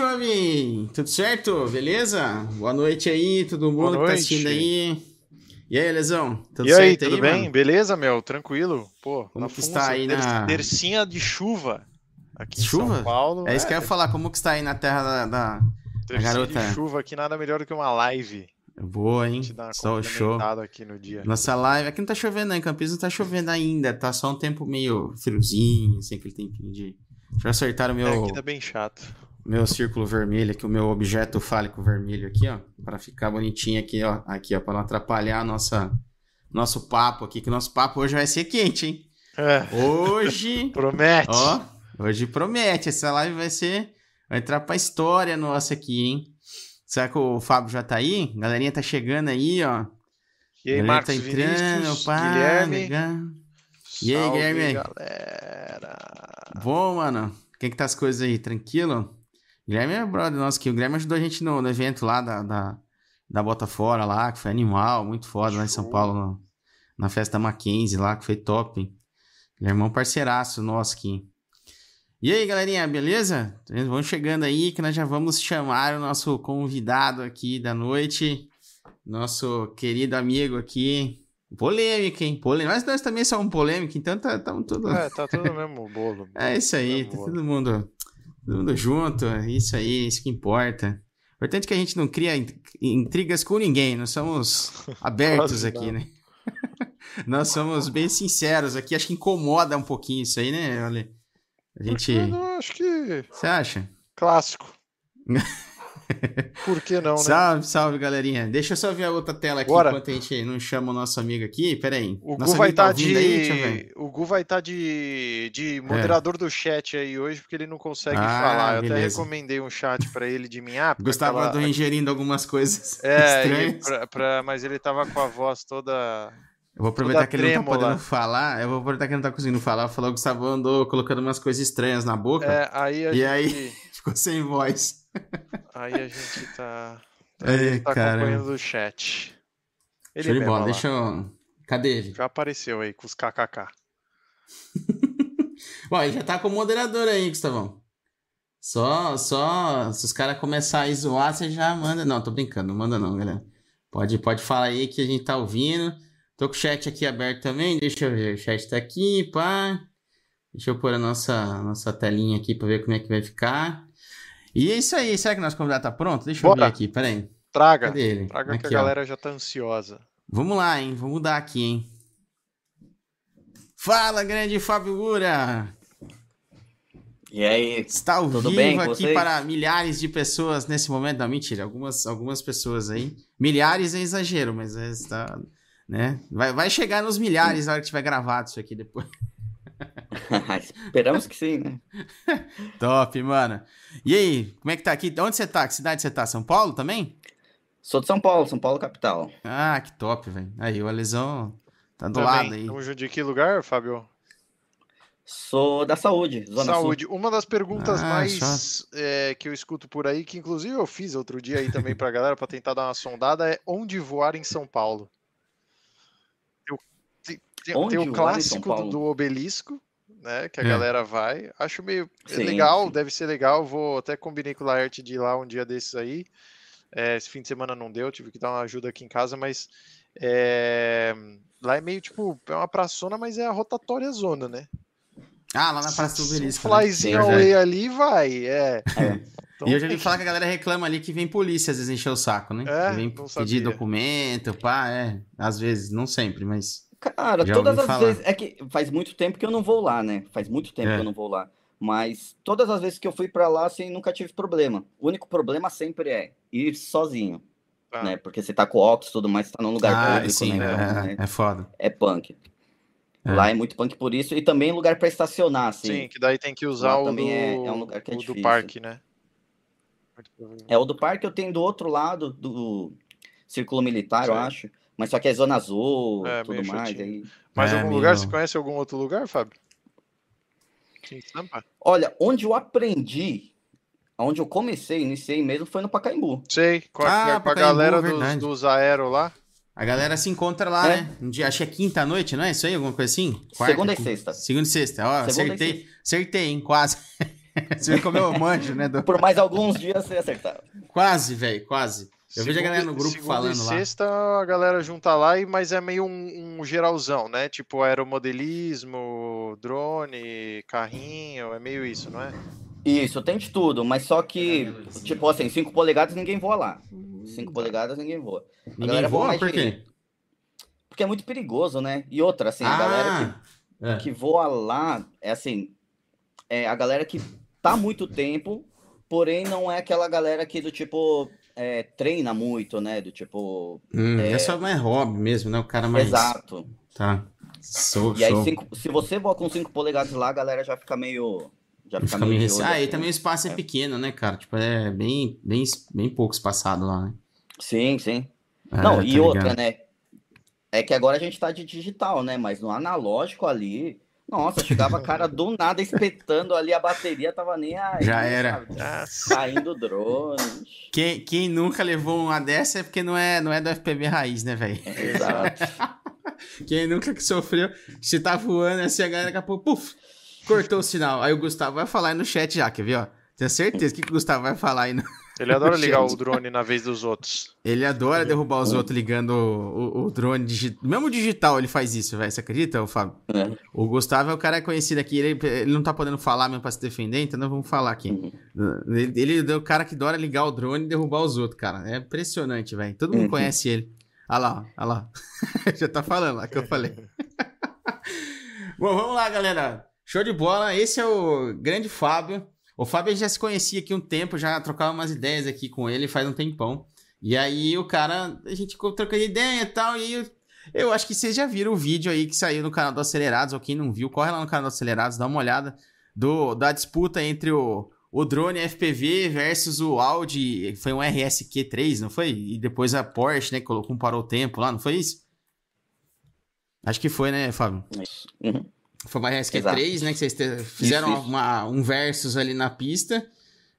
jovem? Tudo certo? Beleza? Boa noite aí, todo mundo que tá assistindo aí. E aí, Lesão? Tudo e aí, tudo aí, bem? Mano? Beleza, meu? Tranquilo? Pô, como que está aí na... Tercinha de chuva aqui chuva? em São Paulo. É isso é, que eu ia falar, como que está aí na terra da, da, da garota? de chuva aqui, nada melhor do que uma live. Boa, hein? Só show. aqui no dia. Nossa live, aqui não tá chovendo, né? Em Campinas não tá chovendo ainda, tá só um tempo meio friozinho, assim, aquele tempinho de já acertaram meu. É, aqui tá bem chato. Meu círculo vermelho aqui, o meu objeto fálico vermelho aqui, ó. Para ficar bonitinho aqui, ó. Aqui, ó. Para não atrapalhar a nossa, nosso papo aqui, que o nosso papo hoje vai ser quente, hein? É. Hoje. promete. Ó, hoje promete. Essa live vai ser. Vai entrar pra história nossa aqui, hein? Será que o Fábio já tá aí? A galerinha tá chegando aí, ó. E aí, Marcos tá entrando, pá, Guilherme. Legal. E aí, Guilherme? galera. Bom, mano. Quem que tá as coisas aí? Tranquilo? Guilherme é brother nosso aqui. O Guilherme ajudou a gente no, no evento lá da, da, da Bota Fora lá, que foi animal, muito foda lá em São Paulo, no, na festa Mackenzie lá, que foi top. Hein? Guilherme é um parceiraço nosso aqui. E aí, galerinha, beleza? Vamos chegando aí que nós já vamos chamar o nosso convidado aqui da noite, nosso querido amigo aqui, Polêmica, hein? Polêmica. Mas nós também somos polêmica, então tá, tá tudo. É, tá tudo no mesmo bolo. é isso aí, tá todo mundo, todo mundo junto. É isso aí, isso que importa. Importante é que a gente não cria intrigas com ninguém, nós somos abertos aqui, né? nós somos bem sinceros aqui, acho que incomoda um pouquinho isso aí, né? Olha, a gente. Não, acho que. Você acha? Clássico. Por que não, né? Salve, salve, galerinha. Deixa eu só ver a outra tela aqui Bora. enquanto a gente não chama o nosso amigo aqui. Pera aí. O Gu vai estar tá, tá de... Aí, o Gu vai estar tá de... de moderador é. do chat aí hoje, porque ele não consegue ah, falar. Eu beleza. até recomendei um chat para ele de minha app. Gustavo aquela... andou ingerindo algumas coisas é, estranhas. Pra, pra... mas ele tava com a voz toda... Eu vou aproveitar que ele não tá podendo falar. Eu vou aproveitar que ele não tá conseguindo falar. Falou que o Gustavo andou colocando umas coisas estranhas na boca. É, aí e gente... aí ficou sem voz. Aí a gente tá, tá, Ei, tá acompanhando o chat. Ele Show de bola, deixa eu... Cadê ele? Já apareceu aí com os kkk. Bom, ele já tá com o moderador aí, Gustavão. Só, só, se os caras começarem a zoar, você já manda. Não, tô brincando, não manda não, galera. Pode, pode falar aí que a gente tá ouvindo. Tô com o chat aqui aberto também, deixa eu ver. O chat tá aqui, pá. Deixa eu pôr a nossa, nossa telinha aqui pra ver como é que vai ficar. E é isso aí. Será que nosso convidado tá pronto? Deixa Bora. eu ver aqui, peraí. Traga. Cadê ele? Traga aqui, que a ó. galera já tá ansiosa. Vamos lá, hein? Vamos mudar aqui, hein? Fala, grande Fábio Gura! E aí? Está ao tudo vivo bem aqui vocês? para milhares de pessoas nesse momento. Não, mentira, algumas, algumas pessoas aí. Milhares é exagero, mas é, está, né? vai, vai chegar nos milhares na hora que tiver gravado isso aqui depois. Esperamos que sim, né? Top, mano. E aí, como é que tá aqui? Onde você tá? Que cidade você tá? São Paulo também? Sou de São Paulo, São Paulo capital. Ah, que top, velho. Aí, o Alisão tá do Também. lado aí. Tamo junto de que lugar, Fábio? Sou da saúde, Zona Saúde. Sul. Uma das perguntas ah, mais é, que eu escuto por aí, que inclusive eu fiz outro dia aí também pra galera para tentar dar uma sondada, é onde voar em São Paulo? Tem, tem, tem o clássico do, do, obelisco, né? Que a é. galera vai. Acho meio sim, legal, sim. deve ser legal. Vou até combinei com o Laerte de ir lá um dia desses aí. É, esse fim de semana não deu, tive que dar uma ajuda aqui em casa, mas é, lá é meio tipo, é uma praçona, mas é a rotatória zona, né? Ah, lá na Praça do Obelisco. Um flyzinho né? away ali vai, é. é. Então, e eu já vi falar que a galera reclama ali que vem polícia às vezes encher o saco, né? É, vem pedir documento, pá, é. Às vezes, não sempre, mas. Cara, todas as falar. vezes. É que faz muito tempo que eu não vou lá, né? Faz muito tempo é. que eu não vou lá. Mas todas as vezes que eu fui para lá, assim, nunca tive problema. O único problema sempre é ir sozinho. Ah. Né? Porque você tá com óculos e tudo mais, você tá num lugar ah, público, sim, né? É, então, é, é foda. É punk. É. Lá é muito punk por isso, e também lugar para estacionar, assim. Sim, que daí tem que usar Lá o, também do, é, é um lugar que é o do parque, né? É, o do parque eu tenho do outro lado do Círculo Militar, Sim. eu acho. Mas só que é Zona Azul, é, tudo mais. Aí... Mais é, algum lugar? Você conhece algum outro lugar, Fábio? Olha, onde eu aprendi, onde eu comecei, iniciei mesmo, foi no Pacaembu. Sei, com a, ah, com a galera dos, dos aero lá. A galera se encontra lá, é. né? Um dia, acho que é quinta-noite, não é isso aí? Alguma coisa assim? Quarta, segunda e sexta. Segunda e sexta. Ó, Segunda acertei, sexta. acertei, hein? Quase. você viu como eu manjo, né? Do... Por mais alguns dias você acertar. Quase, velho, quase. Eu vejo a galera no grupo falando lá. sexta a galera junta lá, mas é meio um, um, geralzão, né? Tipo aeromodelismo, drone, carrinho, é meio isso, não é? Isso, tem de tudo, mas só que, tipo assim, 5 polegadas ninguém voa lá. 5 polegadas ninguém voa. A ninguém voa? Por quê? Porque é muito perigoso, né? E outra, assim, a ah, galera que, é. que voa lá, é assim, é a galera que tá muito tempo, porém não é aquela galera que do tipo é, treina muito, né? Do tipo. Hum, é... só mais hobby mesmo, né? O cara mais. Exato. Tá. Sou, e aí, cinco, se você voa com 5 polegadas lá, a galera já fica meio já fica, fica meio rece... Ah, e também o espaço é. é. pequeno, né, cara? Tipo, é bem, bem, bem pouco espaçado lá, né? Sim, sim. É, Não, tá e outra, né? É que agora a gente tá de digital, né? Mas no analógico ali, nossa, chegava cara do nada espetando ali a bateria, tava nem aí. Já era. Saindo drones. Quem, quem nunca levou uma dessa é porque não é, não é do FPV raiz, né, velho? Exato. quem nunca que sofreu, se tá voando assim, a galera daqui a pouco, puf, Cortou o sinal. Aí o Gustavo vai falar aí no chat já, quer ver, ó? Tenho certeza que o Gustavo vai falar aí no. Ele adora ligar o drone na vez dos outros. Ele adora derrubar os outros ligando o, o, o drone digital. Mesmo digital ele faz isso, velho. Você acredita, Fábio? É. O Gustavo é o cara conhecido aqui. Ele, ele não tá podendo falar mesmo pra se defender, então não vamos falar aqui. Uhum. Ele, ele é o cara que adora ligar o drone e derrubar os outros, cara. É impressionante, velho. Todo mundo uhum. conhece ele. Olha lá, olha lá. Já tá falando lá que eu falei. Bom, vamos lá, galera. Show de bola. Esse é o grande Fábio. O Fábio já se conhecia aqui um tempo, já trocava umas ideias aqui com ele faz um tempão. E aí o cara, a gente trocou ideia e tal, e eu, eu acho que vocês já viram o vídeo aí que saiu no canal do Acelerados, ou quem não viu, corre lá no canal do Acelerados, dá uma olhada do, da disputa entre o, o drone FPV versus o Audi, foi um RSQ3, não foi? E depois a Porsche, né, colocou um parou o tempo lá, não foi isso? Acho que foi, né, Fábio? Uhum. Foi uma RSQ3, né? Que vocês fizeram isso, uma, um versus ali na pista.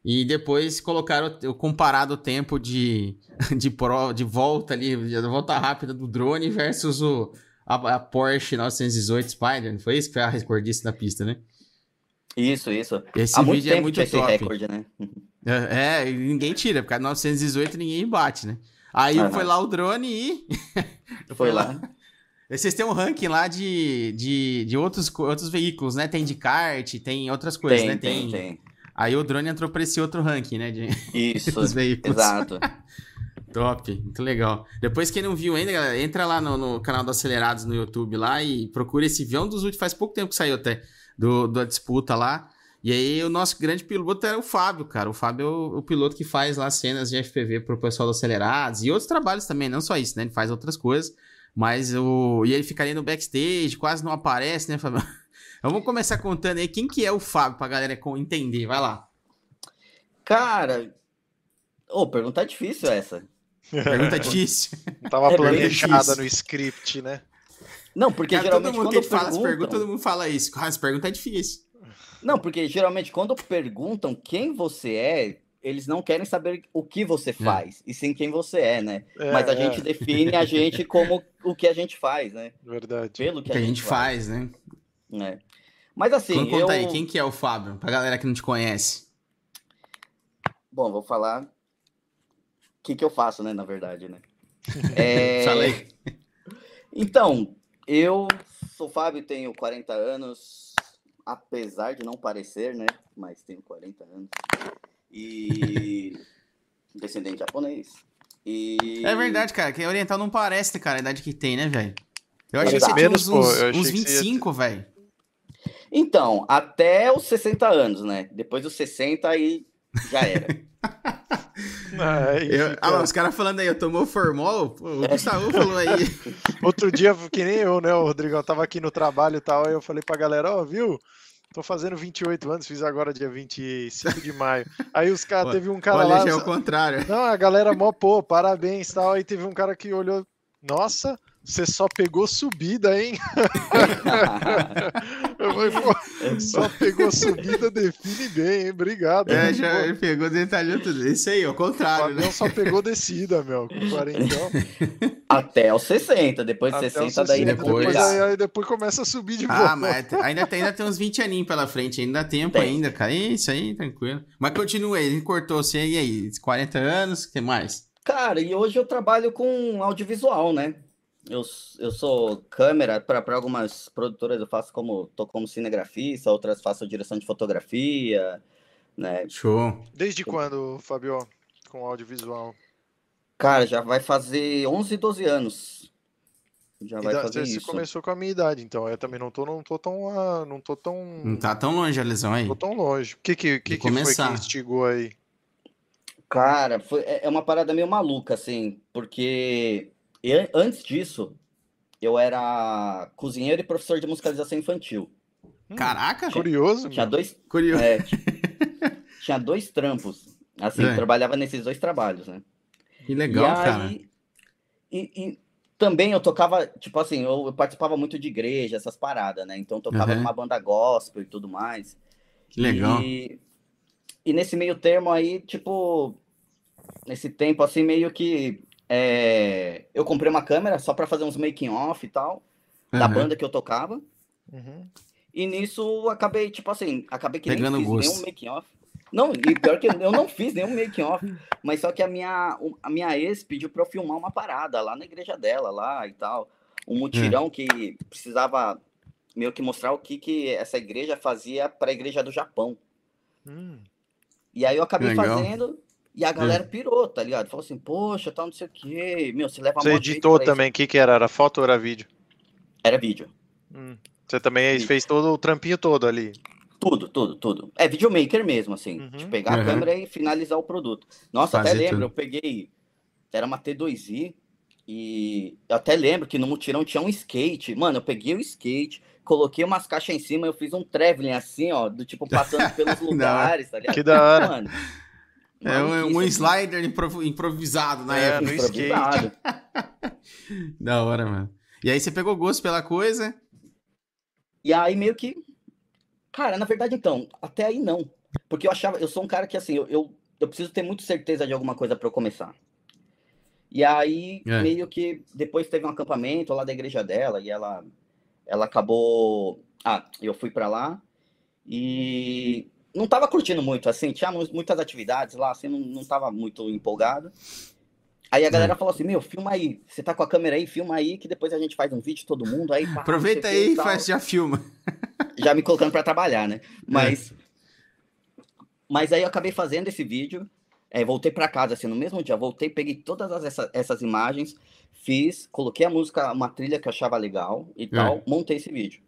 E depois colocaram o comparado o tempo de, de, pro, de volta ali, de volta rápida do drone versus o, a, a Porsche 918 Spider. Não foi isso que foi a recordista da pista, né? Isso, isso. Esse Há vídeo é muito top. Recorde, né? é, é, ninguém tira, porque a 918 ninguém bate, né? Aí ah, foi lá o drone e. foi, foi lá. lá. Vocês têm um ranking lá de, de, de outros, outros veículos, né? Tem de kart, tem outras coisas, tem, né? Tem, tem, tem. Aí o drone entrou para esse outro ranking, né? De, Isso, dos veículos. exato. Top, muito legal. Depois, quem não viu ainda, galera, entra lá no, no, canal do Acelerados no YouTube lá e procura esse vídeo. É um dos últimos, faz pouco tempo que saiu até, do, da disputa lá. E aí, o nosso grande piloto era o Fábio, cara. O Fábio é o, o piloto que faz lá cenas de FPV pro pessoal do Acelerados e outros trabalhos também, não só isso, né? Ele faz outras coisas. Mas o. E ele fica ali no backstage, quase não aparece, né, Fábio? Vamos começar contando aí quem que é o Fábio pra galera entender. Vai lá. Cara. Ô, oh, pergunta difícil essa. Pergunta difícil. Não tava é planejada no script, né? Não, porque Cara, geralmente todo mundo quando que fala as perguntas, todo mundo fala isso. Ah, essa pergunta é difícil. Não, porque geralmente quando perguntam quem você é, eles não querem saber o que você é. faz, é. e sim quem você é, né? É, Mas a é. gente define a gente como o que a gente faz, né? Verdade. Pelo que, a, que a gente, faz, faz né? É. Mas assim. Então, conta eu... aí, quem que é o Fábio? Pra galera que não te conhece. Bom, vou falar o que, que eu faço, né? Na verdade, né? É... Falei. Então, eu sou Fábio, tenho 40 anos, apesar de não parecer, né? Mas tenho 40 anos. E. descendente japonês. E... É verdade, cara. Que oriental não parece, cara, a idade que tem, né, velho? Eu achei que você tinha uns, uns, uns 25, velho. Então, até os 60 anos, né? Depois dos 60 aí já era. Ah, eu, ah, os caras falando aí, eu tomou formol, Pô, o Gustavo falou aí. Outro dia, que nem eu, né, o Rodrigão, tava aqui no trabalho e tal, aí eu falei pra galera, ó, oh, viu? Tô fazendo 28 anos, fiz agora dia 25 de maio. Aí os caras, teve um cara Olha, lá. É o contrário. Não, a galera, mó, pô, parabéns e tal. Aí teve um cara que olhou, nossa, você só pegou subida, hein? eu falei, pô, só pegou subida, define bem, hein? Obrigado. É, já ele pegou, detalhou tudo. Isso aí, ao contrário, né? só pegou descida, meu, com 40. Até os 60, depois de 60, 60, daí depois. depois aí, aí, depois começa a subir de novo. Ah, mas ainda tem, ainda tem uns 20 aninhos pela frente, ainda dá tempo tem. ainda, cara. Isso aí, tranquilo. Mas continua aí, ele cortou você e aí, 40 anos, o que mais? Cara, e hoje eu trabalho com audiovisual, né? Eu, eu sou câmera para algumas produtoras, eu faço como tô como cinegrafista, outras faço direção de fotografia, né? Show. Desde quando, Fabio, com audiovisual? Cara, já vai fazer 11, 12 anos. Já vai da, fazer você isso. começou com a minha idade, então eu também não tô, não tô tão, uh, não tô tão. Não tá tão longe a lesão aí. Não tô tão longe. O que que, que, que foi que instigou aí? Cara, foi, é, é uma parada meio maluca, assim, porque e antes disso, eu era cozinheiro e professor de musicalização infantil. Hum, Caraca! Curioso. Tinha dois. Curioso. É, tinha dois trampos. Assim, é. trabalhava nesses dois trabalhos, né? Que legal, e cara. Aí, e, e, também eu tocava, tipo assim, eu, eu, participava muito de igreja, essas paradas, né? Então eu tocava uhum. numa banda gospel e tudo mais. Que legal. E, e nesse meio termo aí, tipo, nesse tempo assim, meio que é, eu comprei uma câmera só para fazer uns making off e tal, uhum. da banda que eu tocava. Uhum. E nisso acabei, tipo assim, acabei que Pegando nem fiz gosto. nenhum making off. Não, e pior que eu não fiz nenhum making off, mas só que a minha, a minha ex pediu para eu filmar uma parada lá na igreja dela, lá e tal. Um mutirão que precisava meio que mostrar o que, que essa igreja fazia para a igreja do Japão. Hum. E aí eu acabei Legal. fazendo, e a hum. galera pirou, tá ligado? Falou assim, poxa, tal, não sei o quê. Meu, você leva Você editou também, o que que era? Era foto ou era vídeo? Era vídeo. Hum. Você também vídeo. fez todo o trampinho todo ali? Tudo, tudo, tudo. É videomaker mesmo, assim. Uhum. De pegar uhum. a câmera e finalizar o produto. Nossa, Fazer até lembro, tudo. eu peguei. Era uma T2i. E eu até lembro que no mutirão tinha um skate. Mano, eu peguei o skate, coloquei umas caixas em cima, eu fiz um traveling assim, ó, do tipo passando pelos lugares, tá ligado? Que da hora. Mano, é um, um slider improvisado na é, época. No skate. da hora, mano. E aí você pegou gosto pela coisa? E aí meio que. Cara, na verdade, então, até aí não. Porque eu achava, eu sou um cara que assim, eu, eu, eu preciso ter muito certeza de alguma coisa para eu começar. E aí, é. meio que depois teve um acampamento lá da igreja dela e ela ela acabou. Ah, eu fui para lá e não tava curtindo muito, assim, tinha muitas atividades lá, assim, não, não tava muito empolgado. Aí a é. galera falou assim, meu, filma aí, você tá com a câmera aí, filma aí, que depois a gente faz um vídeo todo mundo, aí... Pá, Aproveita aí e faz, já filma. Já me colocando para trabalhar, né? Mas... É. Mas aí eu acabei fazendo esse vídeo, é, voltei para casa, assim, no mesmo dia, voltei, peguei todas as, essa, essas imagens, fiz, coloquei a música, uma trilha que eu achava legal e é. tal, montei esse vídeo.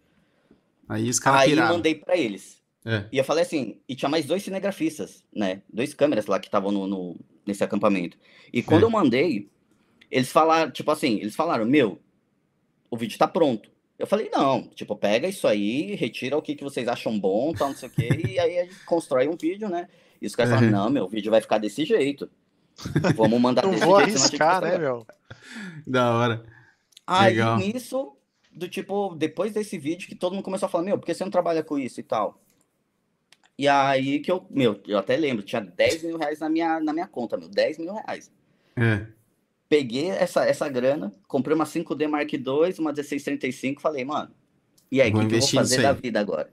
Aí os caras Aí mandei para eles. É. E eu falei assim, e tinha mais dois cinegrafistas, né? Dois câmeras lá que estavam no, no, nesse acampamento. E quando é. eu mandei, eles falaram, tipo assim, eles falaram, meu, o vídeo tá pronto. Eu falei, não, tipo, pega isso aí, retira o que, que vocês acham bom, tal, não sei o quê, e aí a gente constrói um vídeo, né? E os caras uhum. falaram, não, meu, o vídeo vai ficar desse jeito. Vamos mandar Não vou arriscar, né, meu? Da hora. Aí Legal. nisso, do tipo, depois desse vídeo que todo mundo começou a falar, meu, por que você não trabalha com isso e tal? E aí que eu, meu, eu até lembro, tinha 10 mil reais na minha, na minha conta, meu, 10 mil reais. É. Peguei essa, essa grana, comprei uma 5D Mark II, uma 1635, falei, mano, e aí, o que, que eu vou fazer da vida agora?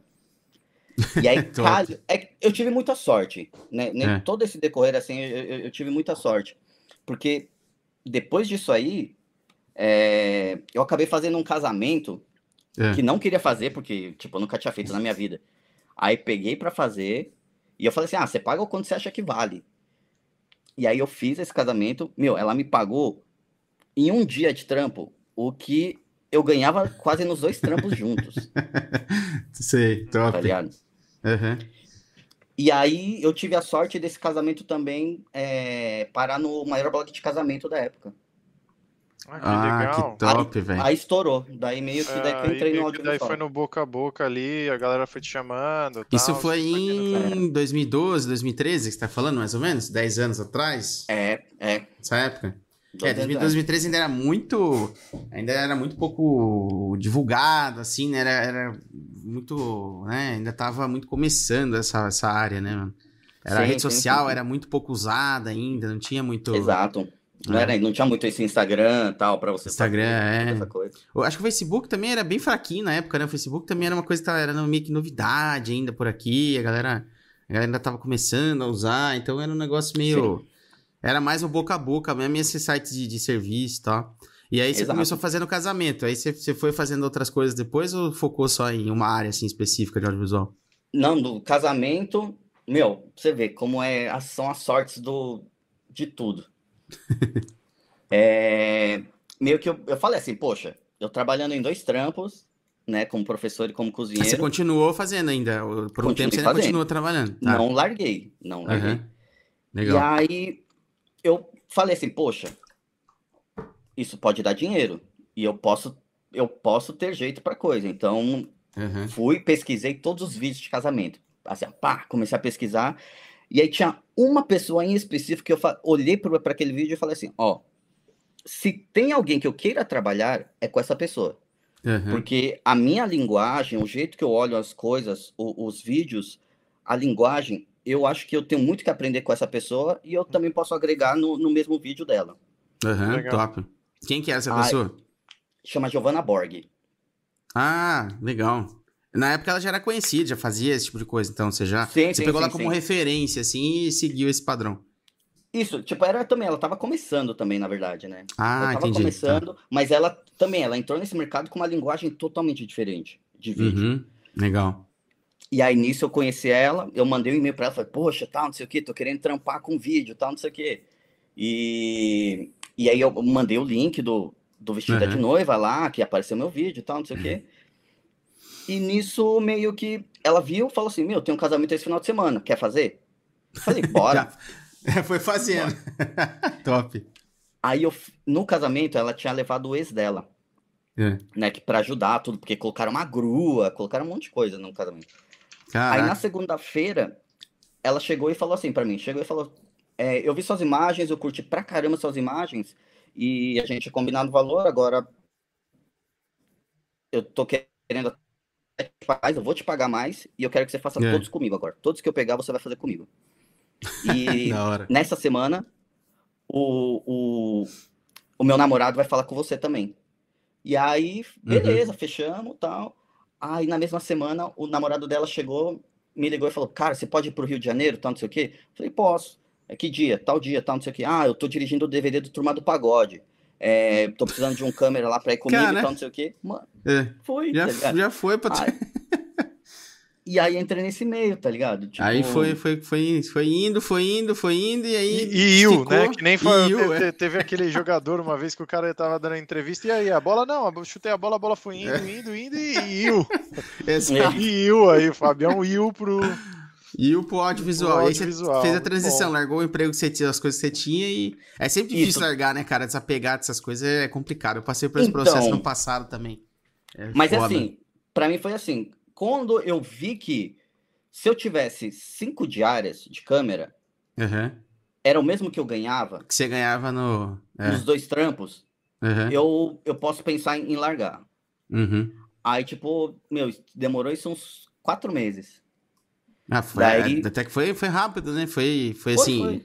E aí, cara, é, eu tive muita sorte, né? É. Todo esse decorrer, assim, eu, eu, eu, tive muita sorte. Porque depois disso aí, é, eu acabei fazendo um casamento é. que não queria fazer, porque, tipo, eu nunca tinha feito na minha vida. Aí peguei para fazer e eu falei assim: ah, você paga o quanto você acha que vale. E aí eu fiz esse casamento, meu, ela me pagou em um dia de trampo o que eu ganhava quase nos dois trampos juntos. Sei, top. Tá ligado? Uhum. E aí eu tive a sorte desse casamento também é, parar no maior blog de casamento da época. Ah, que, ah, legal. que top, velho. Aí estourou. Daí meio que, daí que eu entrei no áudio. Daí foi no boca a boca ali, a galera foi te chamando. Isso tal, foi em 2012, 2013 que você tá falando, mais ou menos? 10 anos atrás? É, é. Essa época? É, 2013 ainda era muito. Ainda era muito pouco divulgado, assim, né? Era, era muito. Né? Ainda tava muito começando essa, essa área, né, Era sim, a rede social, sim, sim. era muito pouco usada ainda, não tinha muito. Exato. Não, é. era, não tinha muito esse Instagram tal para você Instagram, fazer, é. Essa coisa. Eu acho que o Facebook também era bem fraquinho na época, né? O Facebook também era uma coisa que era meio que novidade ainda por aqui, a galera, a galera ainda tava começando a usar, então era um negócio meio. Sim. Era mais o boca a boca mesmo, esse site de, de serviço e tal. E aí você Exato. começou fazendo casamento. Aí você, você foi fazendo outras coisas depois ou focou só em uma área assim específica de audiovisual? Não, do casamento, meu, você vê como é, são as sortes do, de tudo. é, meio que eu, eu falei assim, poxa, eu trabalhando em dois trampos, né, como professor e como cozinheiro. Você continuou fazendo ainda? Por um tempo você ainda continuou trabalhando? Tá. Não larguei, não larguei. Uhum. Legal. E aí eu falei assim, poxa, isso pode dar dinheiro e eu posso eu posso ter jeito para coisa. Então, uhum. fui, pesquisei todos os vídeos de casamento. Assim, pá, comecei a pesquisar. E aí tinha uma pessoa em específico que eu olhei para aquele vídeo e falei assim, ó, se tem alguém que eu queira trabalhar, é com essa pessoa. Uhum. Porque a minha linguagem, o jeito que eu olho as coisas, o, os vídeos, a linguagem, eu acho que eu tenho muito que aprender com essa pessoa e eu também posso agregar no, no mesmo vídeo dela. Aham, uhum, top. Quem que é essa pessoa? chama Giovanna Borg. Ah, legal. Na época ela já era conhecida, já fazia esse tipo de coisa, então você já sim, você sim, pegou sim, lá como referência, assim, e seguiu esse padrão. Isso, tipo, era também, ela tava começando também, na verdade, né? Ah, ela tava entendi. começando, tá. mas ela também, ela entrou nesse mercado com uma linguagem totalmente diferente de vídeo. Uhum, legal. E aí, nisso, eu conheci ela, eu mandei um e-mail pra ela, falei, poxa, tal, não sei o que, tô querendo trampar com vídeo, tal, não sei o que. E, e aí eu mandei o link do, do vestido uhum. de noiva lá, que apareceu meu vídeo, tal, não sei o que. E nisso, meio que ela viu, falou assim, meu, tem um casamento esse final de semana, quer fazer? Eu falei, bora. Foi fazendo. Top. Aí, eu, no casamento, ela tinha levado o ex dela. É. Né, que pra ajudar tudo, porque colocaram uma grua, colocaram um monte de coisa no casamento. Caraca. Aí na segunda-feira, ela chegou e falou assim para mim: chegou e falou, é, eu vi suas imagens, eu curti pra caramba suas imagens, e a gente combinar o valor, agora eu tô querendo faz, eu vou te pagar mais e eu quero que você faça é. todos comigo agora. Todos que eu pegar, você vai fazer comigo. E nessa semana, o, o, o meu namorado vai falar com você também. E aí, beleza, uhum. fechamos tal. Aí na mesma semana, o namorado dela chegou, me ligou e falou: Cara, você pode ir pro Rio de Janeiro, tal, não sei o quê? falei: Posso. É que dia? Tal dia, tal, não sei o quê. Ah, eu tô dirigindo o DVD do Turma do Pagode. É, tô precisando de um câmera lá pra ir comigo e tal, não sei o quê. Mano, é. foi. Já, tá já foi pra. Aí, e aí entrei nesse meio, tá ligado? Tipo... Aí foi, foi, foi, foi indo, foi indo, foi indo, e aí. E, e né? Que nem foi. Teve, é. teve, aquele jogador uma vez que o cara tava dando entrevista, e aí, a bola não, eu chutei a bola, a bola foi indo, é. indo, indo, e iu. Exato. E iu aí, o Fabião iu pro. E o pro audiovisual. Pro audiovisual. Aí você fez a transição, Bom. largou o emprego que você tinha, as coisas que você tinha e. É sempre difícil Isso. largar, né, cara? Desapegar dessas coisas é complicado. Eu passei por esse então, processo no passado também. É mas foda. assim, para mim foi assim. Quando eu vi que se eu tivesse cinco diárias de câmera, uhum. era o mesmo que eu ganhava. Que você ganhava no. É. Nos dois trampos. Uhum. Eu, eu posso pensar em, largar. Uhum. Aí, tipo, meu, demorou isso uns quatro meses. Ah, foi, Daí... até que foi, foi rápido, né? Foi, foi, foi assim. Foi.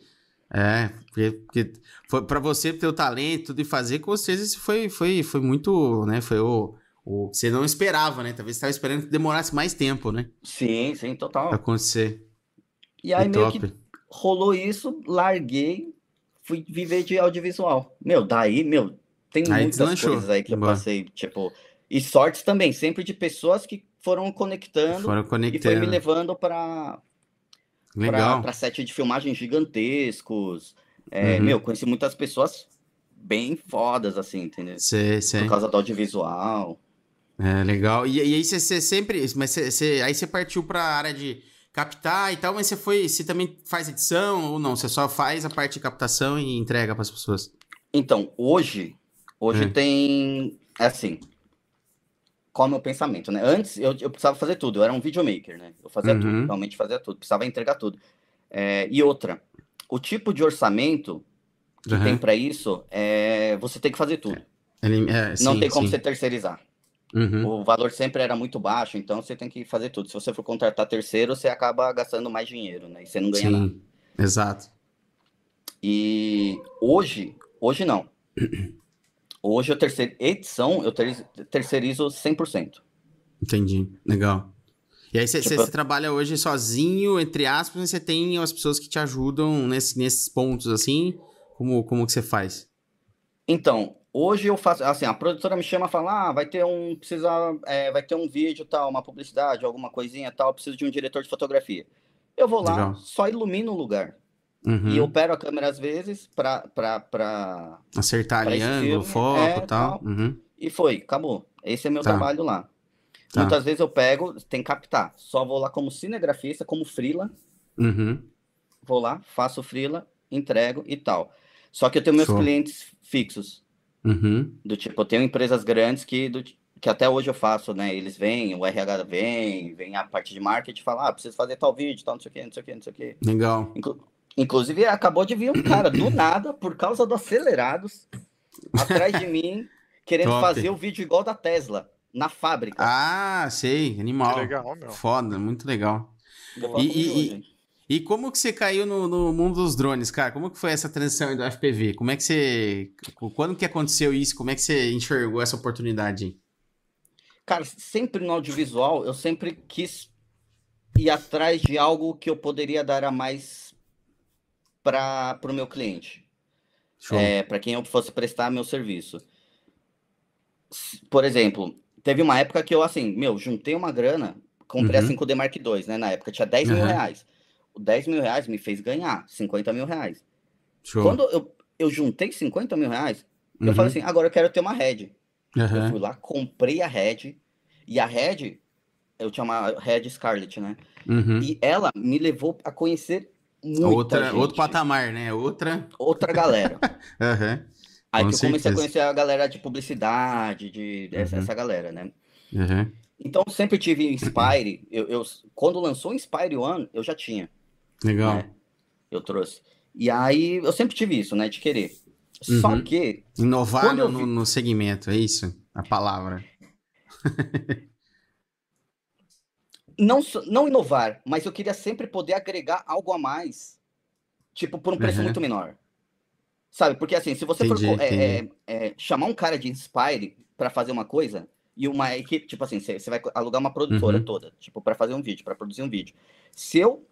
É, porque, porque foi para você ter o talento de fazer, com certeza isso foi, foi, foi muito, né? Foi o, o você não esperava, né? Talvez estava esperando que demorasse mais tempo, né? Sim, sim, total. Pra acontecer. E aí meio top. que rolou isso, larguei, fui viver de audiovisual. Meu, daí, meu, tem aí muitas coisas aí que eu passei, tipo, e sortes também, sempre de pessoas que foram conectando, foram conectando. e foi me levando para para set de filmagem gigantescos. É, uhum. Meu, conheci muitas pessoas bem fodas, assim, entendeu? Sei, sei. Por causa do audiovisual. É, legal. E, e aí você sempre. Mas cê, cê, aí você partiu para a área de captar e tal, mas você foi. Você também faz edição ou não? Você só faz a parte de captação e entrega para as pessoas? Então, hoje. Hoje é. tem. É assim qual é o meu pensamento, né? Antes eu, eu precisava fazer tudo, eu era um videomaker, né? Eu fazia uhum. tudo, realmente fazia tudo, precisava entregar tudo. É, e outra, o tipo de orçamento que uhum. tem para isso, é, você tem que fazer tudo. Ele, é, Não sim, tem como sim. você terceirizar. Uhum. O valor sempre era muito baixo, então você tem que fazer tudo. Se você for contratar terceiro, você acaba gastando mais dinheiro, né? E você não ganha sim, nada. Exato. E hoje, hoje não. Hoje, a terceira edição, eu terceirizo 100%. Entendi. Legal. E aí, você tipo, trabalha hoje sozinho, entre aspas, e você tem as pessoas que te ajudam nesse, nesses pontos, assim? Como, como que você faz? Então, hoje eu faço, assim, a produtora me chama e fala, ah, vai ter um, precisa, é, vai ter um vídeo, tal, uma publicidade, alguma coisinha, tal, preciso de um diretor de fotografia. Eu vou lá, Legal. só ilumino o lugar. Uhum. E opero a câmera às vezes para pra, acertar ali ângulo, foco é, tal. tal. Uhum. E foi, acabou. Esse é meu tá. trabalho lá. Tá. Muitas vezes eu pego, tem que captar. Só vou lá como cinegrafista, como frila. Uhum. Vou lá, faço frila, entrego e tal. Só que eu tenho meus Show. clientes fixos. Uhum. Do tipo, eu tenho empresas grandes que, do, que até hoje eu faço, né? Eles vêm, o RH vem, vem a parte de marketing e fala, ah, preciso fazer tal vídeo, tal, não sei o que, não sei o que, não sei o que. Legal. Inclu Inclusive, acabou de vir um cara do nada, por causa do acelerados, atrás de mim, querendo Top. fazer o vídeo igual da Tesla, na fábrica. Ah, sei, animal. Que legal, meu. Foda, muito legal. E, e, e, como que você caiu no, no, mundo dos drones, cara? Como que foi essa transição do FPV? Como é que você. Quando que aconteceu isso? Como é que você enxergou essa oportunidade? Cara, sempre no audiovisual, eu sempre quis ir atrás de algo que eu poderia dar a mais para o meu cliente. É, para quem eu fosse prestar meu serviço. Por exemplo, teve uma época que eu, assim, meu, juntei uma grana, comprei uhum. a 5D Mark II, né? Na época tinha 10 uhum. mil reais. O 10 mil reais me fez ganhar 50 mil reais. Show. Quando eu, eu juntei 50 mil reais, uhum. eu falei uhum. assim, agora eu quero ter uma Red. Eu fui lá, comprei a Red, e a Red, eu tinha uma Red Scarlet, né? Uhum. E ela me levou a conhecer Muita Outra, gente. Outro patamar, né? Outra. Outra galera. uhum. Aí Com que eu certeza. comecei a conhecer a galera de publicidade, de, uhum. essa, essa, galera, né? Uhum. Então sempre tive Inspire. Eu, eu, quando lançou Inspire One, eu já tinha. Legal. Né? Eu trouxe. E aí eu sempre tive isso, né? De querer. Só uhum. que. Inovar no, vi... no segmento, é isso? A palavra. não, não inovar, mas eu queria sempre poder agregar algo a mais, tipo, por um preço uhum. muito menor. Sabe? Porque assim, se você entendi, for é, é, é, chamar um cara de Inspire para fazer uma coisa, e uma equipe, tipo assim, você vai alugar uma produtora uhum. toda, tipo, para fazer um vídeo, para produzir um vídeo. Se eu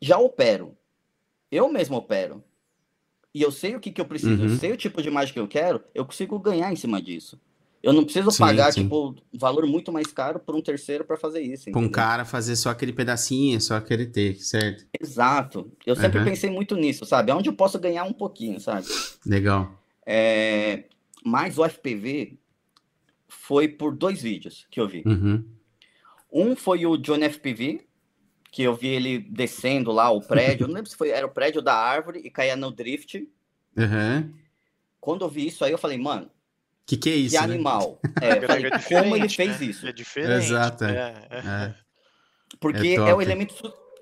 já opero, eu mesmo opero, e eu sei o que, que eu preciso, uhum. eu sei o tipo de imagem que eu quero, eu consigo ganhar em cima disso. Eu não preciso sim, pagar, sim. tipo, um valor muito mais caro por um terceiro para fazer isso. Com um cara fazer só aquele pedacinho, só aquele take, certo? Exato. Eu sempre uhum. pensei muito nisso, sabe? Onde eu posso ganhar um pouquinho, sabe? Legal. É... Mas o FPV foi por dois vídeos que eu vi. Uhum. Um foi o Johnny FPV, que eu vi ele descendo lá o prédio. não lembro se foi, era o prédio da árvore e caía no drift. Uhum. Quando eu vi isso aí, eu falei, mano, que que é isso? Que né? animal. É, falei, é como ele fez né? isso? É diferente. Exato. É, é. é. Porque é, é, o elemento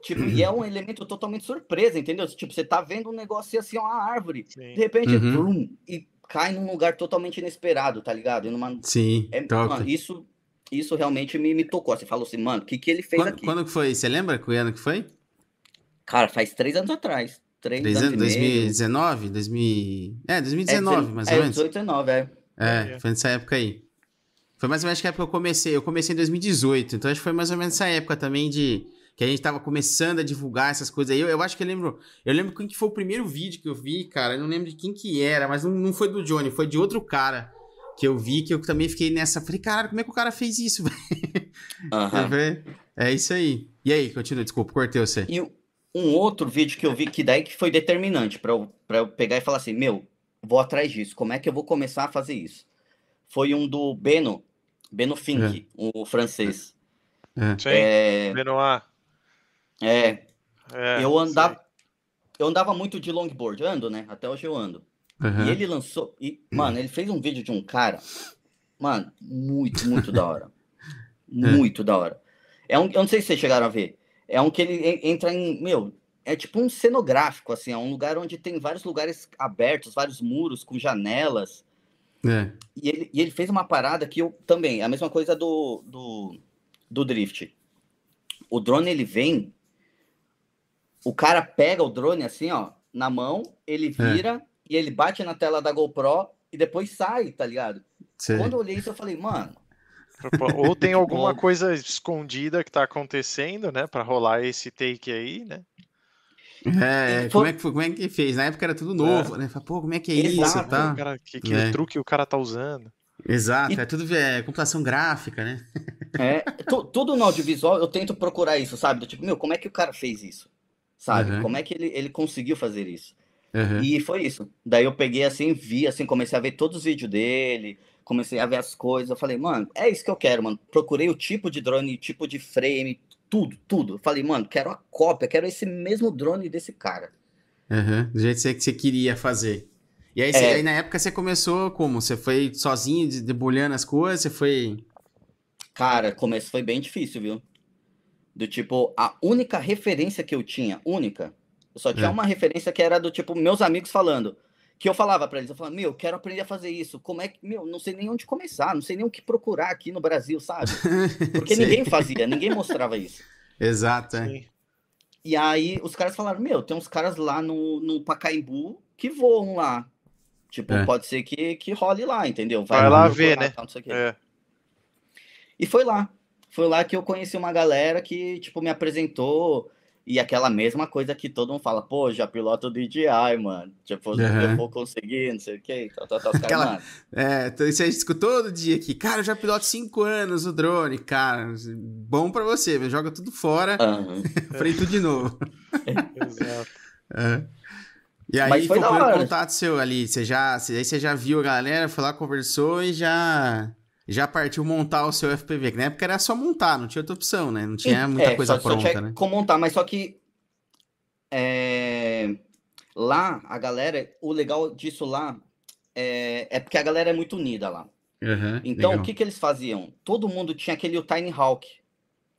Tipo, e é um elemento totalmente surpresa, entendeu? Tipo, você tá vendo um negócio assim, uma árvore, Sim. de repente, uhum. brum, e cai num lugar totalmente inesperado, tá ligado? Numa... Sim, é, mano, isso, isso realmente me, me tocou. Você falou assim, mano, o que, que ele fez quando, aqui? Quando que foi? Você lembra que ano que foi? Cara, faz três anos atrás. Três, três anos, 2019? 2000... É, 2019, é, mais ou é, menos. 18, 19, é. É, foi nessa época aí. Foi mais ou menos que época que eu comecei. Eu comecei em 2018, então acho que foi mais ou menos essa época também de que a gente tava começando a divulgar essas coisas aí. Eu, eu acho que eu lembro. Eu lembro quem que foi o primeiro vídeo que eu vi, cara. Eu não lembro de quem que era, mas não, não foi do Johnny, foi de outro cara que eu vi, que eu também fiquei nessa. Falei, cara, como é que o cara fez isso, velho? Uhum. É isso aí. E aí, continua, desculpa, cortei você. E um outro vídeo que eu vi que daí que foi determinante para eu, pra eu pegar e falar assim, meu, vou atrás disso. Como é que eu vou começar a fazer isso? Foi um do Beno, Beno Fink, é. o francês. É. Sim, é... Benoit. É. é eu andava eu andava muito de longboard, ando, né? Até hoje eu ando. Uhum. E ele lançou, e mano, ele fez um vídeo de um cara, mano, muito, muito da hora. Muito é. da hora. É um, eu não sei se vocês chegaram a ver. É um que ele entra em, meu, é tipo um cenográfico, assim, é um lugar onde tem vários lugares abertos, vários muros com janelas. É. E, ele, e ele fez uma parada que eu também, a mesma coisa do, do, do Drift. O drone ele vem, o cara pega o drone assim, ó, na mão, ele é. vira é. e ele bate na tela da GoPro e depois sai, tá ligado? Sim. Quando eu olhei isso, eu falei, mano. Ou tem alguma coisa escondida que tá acontecendo, né, para rolar esse take aí, né? É, como, é que, como é que fez? Na época era tudo novo, é. né? Pô, como é que é Exato. isso? Tá? Cara, que, que é. truque o cara tá usando. Exato, e... é tudo é, computação gráfica, né? É, tudo no audiovisual eu tento procurar isso, sabe? Do tipo, meu, como é que o cara fez isso? Sabe? Uhum. Como é que ele, ele conseguiu fazer isso? Uhum. E foi isso. Daí eu peguei assim, vi, assim, comecei a ver todos os vídeos dele, comecei a ver as coisas. Eu falei, mano, é isso que eu quero, mano. Procurei o tipo de drone, o tipo de frame, tudo, tudo. Eu falei, mano, quero a cópia, quero esse mesmo drone desse cara. Uhum, do jeito que você queria fazer. E aí, você, é... aí, na época você começou como? Você foi sozinho, debulhando as coisas? Você foi. Cara, começo foi bem difícil, viu? Do tipo, a única referência que eu tinha, única, eu só tinha é. uma referência que era do tipo, meus amigos falando. Que eu falava para eles, eu falava, meu, quero aprender a fazer isso. Como é que, meu, não sei nem onde começar, não sei nem o que procurar aqui no Brasil, sabe? Porque ninguém fazia, ninguém mostrava isso. Exato, é. E aí os caras falaram, meu, tem uns caras lá no, no Pacaembu que voam lá. Tipo, é. pode ser que, que role lá, entendeu? Vai, Vai lá ver, né? Tal, é. E foi lá. Foi lá que eu conheci uma galera que, tipo, me apresentou e aquela mesma coisa que todo mundo fala, pô, já piloto do DJI, mano. Tipo, uhum. eu vou conseguir, não sei o quê. Tal, tal, tal, Aquela... Cara, é, então isso a gente escuta todo dia aqui. Cara, eu já piloto cinco anos o drone, cara. Bom pra você, joga tudo fora. Uhum. Freio tudo de novo. Exato. É. E aí Mas foi, foi o contato seu ali. Você já, aí você já viu a galera, foi lá, conversou e já já partiu montar o seu FPV, que na época era só montar, não tinha outra opção, né? Não tinha muita é, coisa só, pronta, só tinha né? Como montar, mas só que é, lá, a galera, o legal disso lá é, é porque a galera é muito unida lá. Uhum, então, legal. o que que eles faziam? Todo mundo tinha aquele Tiny Hawk,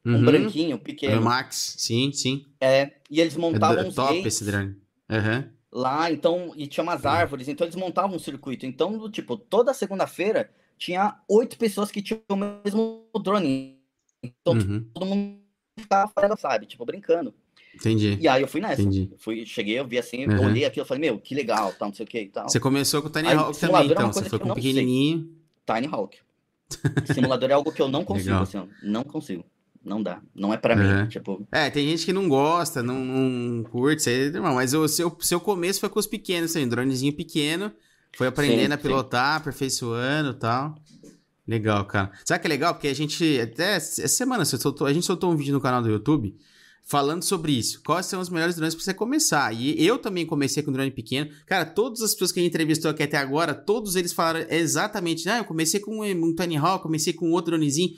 um uhum. branquinho, pequeno. O Max, sim, sim. É, e eles montavam é uns top esse drone. Uhum. Lá, então, e tinha umas árvores, então eles montavam um circuito. Então, tipo, toda segunda-feira tinha oito pessoas que tinham o mesmo drone. Então uhum. todo mundo ficava fazendo, sabe? Tipo, brincando. Entendi. E aí eu fui nessa. Entendi. Fui, cheguei, eu vi assim, uhum. olhei aquilo, falei, meu, que legal, tal, não sei o que e tal. Você começou com o Tiny aí, Hawk também, então. Você foi com o pequenininho. Sei. Tiny Hawk. Simulador é algo que eu não consigo, assim, não consigo. Não dá. Não é para uhum. mim. Tipo... É, tem gente que não gosta, não, não curte, sei, irmão. Mas o seu, seu começo foi com os pequenos, assim, dronezinho pequeno. Foi aprendendo sim, a pilotar, sim. aperfeiçoando e tal. Legal, cara. Sabe que é legal? Porque a gente, até essa semana, soltou, a gente soltou um vídeo no canal do YouTube falando sobre isso. Quais são os melhores drones para você começar? E eu também comecei com drone pequeno. Cara, todas as pessoas que a gente entrevistou aqui até agora, todos eles falaram exatamente, ah, eu comecei com um Tiny Hawk, comecei com outro dronezinho.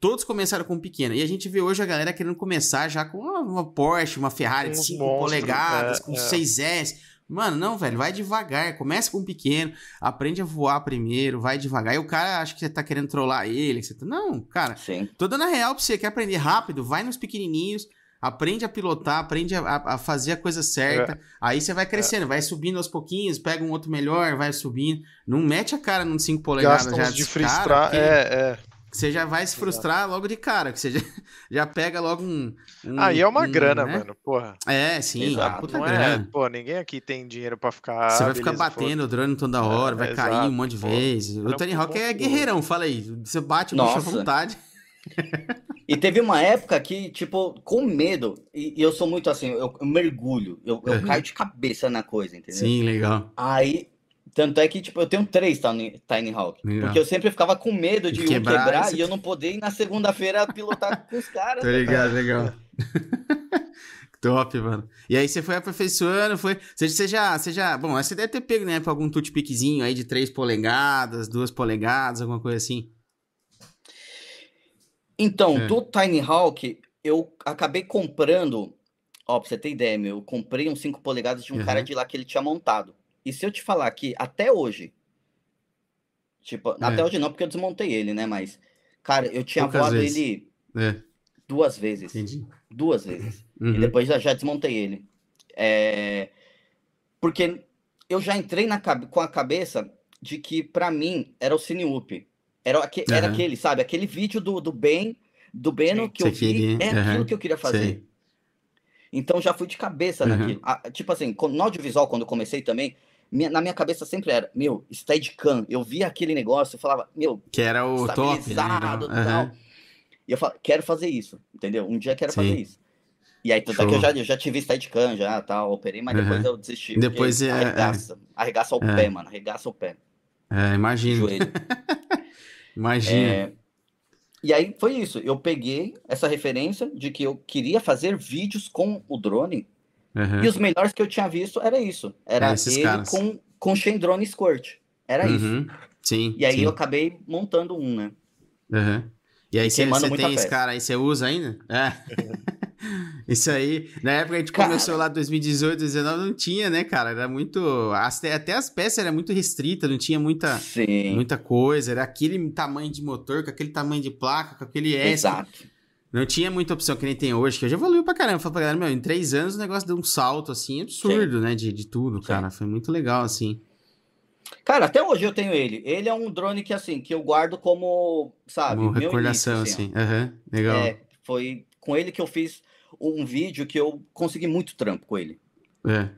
Todos começaram com um pequeno. E a gente vê hoje a galera querendo começar já com uma, uma Porsche, uma Ferrari de 5 polegadas, é, com é. 6S Mano, não, velho, vai devagar, começa com um pequeno, aprende a voar primeiro, vai devagar. E o cara acha que você tá querendo trollar ele, que você tá... Não, cara, Sim. tô dando a real pra você, quer aprender rápido, vai nos pequenininhos, aprende a pilotar, aprende a, a fazer a coisa certa. É. Aí você vai crescendo, é. vai subindo aos pouquinhos, pega um outro melhor, vai subindo. Não mete a cara num 5 polegadas já de frustrar. É, é. Você já vai se frustrar logo de cara, que você já, já pega logo um. um Aí é uma um, grana, né? mano, porra. É, sim, Exato, puta não é, grana. É, pô, ninguém aqui tem dinheiro pra ficar. Você vai ficar batendo o drone toda hora, é, vai cair exato, um monte de pô, vezes. O Tony Hawk é guerreirão, fala aí. Você bate o bicho à vontade. E teve uma época que, tipo, com medo, e, e eu sou muito assim, eu, eu mergulho, eu, eu caio de cabeça na coisa, entendeu? Sim, legal. Aí tanto é que, tipo, eu tenho três Tiny, Tiny Hawk. Legal. Porque eu sempre ficava com medo de, quebrar, um quebrar esse... e eu não poder ir na segunda-feira pilotar com os caras. Né, ligado, legal. Top, mano. E aí você foi aperfeiçoando, foi. Você, você, já, você já. Bom, você deve ter pego, né, pra algum toothpickzinho aí de 3 polegadas, 2 polegadas, alguma coisa assim. Então, é. do Tiny Hawk, eu acabei comprando. Ó, pra você ter ideia, meu, eu comprei um 5 polegadas de um uhum. cara de lá que ele tinha montado. E se eu te falar que até hoje, tipo, é. até hoje não, porque eu desmontei ele, né? Mas, cara, eu tinha Poucas voado vezes. ele é. duas vezes. Entendi. Duas vezes. Uhum. E depois já, já desmontei ele. É... Porque eu já entrei na, com a cabeça de que, para mim, era o Cine Up. Era, aque, uhum. era aquele, sabe? Aquele vídeo do, do Ben, do Beno que eu vi, é uhum. aquilo que eu queria fazer. Sim. Então já fui de cabeça naquilo. A, tipo assim, no audiovisual, quando eu comecei também, na minha cabeça sempre era, meu, Steadicam. Eu via aquele negócio, eu falava, meu, que era o top, né? tal. E eu falava, quero fazer isso, entendeu? Um dia quero Sim. fazer isso. E aí, tanto é que eu já, eu já tive Steadicam, já, tal, operei, mas uhum. depois eu desisti. Depois é, arregaça, é... arregaça o é. pé, mano, arregaça o pé. É, imagino. imagina. É... E aí foi isso, eu peguei essa referência de que eu queria fazer vídeos com o drone Uhum. E os melhores que eu tinha visto era isso. Era é, ele caras. com, com Shendrone Squirt. Era uhum. isso. Sim. E aí sim. eu acabei montando um, né? Uhum. E aí você tem esse cara aí, você usa ainda? É. Isso aí, na época a gente cara... começou lá 2018, 2019, não tinha, né, cara? Era muito. Até as peças eram muito restritas, não tinha muita, Sim. muita coisa. Era aquele tamanho de motor, com aquele tamanho de placa, com aquele S. Exato. Não tinha muita opção que nem tem hoje, que hoje evoluiu pra caramba. Falei pra galera, meu, em três anos o negócio deu um salto, assim, absurdo, Sim. né? De, de tudo, Sim. cara. Foi muito legal, assim. Cara, até hoje eu tenho ele. Ele é um drone que, assim, que eu guardo como, sabe, como recordação, início, assim. Aham, uhum, legal. É, foi com ele que eu fiz um vídeo que eu consegui muito trampo com ele. É.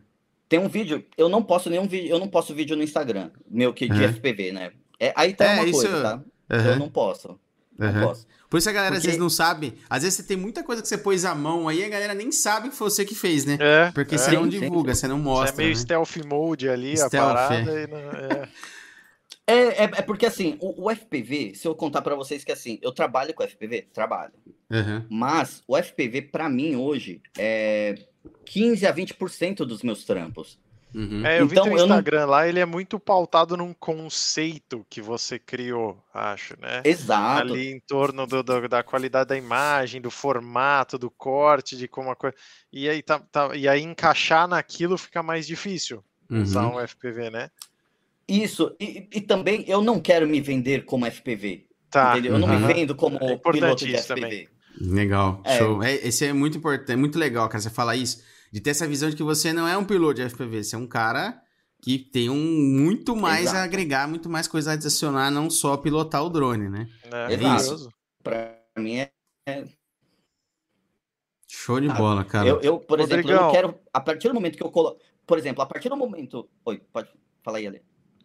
Tem um vídeo, eu não posso nenhum vídeo, eu não posto vídeo no Instagram, meu que de uhum. FPV, né? É, aí tá é, uma isso... coisa, tá? Uhum. Eu não posso. Não posso. Por isso a galera Porque... às vezes não sabe. Às vezes você tem muita coisa que você pôs a mão aí a galera nem sabe que foi você que fez, né? É. Porque é. você não divulga, sim, sim. você não mostra. Você é meio né? stealth mode ali, stealth, a parada. É. Não... É. é. É, é, porque assim, o, o, FPV, se eu contar para vocês que assim, eu trabalho com FPV, trabalho. Uhum. Mas o FPV, para mim, hoje, é 15 a 20% dos meus trampos. Uhum. É, eu então, vi teu Instagram não... lá, ele é muito pautado num conceito que você criou, acho, né? Exato. Ali em torno do, do, da qualidade da imagem, do formato, do corte, de como a coisa. E aí, tá, tá, e aí encaixar naquilo fica mais difícil uhum. usar um FPV, né? Isso, e, e, também eu não quero me vender como FPV. Tá. Entendeu? Eu não me vendo como é piloto de FPV. Também. Legal, é. show. É, esse é muito importante, é muito legal, cara, você falar isso de ter essa visão de que você não é um piloto de FPV, você é um cara que tem um muito mais Exato. a agregar, muito mais coisa a adicionar, não só pilotar o drone, né? É, é isso. Pra mim é, é... Show de bola, cara. Eu, eu por exemplo, eu não quero. A partir do momento que eu coloco. Por exemplo, a partir do momento. Oi, pode falar aí, Ale.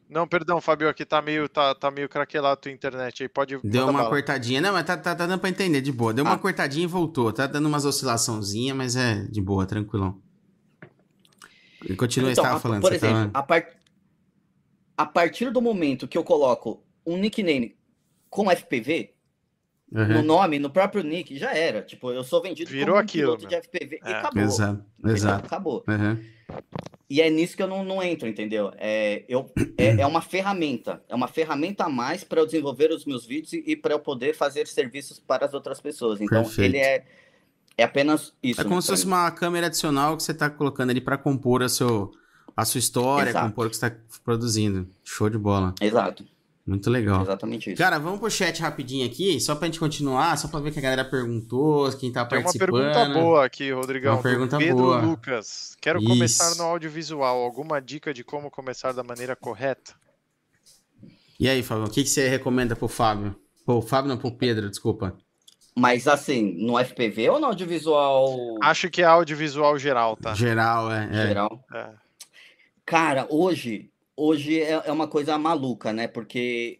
Não, perdão, Fabio, aqui tá meio, tá, tá meio craquelado a tua internet aí, pode... Deu uma bala. cortadinha, não, mas tá, tá, tá dando pra entender, de boa. Deu ah. uma cortadinha e voltou, tá dando umas oscilaçãozinhas, mas é de boa, tranquilão. Continua, então, estava falando. Por exemplo, tava... a, part... a partir do momento que eu coloco um nickname com FPV, Uhum. no nome, no próprio nick, já era. Tipo, eu sou vendido Virou como um aquilo, piloto de FPV é. e acabou. Exato, exato. Acabou. Uhum. E é nisso que eu não, não entro, entendeu? É, eu, é, é uma ferramenta. É uma ferramenta a mais para eu desenvolver os meus vídeos e, e para eu poder fazer serviços para as outras pessoas. Então, Perfeito. ele é, é apenas isso. É como se fosse uma câmera adicional que você está colocando ali para compor a, seu, a sua história, Exato. compor o que você está produzindo. Show de bola. Exato. Muito legal. Exatamente isso. Cara, vamos pro chat rapidinho aqui, só pra gente continuar, só pra ver que a galera perguntou, quem tá Tem participando. Tem uma pergunta boa aqui, Rodrigão. Uma pergunta Pedro boa. Lucas. Quero isso. começar no audiovisual. Alguma dica de como começar da maneira correta? E aí, Fábio, o que, que você recomenda pro Fábio? Pro Fábio, não, pro Pedro, desculpa. Mas assim, no FPV ou no audiovisual? Acho que é audiovisual geral, tá? Geral, é. é. Geral. É. Cara, hoje hoje é, é uma coisa maluca, né? Porque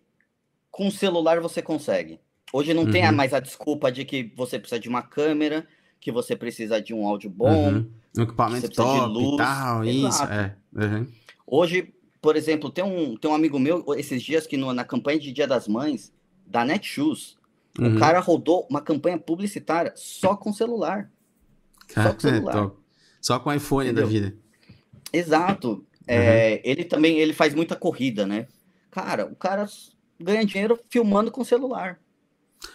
com o celular você consegue. Hoje não uhum. tem mais a desculpa de que você precisa de uma câmera, que você precisa de um áudio bom, uhum. um equipamento top de luz. tal, isso. É. Uhum. Hoje, por exemplo, tem um, tem um amigo meu, esses dias que no, na campanha de Dia das Mães, da Netshoes, o uhum. cara rodou uma campanha publicitária só com celular. Só com celular. só com iPhone Entendeu? da vida. Exato. É, uhum. Ele também ele faz muita corrida, né? Cara, o cara ganha dinheiro filmando com celular.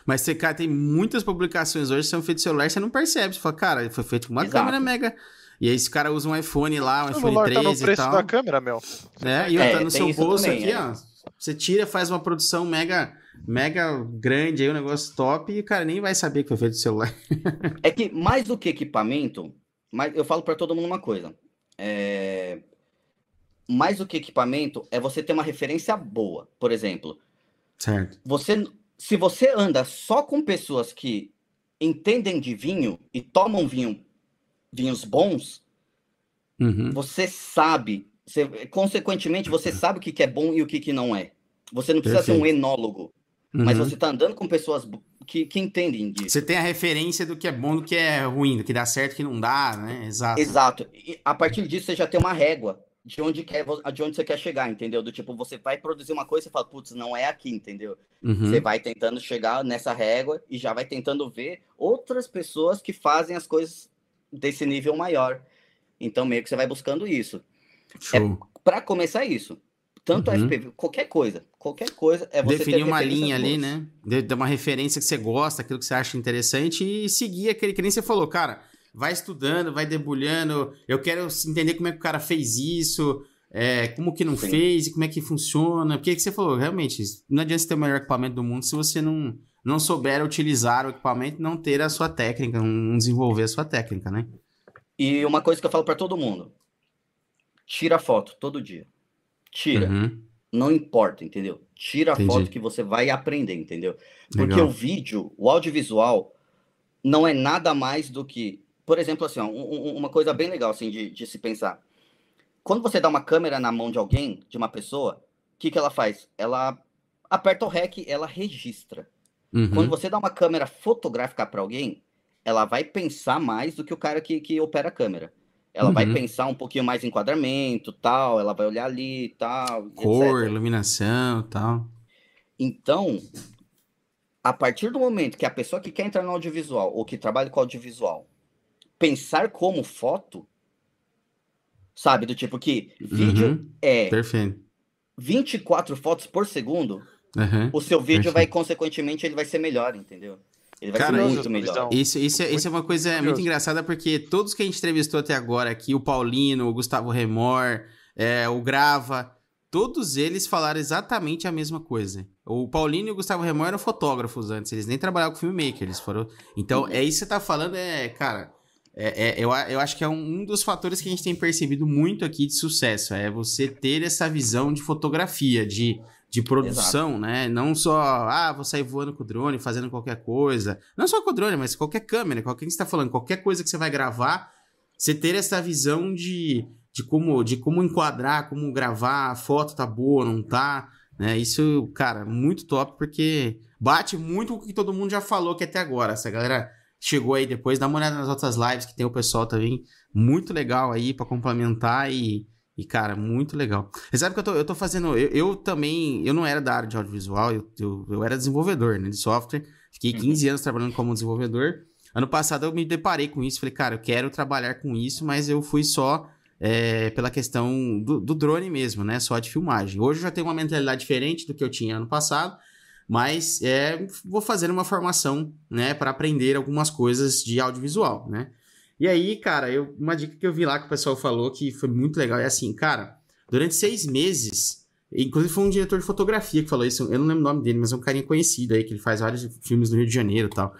Mas você, cara, tem muitas publicações hoje que são feitas celular, você não percebe. Você fala, cara, foi feito com uma Exato. câmera mega. E aí, esse cara usa um iPhone lá, um o iPhone 13 tá no preço e tal. da câmera, meu. É, e é, tá no seu bolso também, aqui, é. ó. Você tira, faz uma produção mega, mega grande aí, um negócio top, e o cara nem vai saber que foi feito de celular. é que mais do que equipamento, mas eu falo para todo mundo uma coisa. É, mais do que equipamento, é você ter uma referência boa. Por exemplo, certo. Você, se você anda só com pessoas que entendem de vinho e tomam vinho, vinhos bons, uhum. você sabe, você, consequentemente, você sabe o que, que é bom e o que, que não é. Você não precisa Perfeito. ser um enólogo, uhum. mas você está andando com pessoas que, que entendem disso. Você tem a referência do que é bom, do que é ruim, do que dá certo, do que não dá, né? Exato. Exato. E a partir disso, você já tem uma régua de onde, quer, de onde você quer chegar, entendeu? Do tipo, você vai produzir uma coisa e fala, putz, não é aqui, entendeu? Uhum. Você vai tentando chegar nessa régua e já vai tentando ver outras pessoas que fazem as coisas desse nível maior. Então, meio que você vai buscando isso. É Show. É para começar isso. Tanto uhum. FPV, qualquer coisa. Qualquer coisa é você Definir uma linha ali, né? Dar uma referência que você gosta, aquilo que você acha interessante e seguir aquele que nem você falou, cara vai estudando, vai debulhando. Eu quero entender como é que o cara fez isso, é, como que não Sim. fez e como é que funciona. Porque é que você falou, realmente, não adianta você ter o melhor equipamento do mundo se você não, não souber utilizar o equipamento, não ter a sua técnica, não desenvolver a sua técnica, né? E uma coisa que eu falo para todo mundo: tira foto todo dia. Tira. Uhum. Não importa, entendeu? Tira a foto que você vai aprender, entendeu? Porque Legal. o vídeo, o audiovisual, não é nada mais do que por exemplo, assim, ó, um, uma coisa bem legal assim, de, de, se pensar. Quando você dá uma câmera na mão de alguém, de uma pessoa, o que, que ela faz? Ela aperta o REC, ela registra. Uhum. Quando você dá uma câmera fotográfica para alguém, ela vai pensar mais do que o cara que, que opera a câmera. Ela uhum. vai pensar um pouquinho mais em enquadramento, tal, ela vai olhar ali, tal. Cor, etc. iluminação, tal. Então, a partir do momento que a pessoa que quer entrar no audiovisual ou que trabalha com audiovisual pensar como foto, sabe? Do tipo que vídeo uhum, é perfeito. 24 fotos por segundo, uhum, o seu vídeo perfeito. vai, consequentemente, ele vai ser melhor, entendeu? Ele vai Cara, ser muito melhor. Isso, isso, é, isso é uma coisa muito, muito engraçada, porque todos que a gente entrevistou até agora aqui, o Paulino, o Gustavo Remor, é, o Grava, todos eles falaram exatamente a mesma coisa. O Paulino e o Gustavo Remor eram fotógrafos antes, eles nem trabalhavam com filmmaker, eles foram... Então, é isso que você tá falando, é, cara é, é, eu, eu acho que é um, um, dos fatores que a gente tem percebido muito aqui de sucesso. É você ter essa visão de fotografia, de, de produção, Exato. né? Não só, ah, vou sair voando com o drone, fazendo qualquer coisa. Não só com o drone, mas qualquer câmera, qualquer que você está falando, qualquer coisa que você vai gravar, você ter essa visão de, de, como, de como enquadrar, como gravar, a foto tá boa, não tá. Né? Isso, cara, muito top, porque bate muito com o que todo mundo já falou que até agora. Essa galera chegou aí depois, dá uma olhada nas outras lives que tem o pessoal também muito legal aí para complementar e, e, cara, muito legal. Você sabe que eu tô, eu tô fazendo. Eu, eu também. Eu não era da área de audiovisual, eu, eu, eu era desenvolvedor né, de software. Fiquei 15 uhum. anos trabalhando como desenvolvedor. Ano passado eu me deparei com isso. Falei, cara, eu quero trabalhar com isso, mas eu fui só é, pela questão do, do drone mesmo, né? Só de filmagem. Hoje eu já tenho uma mentalidade diferente do que eu tinha ano passado mas é, vou fazer uma formação, né, para aprender algumas coisas de audiovisual, né? E aí, cara, eu, uma dica que eu vi lá que o pessoal falou que foi muito legal é assim, cara, durante seis meses Inclusive foi um diretor de fotografia que falou isso. Eu não lembro o nome dele, mas é um carinha conhecido aí, que ele faz vários filmes no Rio de Janeiro e tal.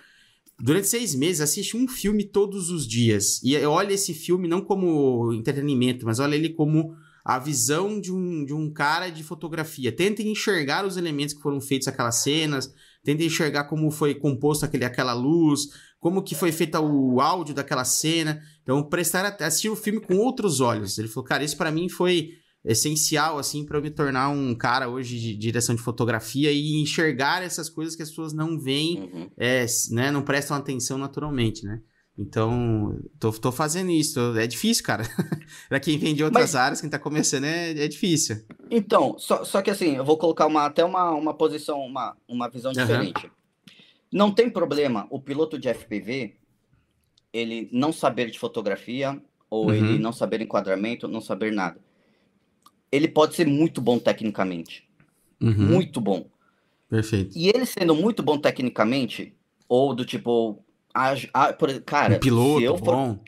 Durante seis meses, assiste um filme todos os dias. E olha esse filme não como entretenimento, mas olha ele como a visão de um, de um cara de fotografia. Tentem enxergar os elementos que foram feitos aquelas cenas, tentem enxergar como foi composto aquele, aquela luz, como que foi feito o áudio daquela cena. Então, prestar assistir o filme com outros olhos. Ele falou, cara, isso para mim foi essencial, assim, para eu me tornar um cara hoje de direção de fotografia e enxergar essas coisas que as pessoas não veem, uhum. é, né, não prestam atenção naturalmente, né? Então, tô, tô fazendo isso. É difícil, cara. pra quem vem de outras Mas... áreas, quem tá começando, é, é difícil. Então, só, só que assim, eu vou colocar uma, até uma, uma posição, uma, uma visão diferente. Uhum. Não tem problema o piloto de FPV, ele não saber de fotografia, ou uhum. ele não saber enquadramento, não saber nada ele pode ser muito bom tecnicamente. Uhum. Muito bom. Perfeito. E ele sendo muito bom tecnicamente, ou do tipo. A, a, por, cara, um piloto for, bom.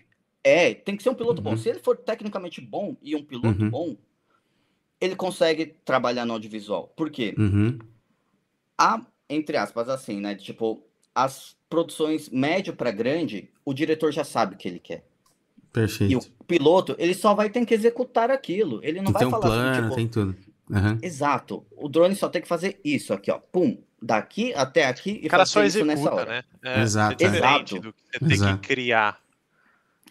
É, tem que ser um piloto uhum. bom. Se ele for tecnicamente bom e um piloto uhum. bom, ele consegue trabalhar no audiovisual. Por quê? Uhum. A, entre aspas, assim, né? Tipo, as produções médio para grande, o diretor já sabe o que ele quer. Perfeito. E o piloto, ele só vai ter que executar aquilo. Ele não vai tem um falar assim, plano, assim, tipo, tem tudo. Uhum. Exato. O drone só tem que fazer isso aqui, ó. Pum, daqui até aqui e o cara só executa, nessa hora. né? É, Exato. É Exato. do que você tem Exato. que criar.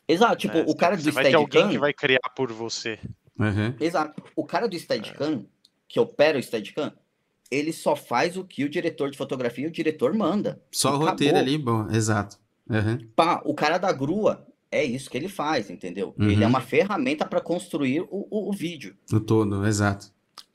Exato, tipo, é, o cara do Steadicam... Vai ter alguém que vai criar por você. Uhum. Exato. O cara do Steadicam, que opera o Steadicam, ele só faz o que o diretor de fotografia e o diretor manda. Só o roteiro ali, bom, exato. Uhum. Pá, o cara da grua, é isso que ele faz, entendeu? Uhum. Ele é uma ferramenta para construir o, o, o, vídeo. O todo, exato.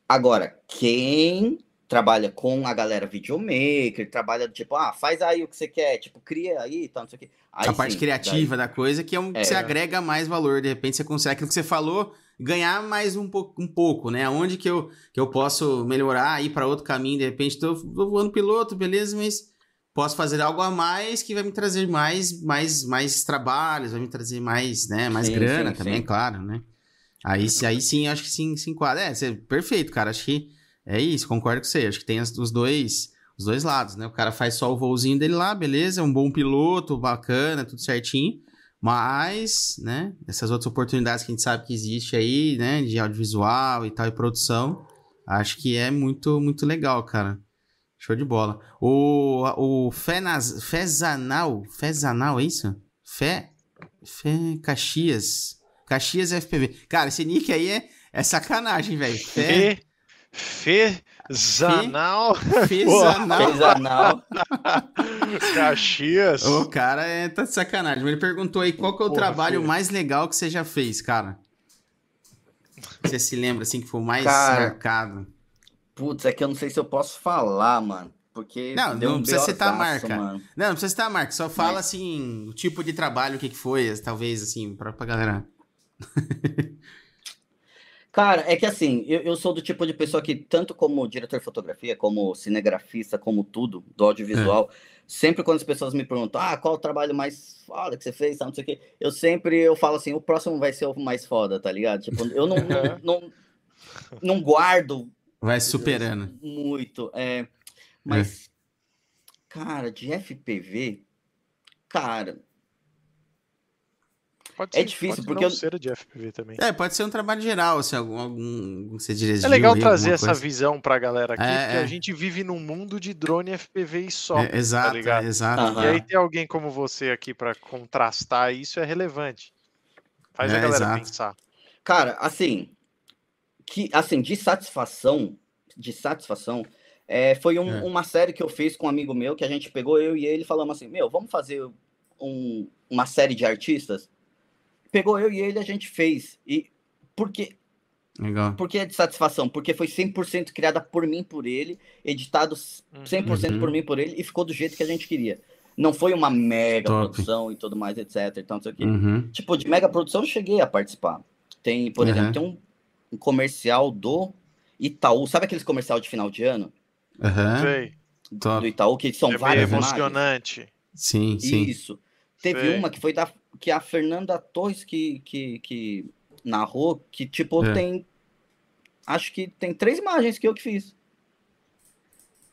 Agora, quem trabalha com a galera videomaker, trabalha tipo, ah, faz aí o que você quer, tipo, cria aí, tal, não sei o quê. Aí, a parte criativa daí... da coisa que é um é. que você agrega mais valor, de repente você consegue aquilo que você falou, ganhar mais um, po um pouco, né? Onde que eu, que eu posso melhorar, ir para outro caminho, de repente tô, tô voando piloto, beleza, mas posso fazer algo a mais que vai me trazer mais, mais, mais trabalhos, vai me trazer mais, né, mais sim, grana sim, também, sim. claro, né? Aí, aí sim, acho que sim, se enquadra. É, perfeito, cara. Acho que é isso, concordo com você. Acho que tem as, os dois os dois lados, né? O cara faz só o voozinho dele lá, beleza, é um bom piloto, bacana, tudo certinho. Mas, né, essas outras oportunidades que a gente sabe que existe aí, né, de audiovisual e tal, e produção, acho que é muito, muito legal, cara. Show de bola. O, o Fenaz, Fezanal, Fezanal, é isso? Fé, Fé Caxias. Caxias FPV. Cara, esse nick aí é, é sacanagem, velho. Fé... Fezanal. Fezanal. Fezanal. Caxias. O cara é, tá de sacanagem. Ele perguntou aí qual que é o Porra, trabalho filho. mais legal que você já fez, cara. Você se lembra, assim, que foi o mais cara, marcado? Putz, é que eu não sei se eu posso falar, mano. Porque. Não, não um precisa citar a marca. Mano. Não, não precisa citar a marca. Só fala Mas... assim, o tipo de trabalho, o que, que foi, talvez, assim, pra, pra galera. Cara, é que assim, eu, eu sou do tipo de pessoa que, tanto como diretor de fotografia, como cinegrafista, como tudo, do audiovisual, é. sempre quando as pessoas me perguntam, ah, qual o trabalho mais foda que você fez, não sei o quê, eu sempre eu falo assim, o próximo vai ser o mais foda, tá ligado? Tipo, eu não, não, não, não guardo Vai superando. Muito. É, mas, é. cara, de FPV, cara. Pode é ser, é difícil, porque eu... ser de FPV também. É, pode ser um trabalho geral, se algum, algum você diria. É legal trazer essa coisa. visão pra galera aqui, é, porque é. a gente vive num mundo de drone FPV e só. É, exato, tá exato. Uhum. E aí ter alguém como você aqui para contrastar isso é relevante. Faz a galera exato. pensar. Cara, assim, que, assim, de satisfação, de satisfação, é, foi um, é. uma série que eu fiz com um amigo meu, que a gente pegou eu e ele e falamos assim, meu, vamos fazer um, uma série de artistas? Pegou eu e ele, a gente fez. E porque Legal. Por que é de satisfação? Porque foi 100% criada por mim, por ele, editado 100% uhum. por mim, por ele, e ficou do jeito que a gente queria. Não foi uma mega Top. produção e tudo mais, etc. Então, não sei o quê. Uhum. Tipo, de mega produção eu cheguei a participar. Tem, por uhum. exemplo, tem um um comercial do Itaú. Sabe aqueles comercial de final de ano? Aham. Do Itaú, que são é vários emocionante. Sim, sim. Isso. Teve Sei. uma que foi da que a Fernanda Torres que, que, que narrou, que tipo é. tem acho que tem três imagens que eu que fiz.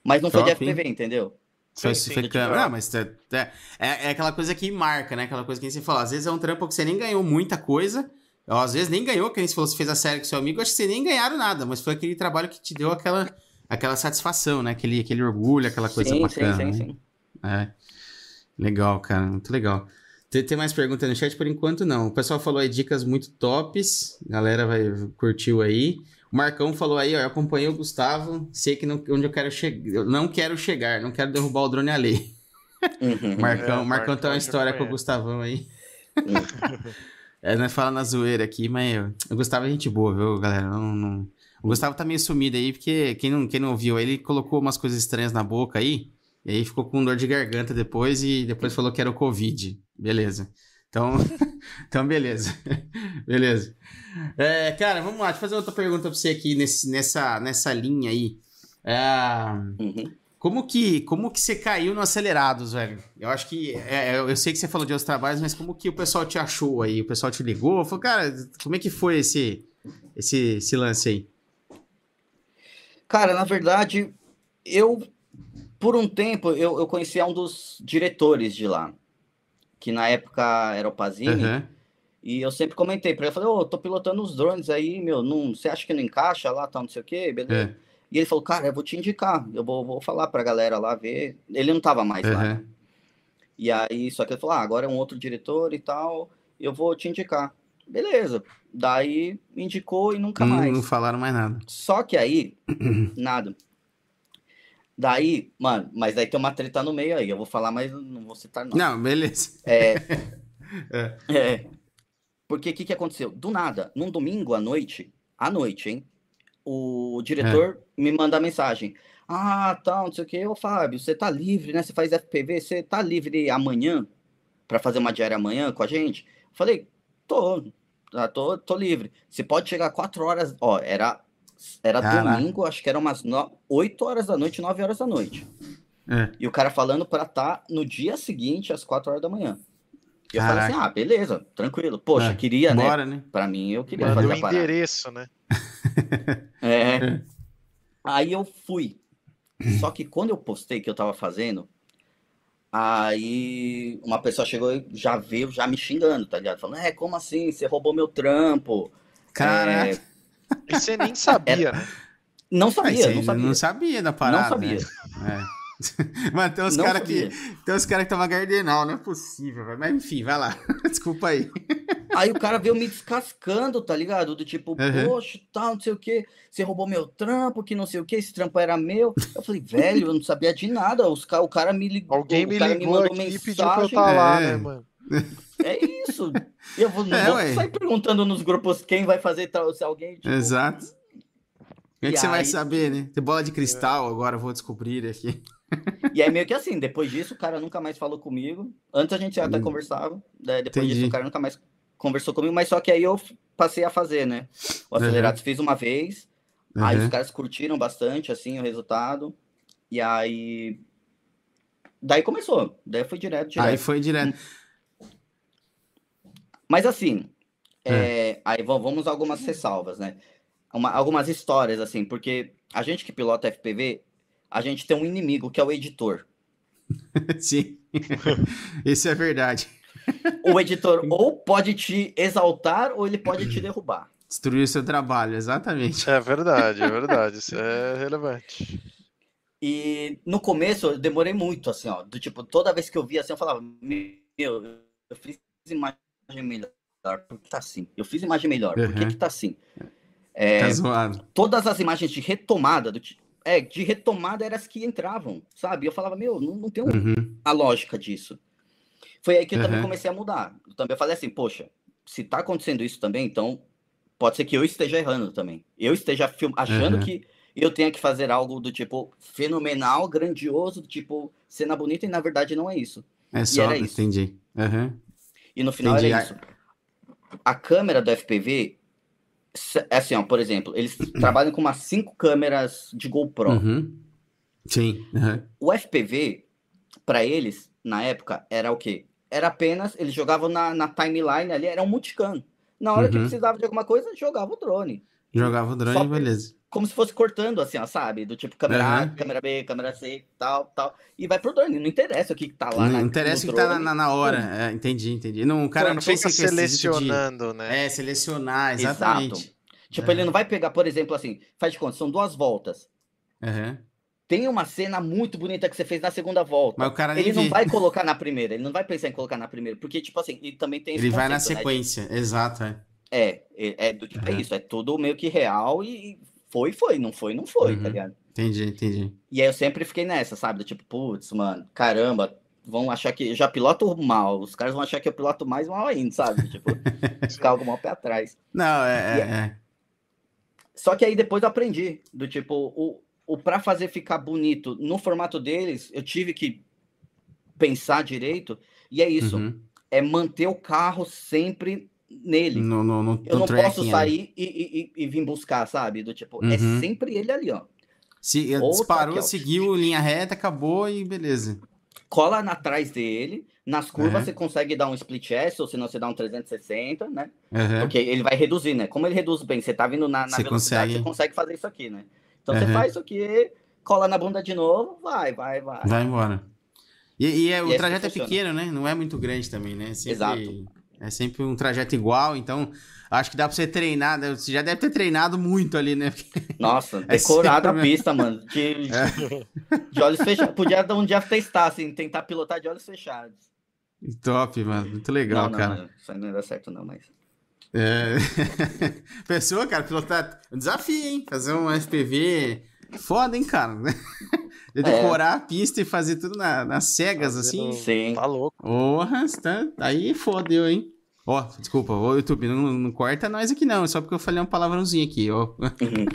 Mas não foi Top, de FPV, hein? entendeu? Foi, sim, foi câmera. Não, mas é, é, é, aquela coisa que marca, né? Aquela coisa que você fala. Às vezes é um trampo que você nem ganhou muita coisa. Ou às vezes nem ganhou, que a gente falou, você fez a série com seu amigo, acho que você nem ganharam nada, mas foi aquele trabalho que te deu aquela, aquela satisfação, né? Aquele, aquele orgulho, aquela coisa sim, bacana. Sim, sim, né? sim. É. Legal, cara, muito legal. Tem, tem mais perguntas no chat? Por enquanto, não. O pessoal falou aí dicas muito tops. A galera vai, curtiu aí. O Marcão falou aí, ó, eu acompanhei o Gustavo, sei que não, onde eu quero chegar. Eu não quero chegar, não quero derrubar o drone ali. Uhum. Marcão, é, Marcão tem uma história com o Gustavão aí. Uhum. é, nós falamos na zoeira aqui, mas eu, o Gustavo é gente boa, viu, galera? Não, não... O Gustavo tá meio sumido aí, porque quem não, quem não ouviu, ele colocou umas coisas estranhas na boca aí. E aí ficou com dor de garganta depois e depois falou que era o Covid. Beleza. Então, então beleza. beleza. É, cara, vamos lá. Deixa eu fazer outra pergunta pra você aqui nesse, nessa, nessa linha aí. É, uhum. Como que, como que você caiu no Acelerados, velho? Eu acho que. É, eu sei que você falou de outros trabalhos, mas como que o pessoal te achou aí? O pessoal te ligou? Falou, cara, como é que foi esse, esse, esse lance aí? Cara, na verdade, eu por um tempo, eu, eu conhecia um dos diretores de lá, que na época era o Pazini, uhum. e eu sempre comentei para ele, falei, ô, oh, tô pilotando os drones aí, meu, não, você acha que não encaixa lá, tal, não sei o quê, beleza? É. E ele falou, cara, eu vou te indicar, eu vou, vou falar pra galera lá ver. Ele não tava mais uhum. lá. E aí, só que ele falou, ah, agora é um outro diretor e tal, eu vou te indicar. Beleza. Daí indicou e nunca mais. Não falaram mais nada. Só que aí, nada. Daí, mano, mas daí tem uma treta no meio aí. Eu vou falar, mas não vou citar não. Não, beleza. É. é. é. Porque o que, que aconteceu? Do nada, num domingo à noite, à noite, hein? O diretor é. me manda a mensagem. Ah, tá, não sei o que. Ô, Fábio, você tá livre, né? Você faz FPV, você tá livre amanhã para fazer uma diária amanhã com a gente? Falei, tô, tá, tô, tô livre. Você pode chegar quatro horas. Ó, era era Caraca. domingo, acho que era umas no... 8 horas da noite, 9 horas da noite. É. E o cara falando pra estar tá no dia seguinte, às 4 horas da manhã. E eu Caraca. falei assim, ah, beleza, tranquilo. Poxa, é. queria, né? Bora, né? Pra mim, eu queria fazer o endereço, né? é. é. Aí eu fui. Só que quando eu postei que eu tava fazendo, aí uma pessoa chegou e já veio já me xingando, tá ligado? Falando, é, como assim? Você roubou meu trampo. Caraca. É, e você nem sabia, né? Não sabia, não sabia. Não sabia da parada. Não sabia. Né? É. Mano, tem uns caras que. Tem uns caras que estavam gardenal, não é possível, véio. Mas enfim, vai lá. Desculpa aí. Aí o cara veio me descascando, tá ligado? Do tipo, uhum. poxa, tal, não sei o que. Você roubou meu trampo, que não sei o que, esse trampo era meu. Eu falei, velho, eu não sabia de nada. Os, o cara me ligou. Alguém me ligou me mandou aqui mensagem. e pediu pra eu estar lá, é. né, mano? É isso. Eu vou, não é, vou sair perguntando nos grupos quem vai fazer tal, se alguém. Tipo... Exato. O que, que você vai saber, né? Tem bola de cristal, agora vou descobrir aqui. E é meio que assim, depois disso o cara nunca mais falou comigo. Antes a gente até hum. conversava, né? depois Entendi. disso o cara nunca mais conversou comigo, mas só que aí eu passei a fazer, né? O acelerado uhum. fiz uma vez, uhum. aí os caras curtiram bastante, assim, o resultado. E aí. Daí começou. Daí foi direto, direto. Aí foi direto. Mas assim, é. É, aí vamos algumas ressalvas, né? Uma, algumas histórias, assim, porque a gente que pilota FPV, a gente tem um inimigo que é o editor. Sim, isso é verdade. O editor ou pode te exaltar ou ele pode te derrubar. Destruir o seu trabalho, exatamente. É verdade, é verdade, isso é relevante. E no começo eu demorei muito, assim, ó, do tipo, toda vez que eu via assim, eu falava, meu, eu fiz imagem melhor, por que tá assim? Eu fiz imagem melhor, por que, que tá assim? É, tá zoado. Todas as imagens de retomada, do, é, de retomada eram as que entravam, sabe? Eu falava, meu, não, não tem um, uhum. a lógica disso. Foi aí que eu uhum. também comecei a mudar. Eu também falei assim, poxa, se tá acontecendo isso também, então pode ser que eu esteja errando também. Eu esteja achando uhum. que eu tenha que fazer algo do tipo fenomenal, grandioso, do tipo cena bonita, e na verdade não é isso. É só, entendi. Uhum. E no final Entendi. era isso. A câmera do FPV, é assim, ó, por exemplo, eles trabalham com umas cinco câmeras de GoPro. Uhum. Sim. Uhum. O FPV, para eles, na época, era o quê? Era apenas, eles jogavam na, na timeline ali, era um multicam. Na hora uhum. que precisava de alguma coisa, jogava o drone. Jogava o drone e beleza. Como se fosse cortando, assim, ó, sabe? Do tipo câmera uhum. A, câmera B, câmera C, tal, tal. E vai pro drone. Não interessa o que, que tá lá. Não na, interessa o que tá na, na hora. É, entendi, entendi. Não, o cara não, não fica selecionando, de... né? É, selecionar, exatamente. Exato. Tipo, ele não vai pegar, por exemplo, assim, faz de conta, são duas voltas. Uhum. Tem uma cena muito bonita que você fez na segunda volta. Mas o cara ele não vê. vai colocar na primeira, ele não vai pensar em colocar na primeira, porque, tipo assim, ele também tem Ele vai na né, sequência, né? exato, é. É, é, é, do, tipo, uhum. é isso, é tudo meio que real e foi, foi, não foi, não foi, tá uhum. tá ligado? Entendi, entendi. E aí eu sempre fiquei nessa, sabe? Do tipo, putz, mano, caramba, vão achar que eu já piloto mal, os caras vão achar que eu piloto mais mal ainda, sabe? Tipo, ficar algo mal pé atrás. Não, é, é, é. Só que aí depois eu aprendi, do tipo, o, o para fazer ficar bonito no formato deles, eu tive que pensar direito, e é isso, uhum. é manter o carro sempre nele. No, no, no, eu não posso sair e, e, e, vir buscar, sabe? Do tipo, é uhum. é sempre ele ali, ó. Se Ou disparou, tá seguiu linha reta, acabou e beleza. Cola atrás dele, nas curvas uhum. você consegue dar um split S, ou senão você dá um 360, né? Uhum. Porque ele vai reduzir, né? Como ele reduz bem, você tá vindo na, na você velocidade, consegue... você consegue fazer isso aqui, né? Então você faz isso aqui, cola na bunda de novo, vai, vai, vai. Vai embora. E, e, é, e o é trajeto é pequeno, né? Não é muito grande também, né? Sempre... Exato. É sempre um trajeto igual, então acho que dá pra você treinar. Né? Você já deve ter treinado muito ali, né? Nossa, é decorado sempre... a pista, mano. De, é. de olhos fechados. Podia um dia testar, assim, tentar pilotar de olhos fechados. Top, mano. Muito legal, não, não, cara. Não, isso aí não dá certo, não, mas. É... Pessoa, cara, pilotar. Um desafio, hein? Fazer um FPV foda, hein, cara? De decorar é. a pista e fazer tudo na, nas cegas, assim. Sim. Tá louco. Porra, tá... aí fodeu, hein? Ó, oh, desculpa, o YouTube, não, não, corta nós aqui não, só porque eu falei um palavrãozinho aqui, ó. Uhum.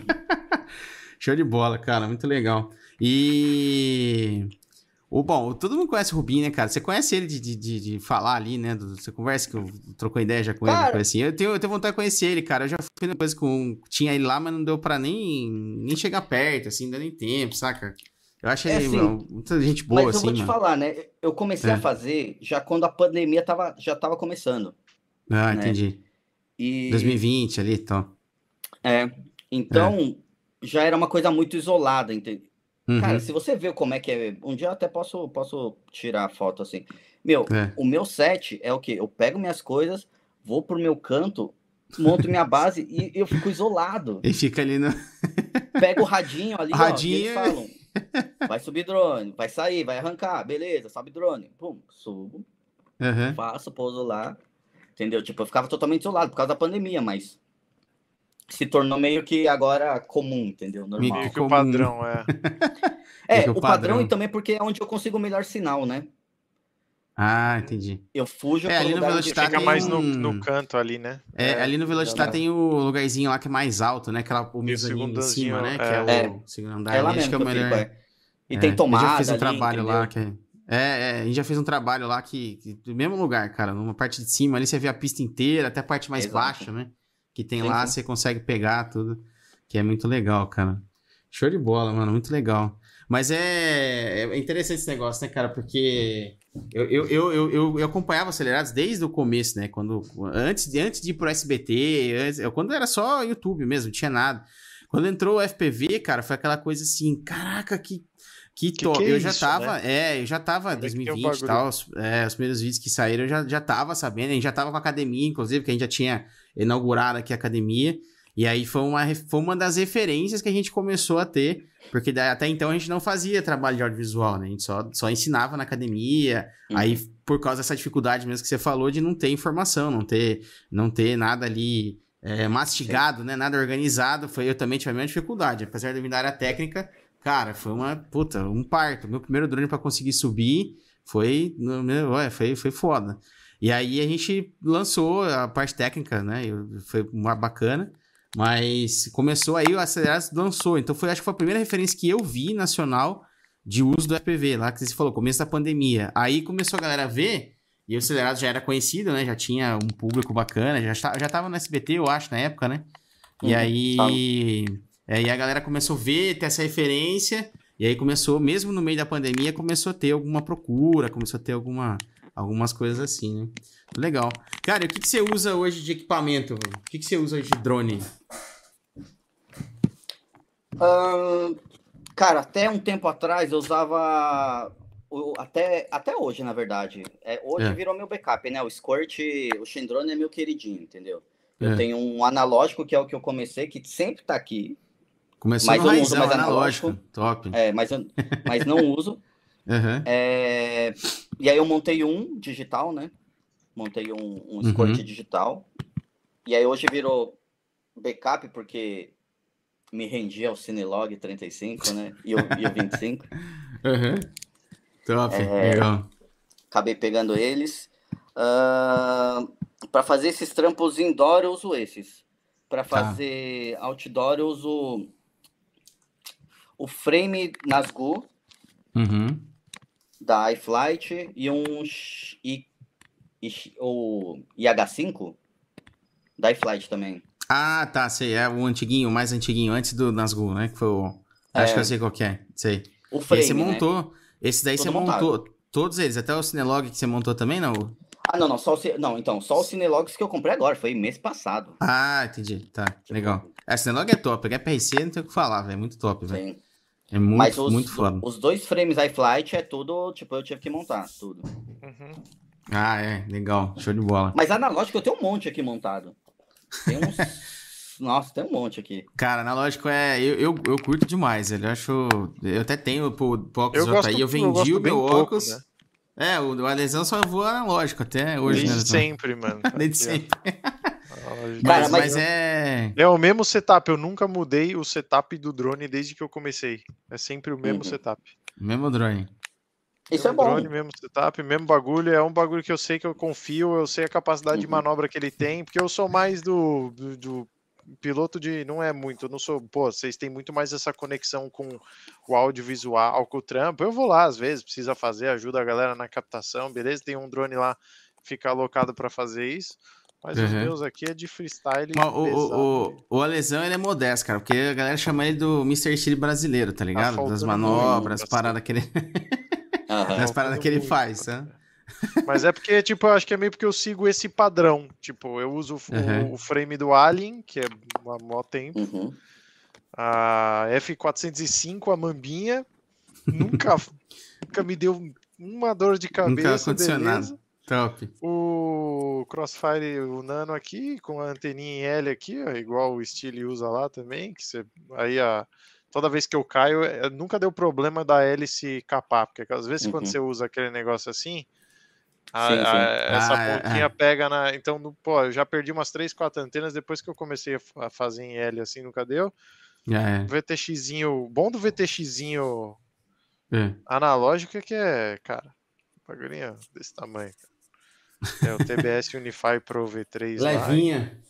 Show de bola, cara, muito legal. E... O, bom, todo mundo conhece o Rubinho, né, cara? Você conhece ele de, de, de falar ali, né? Do, você conversa, que eu trocou ideia já com cara, ele, assim. Eu tenho, eu tenho vontade de conhecer ele, cara. Eu já uma coisa com... Tinha ele lá, mas não deu pra nem, nem chegar perto, assim, não deu nem tempo, saca? Eu achei é, assim, muita gente boa, mas assim, eu vou te falar, né? Eu comecei é. a fazer já quando a pandemia tava, já tava começando. Ah, né? entendi. E... 2020 ali, então. É, então é. já era uma coisa muito isolada, entende? Uhum. Cara, se você vê como é que é. Um dia eu até posso, posso tirar a foto assim. Meu, é. o meu set é o quê? Eu pego minhas coisas, vou pro meu canto, monto minha base e eu fico isolado. E fica ali no. Pego o radinho ali, radinho... ó, falam Vai subir drone, vai sair, vai arrancar, beleza, sobe drone. Pum, subo. Uhum. Faço, pouso lá. Entendeu? Tipo, eu ficava totalmente isolado por causa da pandemia, mas se tornou meio que agora comum, entendeu? Normal. Meio que o padrão, é. é, o, o padrão, padrão e também porque é onde eu consigo o melhor sinal, né? Ah, entendi. Eu fujo é, ali no Velocitar Fica mais no, no, canto ali, né? É, é ali no Velocitar tem o lugarzinho lá que é mais alto, né? Aquela o em cima, né? É. Que é o é. segundo andar. É lá mesmo que é o melhor. Fico, é. E tem tomada. A gente já fez um ali, trabalho entendeu? lá que é... É, a gente já fez um trabalho lá que, que, no mesmo lugar, cara, numa parte de cima ali você vê a pista inteira, até a parte mais Exato. baixa, né? Que tem sim, lá, você consegue pegar tudo, que é muito legal, cara. Show de bola, mano, muito legal. Mas é, é interessante esse negócio, né, cara? Porque eu, eu, eu, eu, eu acompanhava Acelerados desde o começo, né? Quando, antes, antes de ir pro SBT, antes, quando era só YouTube mesmo, não tinha nada. Quando entrou o FPV, cara, foi aquela coisa assim, caraca, que que, que top. Que é eu já isso, tava, né? é, eu já tava em 2020 e tal, os, é, os primeiros vídeos que saíram eu já, já tava sabendo, a gente já tava com a academia, inclusive, que a gente já tinha inaugurado aqui a academia. E aí foi uma, foi uma das referências que a gente começou a ter, porque até então a gente não fazia trabalho de audiovisual, né? A gente só, só ensinava na academia. Uhum. Aí, por causa dessa dificuldade mesmo que você falou, de não ter informação, não ter, não ter nada ali é, mastigado, Sim. né? Nada organizado, foi eu também tive a mesma dificuldade. Apesar de eu vir da área técnica, cara, foi uma puta, um parto. Meu primeiro drone para conseguir subir foi, ué, foi, foi foda. E aí a gente lançou a parte técnica, né? Foi uma bacana. Mas começou aí, o Acelerados lançou. Então foi, acho que foi a primeira referência que eu vi nacional de uso do FPV, lá que você falou, começo da pandemia. Aí começou a galera a ver, e o Acelerados já era conhecido, né? Já tinha um público bacana, já, já tava no SBT, eu acho, na época, né? E uhum, aí, aí a galera começou a ver, ter essa referência, e aí começou, mesmo no meio da pandemia, começou a ter alguma procura, começou a ter alguma, algumas coisas assim, né? Legal. Cara, o que, que você usa hoje de equipamento? O que, que você usa de drone? Uh, cara, até um tempo atrás eu usava. Até, até hoje, na verdade. É, hoje é. virou meu backup, né? O Squirt, o Shendrone é meu queridinho, entendeu? Eu é. tenho um analógico que é o que eu comecei, que sempre tá aqui. Começou mas eu não uso mais analógico. Top. É, mas, eu, mas não uso. Uhum. É, e aí eu montei um digital, né? Montei um, um Squirt uhum. digital. E aí hoje virou backup, porque me rendi ao Cinelog 35, né? E o, e o 25. Uhum. Top, é, legal. Acabei pegando eles. Uh, para fazer esses trampos indoor, eu uso esses. Para tá. fazer tá. outdoor, eu uso o frame Nazgûl uhum. da iFlight e um I, o IH5 da iFlight também. Ah, tá, sei. É o antiguinho, o mais antiguinho, antes do Nazgûl, né? Que foi o. É. Acho que eu sei qual é. Sei. O frame, Esse você né? montou. Né? Esse daí Todo você montado. montou. Todos eles, até o Cinelog que você montou também, não? Ah, não, não, só o, não, então, só o Cinelogs que eu comprei agora, foi mês passado. Ah, entendi, tá, legal. A Cinelog é top, PRC não tem o que falar, velho, é muito top, velho. É muito, Mas os, muito foda. Os dois frames iFlight é tudo, tipo, eu tive que montar, tudo. Uhum. Ah, é, legal, show de bola. Mas analógico eu tenho um monte aqui montado. Tem uns... Nossa, tem um monte aqui. Cara, analógico é. Eu, eu, eu curto demais. Eu acho. Eu até tenho pro, pro Oculus aí. Eu vendi eu o meu óculos. Né? É, o, o Alesão só voa analógico até hoje, Desde né? sempre, mano. Desde sempre. Cara, mas, mas, é. É o mesmo setup. Eu nunca mudei o setup do drone desde que eu comecei. É sempre o mesmo uhum. setup. Mesmo drone. Isso é bom. Drone, mesmo setup, mesmo bagulho. É um bagulho que eu sei que eu confio, eu sei a capacidade uhum. de manobra que ele tem, porque eu sou mais do, do, do piloto de não é muito, eu não sou, pô, vocês têm muito mais essa conexão com o audiovisual, com o trampo. Eu vou lá às vezes, precisa fazer, ajuda a galera na captação, beleza? Tem um drone lá fica alocado para fazer isso. Mas uhum. os meus aqui é de freestyle. Mas, o, o, o Alesão ele é modesto, cara, porque a galera chama ele do Mr. Steel brasileiro, tá ligado? Tá das manobras, paradas que ele. Uhum. As paradas que ele faz, né? Mas é porque, tipo, eu acho que é meio porque eu sigo esse padrão. Tipo, eu uso uhum. o, o, frame do Alien, que é uma mó tempo. Uhum. A F405, a Mambinha. Nunca, nunca me deu uma dor de cabeça. Nunca beleza. Top. O Crossfire, o Nano aqui, com a anteninha em L aqui, ó, igual o Steele usa lá também, que você, aí a, toda vez que eu caio, é, nunca deu problema da hélice capar, porque às vezes uhum. quando você usa aquele negócio assim, a, sim, sim. A, essa ah, é, pontinha é. pega na. Então, pô, eu já perdi umas 3, 4 antenas depois que eu comecei a fazer em L assim, nunca deu. É. O VTXzinho, bom do VTXzinho é. analógico é que é, cara, bagulhinho desse tamanho. É o TBS Unify Pro V3 Levinha. Lá,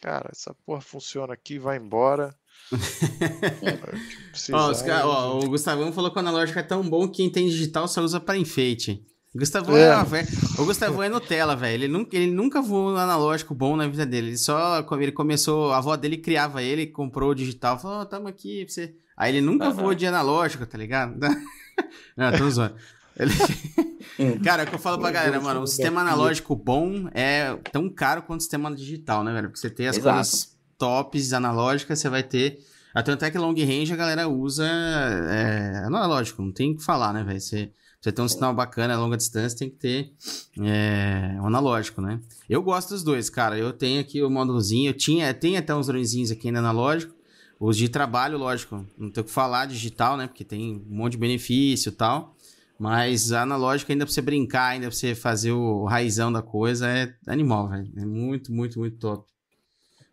cara, essa porra funciona aqui, vai embora. ó, cara, ó, o Gustavão falou que o analógico é tão bom que quem tem digital só usa para enfeite. O Gustavo é, é o é Nutella, velho. Ele nunca, ele nunca voou um analógico bom na vida dele. Ele só, ele começou, a avó dele criava ele, comprou o digital, falou, oh, tamo aqui pra você. Aí ele nunca uhum. voou de analógico, tá ligado? Não, tô zoando. Ele... Cara, é o que eu falo pra galera, mano, o sistema analógico bom é tão caro quanto o sistema digital, né, velho? Porque você tem as Exato. coisas tops analógicas, você vai ter. Até até que long range a galera usa é, analógico, não tem o que falar, né, velho? Você você ter um sinal bacana a longa distância, tem que ter é, um analógico, né? Eu gosto dos dois, cara. Eu tenho aqui o módulozinho, eu tinha, tem até uns dronezinhos aqui ainda analógico. Os de trabalho, lógico, não tenho o que falar digital, né? Porque tem um monte de benefício e tal. Mas analógico ainda pra você brincar, ainda pra você fazer o raizão da coisa, é animal, velho. É muito, muito, muito top.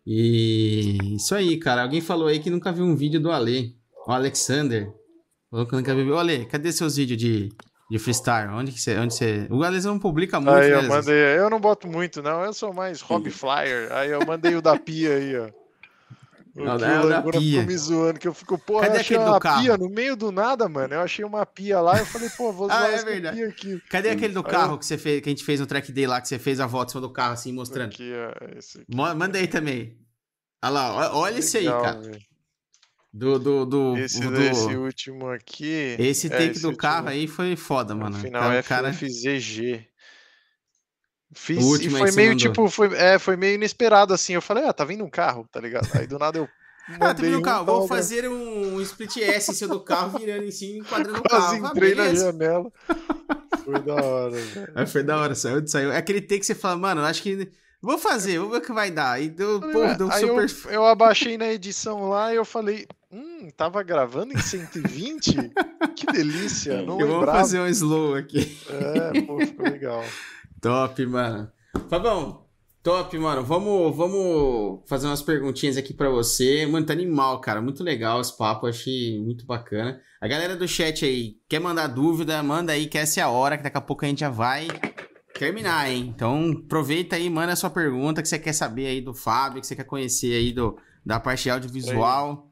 E isso aí, cara. Alguém falou aí que nunca viu um vídeo do Ale. O Alexander. Falou que nunca viu. Ô, Ale, cadê seus vídeos de de freestyle? Onde que você. Onde você... O Gales não publica muito. Aí eu né, mandei. Eu não boto muito, não. Eu sou mais hobby flyer. Aí eu mandei o da pia aí, ó. O não, não, é da pia. me zoando, que eu fico, porra, Cadê eu achei uma pia no meio do nada, mano. Eu achei uma pia lá, eu falei, pô, vou usar ah, é essa verdade. pia aqui. Cadê aquele do carro que você fez, que a gente fez no track day lá, que você fez a volta em cima do carro, assim, mostrando? Aqui, ó, esse aqui. Manda aí também. Olha lá, olha esse aí, cara. Véio. Do, do, do, esse, do... esse último aqui. Esse é, take esse do carro aí foi foda, mano. No final é cara... FZG. Fiz, o último e foi meio tipo, foi, é, foi meio inesperado assim. Eu falei, ah, tá vindo um carro, tá ligado? Aí do nada eu Ah, tu viu o carro? Vou fazer um split S em cima do carro, virando em cima e enquadrando o carro. Quase entrei ah, na janela. Foi da hora, velho. É, foi da hora, saiu, saiu. É aquele take que você fala, mano, acho que. Vou fazer, vou ver o que vai dar. E deu, pô, deu Aí super. Eu, eu abaixei na edição lá e eu falei, hum, tava gravando em 120? que delícia, não Eu vou fazer um slow aqui. É, pô, ficou legal. Top, mano. Fabão, top, mano. Vamos, vamos fazer umas perguntinhas aqui para você. Mano, tá animal, cara. Muito legal esse papo, achei muito bacana. A galera do chat aí, quer mandar dúvida, manda aí, que essa é a hora, que daqui a pouco a gente já vai terminar, hein? Então, aproveita aí, manda a sua pergunta que você quer saber aí do Fábio, que você quer conhecer aí do, da parte audiovisual.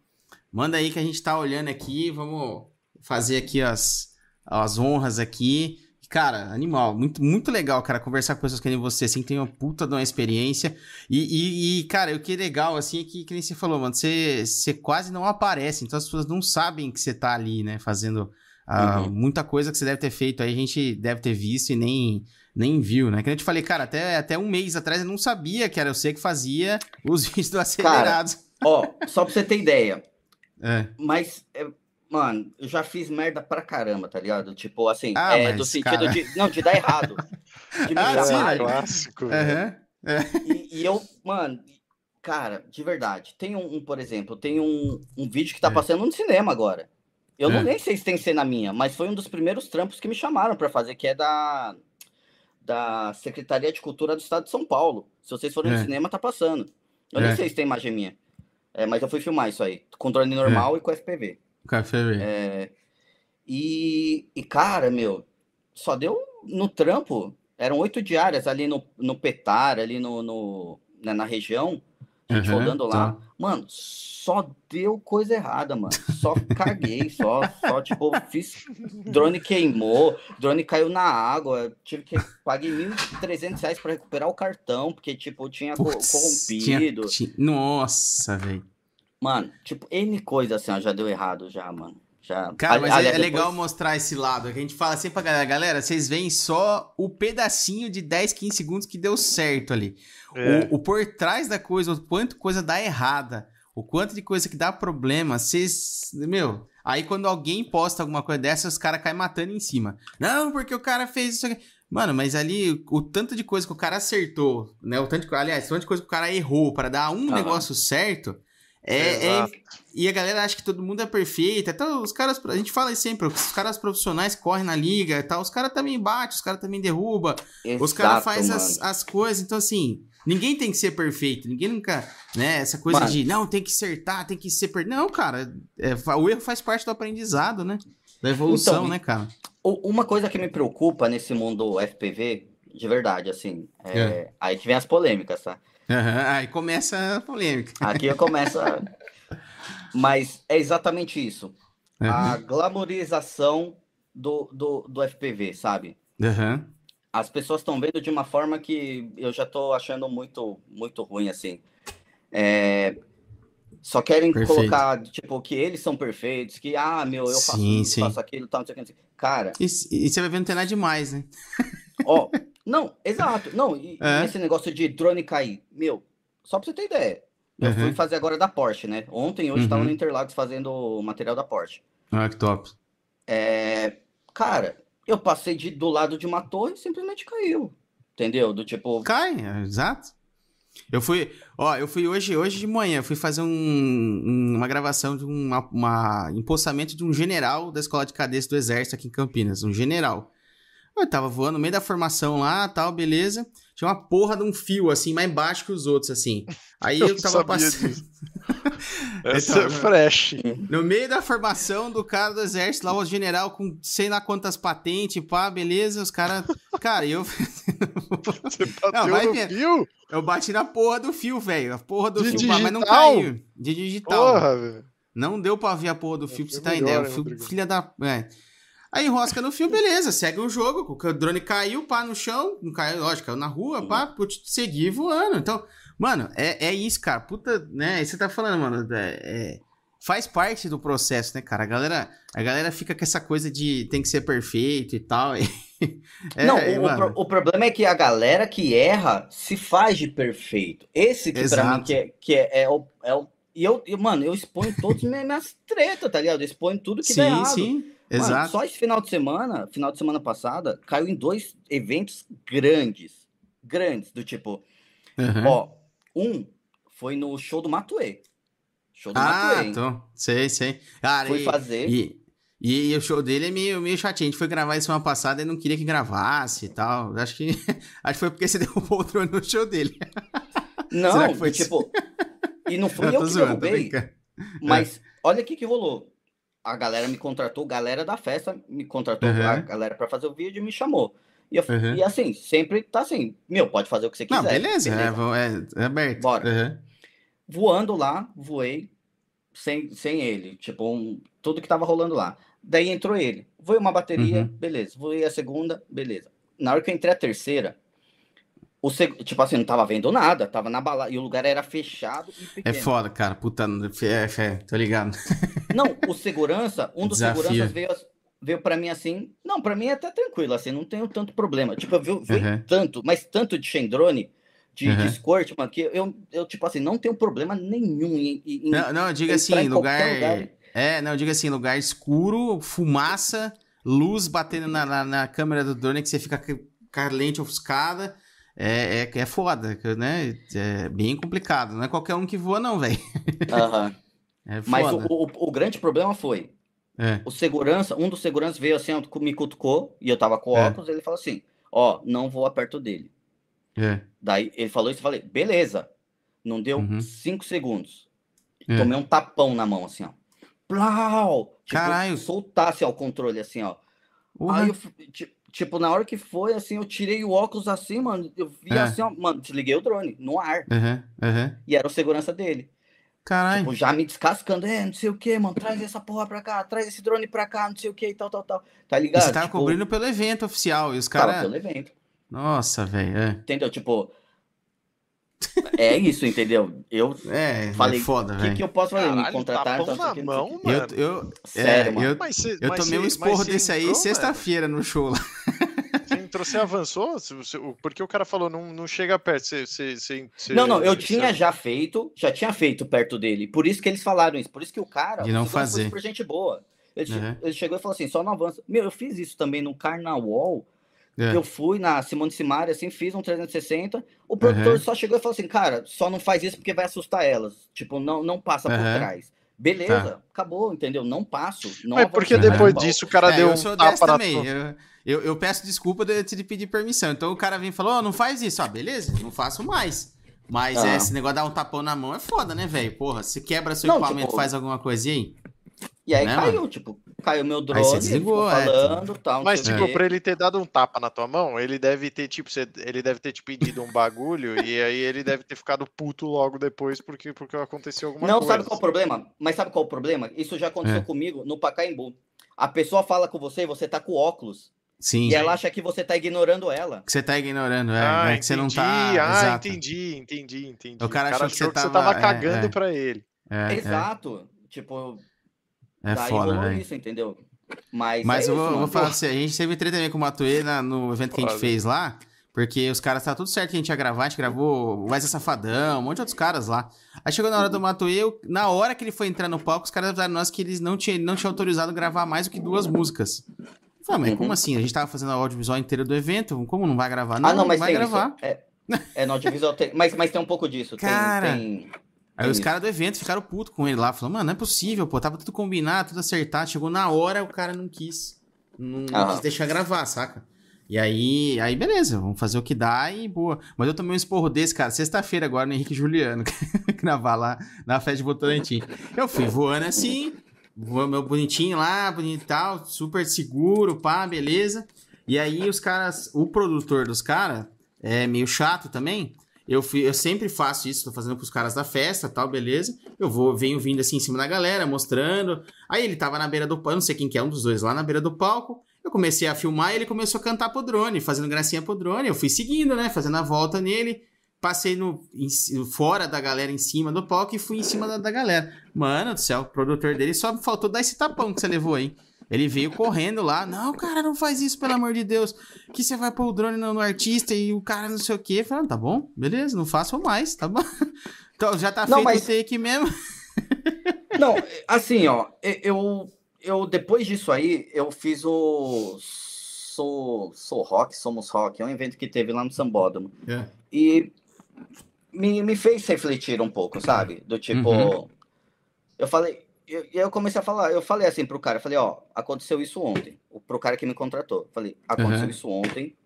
Manda aí que a gente tá olhando aqui, vamos fazer aqui as, as honras aqui. Cara, animal, muito, muito legal, cara, conversar com pessoas que nem você, assim, tem uma puta de uma experiência. E, e, e, cara, o que é legal, assim, é que, que nem você falou, mano, você, você quase não aparece, então as pessoas não sabem que você tá ali, né, fazendo uh, uhum. muita coisa que você deve ter feito aí, a gente deve ter visto e nem, nem viu, né? Que eu te falei, cara, até, até um mês atrás eu não sabia que era você que fazia os vídeos do Acelerados. Cara, ó, só pra você ter ideia. É. Mas, é, mano, eu já fiz merda pra caramba, tá ligado? Tipo, assim, ah, é, do sentido cara... de. Não, de dar errado. De me ah, chamar. clássico. Uhum. É. E, e, eu, mano, cara, de verdade, tem um, um por exemplo, tem um, um vídeo que tá é. passando no cinema agora. Eu não é. nem sei se tem cena minha, mas foi um dos primeiros trampos que me chamaram para fazer, que é da da Secretaria de Cultura do Estado de São Paulo. Se vocês forem é. no cinema, tá passando. Eu é. nem sei se tem imagem minha. É, mas eu fui filmar isso aí. Com drone normal é. e com FPV. Com FPV. É, e, e, cara, meu, só deu no trampo. Eram oito diárias ali no, no Petar, ali no, no né, na região. A gente uhum, rodando lá. Tá. Mano, só deu coisa errada, mano. Só caguei, só, só, tipo, fiz. Drone queimou, drone caiu na água. Tive que. Paguei 1.300 reais pra recuperar o cartão, porque, tipo, tinha Puts, corrompido. Tinha, tinha... Nossa, velho. Mano, tipo, N coisa assim, ó, já deu errado, já, mano. Já... Cara, mas é, é, legal mostrar esse lado. Que a gente fala sempre pra galera, galera, vocês veem só o pedacinho de 10, 15 segundos que deu certo ali. É. O, o por trás da coisa, o quanto coisa dá errada o quanto de coisa que dá problema, vocês. Meu, aí quando alguém posta alguma coisa dessa, os caras caem matando em cima. Não, porque o cara fez isso aqui. Mano, mas ali o tanto de coisa que o cara acertou, né? O tanto de, aliás, o tanto de coisa que o cara errou para dar um ah, negócio certo. É, é, e a galera acha que todo mundo é perfeito. Então, os caras, a gente fala sempre, os caras profissionais correm na liga e tal, os caras também batem, os caras também derrubam, os caras fazem as, as coisas. Então, assim, Ninguém tem que ser perfeito, ninguém nunca, né? Essa coisa Mas... de não, tem que acertar, tem que ser perfeito. Não, cara, é, o erro faz parte do aprendizado, né? Da evolução, então, né, cara? Uma coisa que me preocupa nesse mundo FPV, de verdade, assim, é, é. aí que vem as polêmicas, tá? Uhum, aí começa a polêmica. Aqui começa. Mas é exatamente isso. Uhum. A glamorização do, do, do FPV, sabe? Uhum as pessoas estão vendo de uma forma que eu já estou achando muito, muito ruim, assim. É, só querem Perfeito. colocar, tipo, que eles são perfeitos, que, ah, meu, eu faço sim, isso, sim. faço aquilo, tal, não sei o que. Cara... E, e você vai ver não tem nada demais, né? Ó, não, exato. Não, e, é. esse negócio de drone cair, meu, só pra você ter ideia. Eu uhum. fui fazer agora da Porsche, né? Ontem, hoje, uhum. tava no Interlagos fazendo o material da Porsche. Ah, que top. É, cara, eu passei de, do lado de uma torre e simplesmente caiu. Entendeu? Do tipo. Cai, é, exato. Eu fui, ó, eu fui hoje, hoje de manhã, fui fazer um, uma gravação de uma, uma empossamento de um general da escola de cadência do exército aqui em Campinas, um general. Eu tava voando no meio da formação lá, tal, beleza. Tinha uma porra de um fio, assim, mais baixo que os outros, assim. Aí eu, eu tava passando. Essa então, é fresh. No meio da formação do cara do exército, lá o general com sei lá quantas patentes, pá, beleza, os caras. Cara, eu. Você bateu não, vai no fio? Eu bati na porra do fio, velho. A porra do de fio, digital? mas não caiu. De digital. Porra, velho. Não deu pra ver a porra do fio, pra você tá ideia. O fio, filha da. É. Aí enrosca no fio, beleza, segue o jogo. O drone caiu, pá, no chão. Não caiu, lógico, caiu na rua, pá, putz, seguir voando. Então, mano, é, é isso, cara. Puta, né? Aí você tá falando, mano, é, é, faz parte do processo, né, cara? A galera, a galera fica com essa coisa de tem que ser perfeito e tal. é, não, o, pro, o, problema é que a galera que erra se faz de perfeito. Esse que Exato. pra mim que é, que é, é, o, é o E eu, eu, mano, eu exponho todas as minhas tretas, tá ligado? Eu exponho tudo que sim, dá errado. Sim, Exato. Só esse final de semana, final de semana passada, caiu em dois eventos grandes. Grandes, do tipo. Uhum. Ó, um foi no show do Matuê. Show do ah, Matuê. Ah, sei, sei. Cara, foi e, fazer. E, e, e, o show dele é meio, meio chatinho. A gente foi gravar isso semana passada e não queria que gravasse e tal. Acho que, acho que foi porque você derrubou o drone no show dele. Não, foi tipo. E não fui eu, eu que zoando, derrubei. Mas é. olha o que, que rolou a galera me contratou, galera da festa me contratou, uhum. a galera para fazer o vídeo me chamou. E, eu, uhum. e, assim, sempre tá assim, meu, pode fazer o que você quiser. Não, beleza, beleza. É, é, aberto. Bora. Uhum. Voando lá, voei sem, sem ele, tipo, um, tudo que tava rolando lá. Daí entrou ele. Voei uma bateria, uhum. beleza. Voei a segunda, beleza. Na hora que eu entrei a terceira, o seg... Tipo assim, não tava vendo nada, tava na balada. E o lugar era fechado e é. É foda, cara. Puta, é, é, tô ligado. Não, o segurança, um dos Desafio. seguranças veio, veio pra mim assim. Não, pra mim é até tranquilo, assim, não tenho tanto problema. Tipo, eu vi, vi uhum. tanto, mas tanto de Shendrone, de, uhum. de Squirt, mano, que eu, eu, tipo assim, não tenho problema nenhum em. em não, não, diga assim, lugar... lugar. É, não, diga assim, lugar escuro, fumaça, luz batendo na, na, na câmera do drone que você fica com a lente ofuscada é, é, é foda, né? É bem complicado. Não é qualquer um que voa, não, velho. Uhum. É Mas o, o, o, grande problema foi: é. o segurança, um dos seguranças veio assim, me cutucou, e eu tava com é. óculos, ele falou assim: Ó, não voa perto dele. É. Daí ele falou isso, eu falei: beleza. Não deu uhum. cinco segundos. É. Tomei um tapão na mão, assim, ó. Plau! Tipo, Caralho! Soltasse ó, o controle, assim, ó. Uhum. Aí eu, tipo, Tipo, na hora que foi, assim, eu tirei o óculos assim, mano. Eu vi é. assim, ó, mano, desliguei o drone no ar. Uhum, uhum. E era o segurança dele. Caralho. Tipo, já me descascando, é, não sei o que, mano, traz essa porra pra cá, traz esse drone pra cá, não sei o que e tal, tal, tal. Tá ligado? você tava tipo, cobrindo pelo evento oficial e os caras. pelo evento. Nossa, velho. É. Entendeu? Tipo, é isso, entendeu? Eu é, falei, é foda, o que, que, eu posso fazer? Caralho, Me contratar? Então, na mão, mano. Eu, eu, Sério, é, mano. Eu, cê, eu tomei cê, um esporro desse aí sexta-feira no show lá. Você entrou, você avançou? Porque o cara falou, não, não chega perto. Você, você, você não, não, eu tinha já feito, já tinha feito perto dele. Por isso que eles falaram isso. Por isso que o cara. De não fazer. Super gente boa. Ele, uhum. ele chegou e falou assim: só não avança. Meu, eu fiz isso também no Carnaval é. Eu fui na Simone Simari, assim, fiz um 360. O produtor uhum. só chegou e falou assim, cara, só não faz isso porque vai assustar elas. Tipo, não, não passa uhum. por trás. Beleza, tá. acabou, entendeu? Não passo. Não Mas porque depois disso o cara é, deu eu sou um tapa também. Eu, eu, eu, peço desculpa de te pedir permissão. Então o cara vem e falou, oh, não faz isso. Ah, beleza, não faço mais. Mas ah. esse negócio de dar um tapão na mão é foda, né, velho? Porra, se quebra seu não, equipamento, tipo... faz alguma coisa aí. E aí né, caiu, mano? tipo, caiu meu drone, aí você desligou, é. falando, é. tal. Mas, tipo, pra ele ter dado um tapa na tua mão, ele deve ter, tipo, ele deve ter te pedido um bagulho e aí ele deve ter ficado puto logo depois porque, porque aconteceu alguma Não, coisa. Não, sabe qual é o problema? Mas sabe qual é o problema? Isso já aconteceu é. comigo no Pacaembu. A pessoa fala com você e você tá com óculos. Sim. E ela acha que você tá ignorando ela. Que você tá ignorando, é. Ah, é que você não tá. Ah, Exato. entendi, entendi, entendi. O cara, o cara achou, que, você, que tava... você tava cagando é, pra ele. É, Exato. Tipo, é Daí foda, velho. isso, entendeu? Mas, Mas é eu vou, vou falar assim, a gente teve treta também com o Matuê no evento que a gente fez lá, porque os caras tá tudo certo que a gente ia gravar, a gente gravou o Wesley Safadão, um monte de outros caras lá. Aí chegou na hora do Matuê, na hora que ele foi entrar no palco, os caras avisaram nós que eles não tinham, não tinham autorizado gravar mais do que duas músicas. falei, mas uhum. como assim? A gente tava fazendo a audiovisual inteira do evento, como não vai gravar? Não, ah, não, mas vai gravar. É, é, no audiovisual tem, mas, mas tem um pouco disso. Cara, tem, tem... Aí os caras do evento ficaram putos com ele lá, falando, mano, não é possível, pô, tava tudo combinado, tudo acertado, chegou na hora, o cara não quis, não, não quis deixar gravar, saca? E aí, aí beleza, vamos fazer o que dá e boa. Mas eu tomei um esporro desse, cara, sexta-feira agora no Henrique Juliano, gravar lá na festa de Votorantim. Eu fui voando assim, voando meu bonitinho lá, bonito e tal, super seguro, pá, beleza. E aí os caras, o produtor dos caras é meio chato também, eu, fui, eu sempre faço isso, tô fazendo pros caras da festa tal, beleza. Eu vou, venho vindo assim em cima da galera, mostrando. Aí ele tava na beira do palco, não sei quem que é, um dos dois lá na beira do palco. Eu comecei a filmar e ele começou a cantar pro drone, fazendo gracinha pro drone. Eu fui seguindo, né? Fazendo a volta nele. Passei no, em, fora da galera, em cima do palco e fui em cima da, da galera. Mano do céu, o produtor dele só faltou dar esse tapão que você levou aí. Ele veio correndo lá. Não, cara, não faz isso, pelo amor de Deus. Que você vai pôr o drone no, no artista e o cara não sei o quê. Falando, tá bom, beleza, não faço mais, tá bom. Então já tá não, feito mas... o take mesmo. Não, assim, ó, eu, eu depois disso aí, eu fiz o Sou, Sou Rock, Somos Rock, é um evento que teve lá no Sambódromo. É. E me, me fez refletir um pouco, sabe? Do tipo, uhum. eu falei, eu, eu, comecei a falar, eu falei assim pro cara, falei, ó, aconteceu isso ontem, pro cara que me contratou. Falei, aconteceu uhum. isso ontem,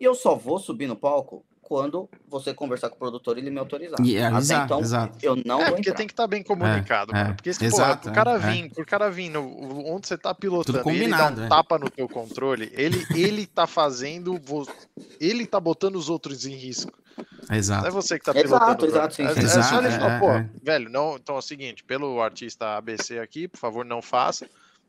e eu só vou subir no palco quando você conversar com o produtor e ele me autorizar. Yeah, exato, então, exato. eu não é, porque tem que estar tá bem comunicado, é, é, porque se, exato, porra, o cara é, vir, por cara vir no, onde você tá pilotando, ele dá um é. tapa no teu controle, ele, ele tá fazendo, ele tá botando os outros em risco. Exato. Não é você que tá pilotando. Exato, exato, sim. É, é só ele falar, pô, velho, não, então é o seguinte, pelo artista ABC aqui, por favor, não faça.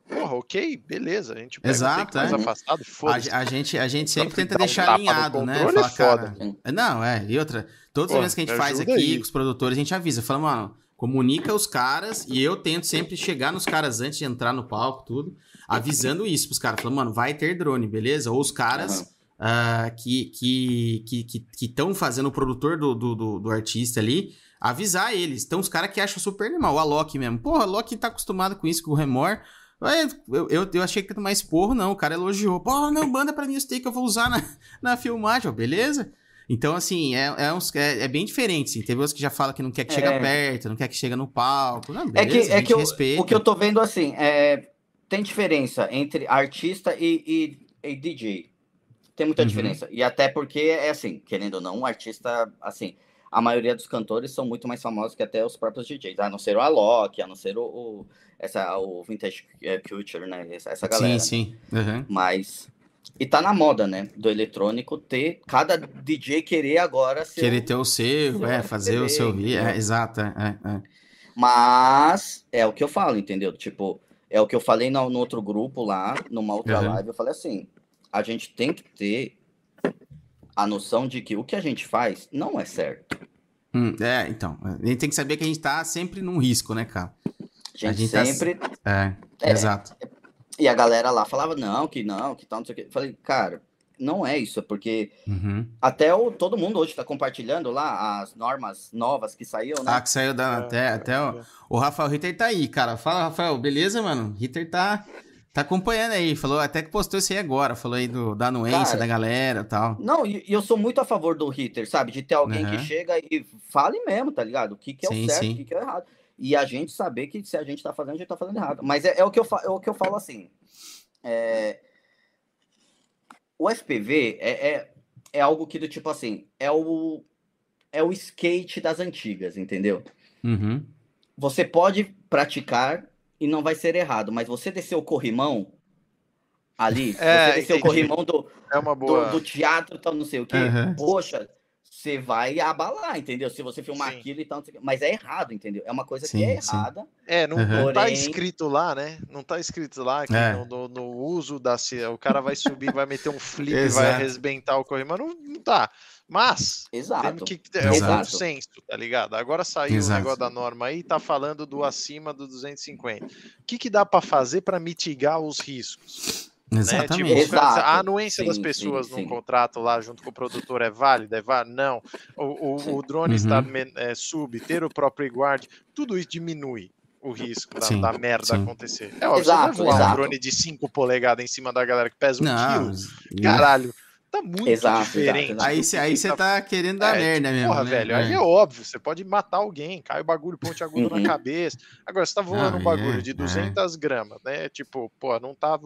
Porra, ok, beleza. A gente Exato, mais é. afastado, a, a, gente, a gente sempre tenta deixar um alinhado, né? É Fala, cara, não, é. E outra, todas as vezes que a gente faz aqui aí. com os produtores, a gente avisa. Fala, mano, comunica os caras e eu tento sempre chegar nos caras antes de entrar no palco, tudo, avisando isso pros caras. Falando, mano, vai ter drone, beleza? Ou os caras. Uhum. Uh, que estão que, que, que, que fazendo o produtor do, do, do, do artista ali, avisar eles. Então, os caras que acham super animal. O Alok mesmo. Porra, Alok tá acostumado com isso, com o Remor. Eu, eu, eu achei que ia mais porro, não. O cara elogiou. Pô, não, manda pra mim o steak eu vou usar na, na filmagem, ó, beleza? Então, assim, é, é, uns, é, é, bem diferente. Assim. Teve outros que já falam que não quer que chegue é. perto, não quer que chegue no palco. Não, beleza, é que, é que eu, o que eu tô vendo, assim, é, tem diferença entre artista e, e, e DJ. Tem muita uhum. diferença. E até porque, é assim, querendo ou não, um artista, assim, a maioria dos cantores são muito mais famosos que até os próprios DJs, a não ser o Alok, a não ser o, o essa, o Vintage é, Culture, né? Essa, essa galera. Sim, sim. Uhum. Mas. E tá na moda, né? Do eletrônico ter. Cada DJ querer agora ser. Querer ter o seu, é, fazer o seu. É, exato, é, é. Mas é o que eu falo, entendeu? Tipo, é o que eu falei no, no outro grupo lá, numa outra uhum. live. Eu falei assim: a gente tem que ter a noção de que o que a gente faz não é certo. Hum, é, então. A gente tem que saber que a gente tá sempre num risco, né, cara? A gente, a gente tá sempre. Tá... É, é, exato. E a galera lá falava, não, que não, que tal, não sei o quê. Eu falei, cara, não é isso, é porque uhum. até o, todo mundo hoje está compartilhando lá as normas novas que saíram, né? Ah, que saiu da, até, é, até o, o Rafael Ritter tá aí, cara. Fala, Rafael, beleza, mano? Ritter tá Tá acompanhando aí, falou até que postou isso aí agora, falou aí do, da anuência Cara, da galera e tal. Não, e eu sou muito a favor do hitter, sabe? De ter alguém uhum. que chega e fale mesmo, tá ligado? O que, que é sim, o certo, sim. o que, que é o errado. E a gente saber que se a gente tá fazendo, a gente tá fazendo errado. Mas é, é o, que eu é o que eu falo assim. É... O FPV é, é, é algo que do tipo assim, é o, é o skate das antigas, entendeu? Uhum. Você pode praticar e não vai ser errado, mas você descer o corrimão ali, é, você descer o corrimão do, é uma boa... do, do, teatro, tal, não sei o quê, uhum. poxa, você vai abalar, entendeu? Se você filmar sim. aquilo e tal, mas é errado, entendeu? É uma coisa sim, que é sim. errada. É, não, uhum. não tá escrito lá, né? Não tá escrito lá que é. no, no, no, uso da o cara vai subir, vai meter um flip, vai arrebentar o corrimão, não, não tá. Mas Exato. que é um bom senso, tá ligado? Agora saiu Exato. o negócio da norma aí, tá falando do acima do 250. O que, que dá para fazer para mitigar os riscos? Exatamente. Né? Tipo, a anuência sim, das pessoas sim, num sim. contrato lá junto com o produtor é válida? É válida? Não. O, o, o drone uhum. estar é, sub, ter o próprio guard, tudo isso diminui o risco da, da merda acontecer. É óbvio, exato, você vai voar um drone de 5 polegadas em cima da galera que pesa um Não, quilo. Caralho. Tá muito exato, diferente. Exato, aí você aí tá querendo dar é, merda tipo, mesmo. Porra, né? velho, aí é. é óbvio, você pode matar alguém, cai o bagulho, ponte agudo uhum. na cabeça. Agora, você tá voando ah, um bagulho é, de 200 é. gramas, né? Tipo, pô, não tá.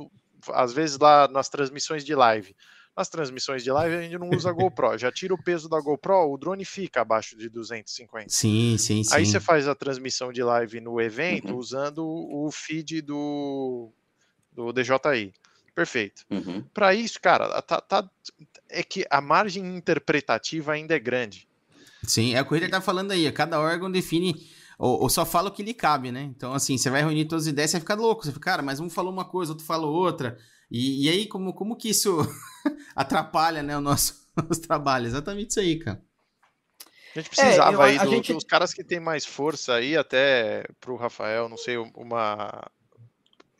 Às vezes lá nas transmissões de live. Nas transmissões de live a gente não usa GoPro. Já tira o peso da GoPro, o drone fica abaixo de 250. Sim, sim, sim. Aí você faz a transmissão de live no evento uhum. usando o feed do, do DJI. Perfeito. Uhum. Para isso, cara, tá, tá, é que a margem interpretativa ainda é grande. Sim, é o que o Ritter tá falando aí. Cada órgão define ou, ou, só fala o que lhe cabe, né? Então, assim, você vai reunir todas as ideias, você vai ficar louco. Você fica, cara, mas um falou uma coisa, outro falou outra. E, e aí, como, como que isso atrapalha, né, o nosso os trabalhos? Exatamente isso aí, cara. A gente precisava é, eu, aí do, gente... dos caras que tem mais força aí, até pro Rafael, não sei, uma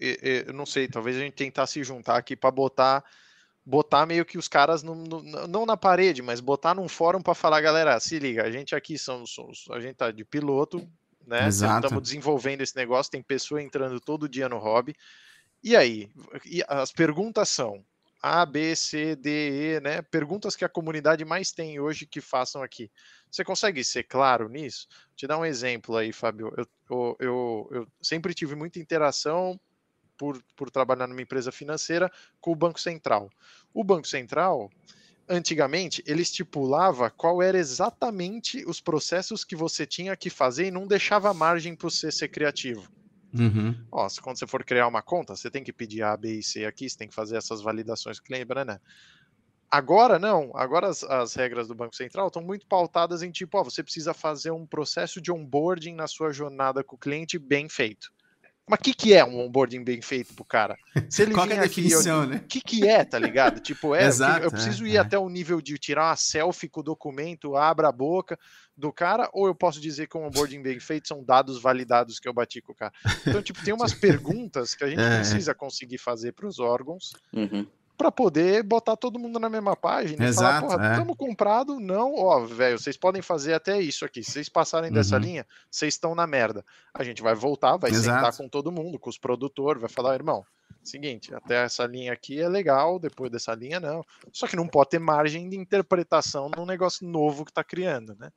eu não sei, talvez a gente tentar se juntar aqui para botar botar meio que os caras no, no, não na parede, mas botar num fórum para falar, galera, se liga, a gente aqui somos, a gente tá de piloto, né? Estamos desenvolvendo esse negócio, tem pessoa entrando todo dia no hobby. E aí? E as perguntas são A, B, C, D, E, né? Perguntas que a comunidade mais tem hoje que façam aqui. Você consegue ser claro nisso? Vou te dar um exemplo aí, Fábio. Eu, eu, eu, eu sempre tive muita interação por, por trabalhar numa empresa financeira com o Banco Central. O Banco Central, antigamente, ele estipulava qual era exatamente os processos que você tinha que fazer e não deixava margem para você ser criativo. Uhum. Ó, quando você for criar uma conta, você tem que pedir A, B e C aqui, você tem que fazer essas validações que lembra, né? Agora não, agora as, as, regras do Banco Central estão muito pautadas em tipo, ó, você precisa fazer um processo de onboarding na sua jornada com o cliente bem feito. Mas o que, que é um onboarding bem feito pro cara? Se ele Qual é a definição, né? O que, que é, tá ligado? Tipo, é, Exato, eu preciso é, ir é. até o nível de tirar uma selfie com o documento, abra a boca do cara, ou eu posso dizer que um onboarding bem feito são dados validados que eu bati com o cara. Então, tipo, tem umas perguntas que a gente é. precisa conseguir fazer para os órgãos. Uhum para poder botar todo mundo na mesma página Exato, e falar, porra, estamos é. comprado, não, ó, velho, vocês podem fazer até isso aqui. Se vocês passarem uhum. dessa linha, vocês estão na merda. A gente vai voltar, vai Exato. sentar com todo mundo, com os produtores, vai falar, irmão, seguinte, até essa linha aqui é legal, depois dessa linha não. Só que não pode ter margem de interpretação num negócio novo que está criando, né?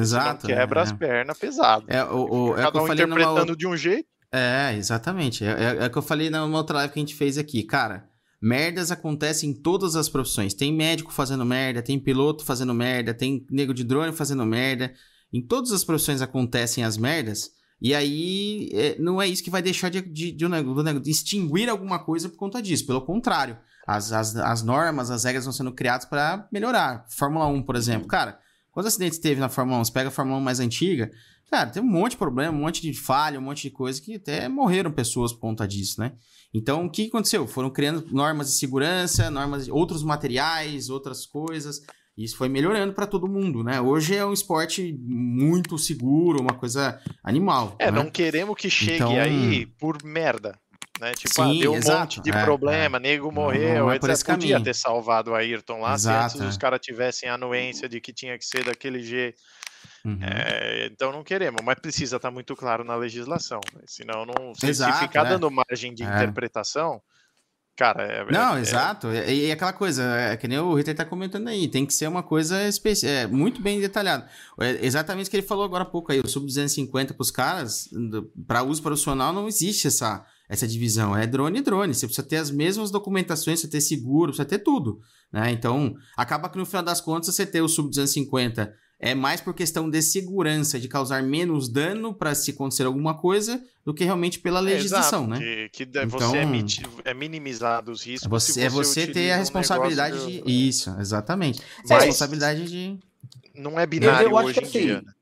Exato. quebra é. as pernas pesado. É, o, o, é Cada um interpretando numa... de um jeito. É, exatamente. É, é, é o que eu falei na outra live que a gente fez aqui. Cara, Merdas acontecem em todas as profissões. Tem médico fazendo merda, tem piloto fazendo merda, tem nego de drone fazendo merda. Em todas as profissões acontecem as merdas. E aí é, não é isso que vai deixar de, de, de, de, de extinguir alguma coisa por conta disso. Pelo contrário, as, as, as normas, as regras vão sendo criadas para melhorar. Fórmula 1, por exemplo. Cara, quantos acidentes teve na Fórmula 1? Você pega a Fórmula 1 mais antiga. Cara, tem um monte de problema, um monte de falha, um monte de coisa que até morreram pessoas por conta disso, né? Então, o que aconteceu? Foram criando normas de segurança, normas, outros materiais, outras coisas. E isso foi melhorando para todo mundo, né? Hoje é um esporte muito seguro, uma coisa animal. É, né? não queremos que chegue então... aí por merda. Né? Tipo, ah, Sim, ah, deu um exato. monte de é, problema, é. nego morreu, não, não é etc. Podia ter salvado o Ayrton lá exato, se antes é. os caras tivessem a anuência de que tinha que ser daquele jeito. Uhum. É, então não queremos, mas precisa estar tá muito claro na legislação, né? senão não se, exato, se ficar né? dando margem de é. interpretação, cara. É, não, é, exato. E, e, aquela coisa, é que nem o Ritter está comentando aí, tem que ser uma coisa especial, é, muito bem detalhada. É exatamente o que ele falou agora há pouco aí, o sub 250 para os caras, para uso profissional não existe essa essa divisão. É drone e drone. Você precisa ter as mesmas documentações, você ter seguro, precisa ter tudo. Né? Então, acaba que no final das contas você ter o sub 250 é mais por questão de segurança, de causar menos dano para se acontecer alguma coisa, do que realmente pela legislação, é, né? Que, que então, você é, é minimizar os riscos. Você, você é você ter a responsabilidade um de. Do... Isso, exatamente. Mas, a responsabilidade de. Não é binário eu, eu hoje em assim, dia. Né?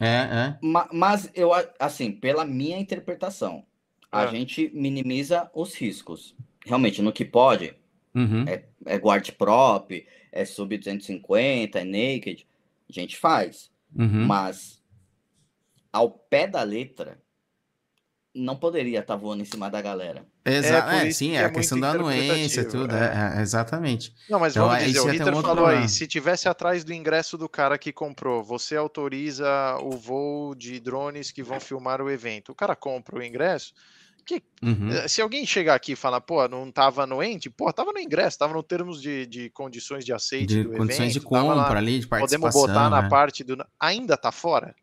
É, é. Mas eu, assim, pela minha interpretação, a é. gente minimiza os riscos. Realmente, no que pode, uhum. é, é guard prop, é sub 250, é naked a gente faz. Uhum. Mas ao pé da letra, não poderia estar tá voando em cima da galera. Exato, é, é sim, é, é a questão da anuência, tudo, é. é. exatamente. Não, mas então, vamos dizer, o Ritter um falou problema. aí, se tivesse atrás do ingresso do cara que comprou, você autoriza o voo de drones que vão filmar o evento. O cara compra o ingresso, que, uhum. Eh, se alguém chegar aqui e falar, pô, não tava anuente, pô, tava no ingresso, tava no termos de, de condições de aceite de do condições evento, de compra lá, ali, de participação. Podemos botar né? na parte do. Ainda tá fora?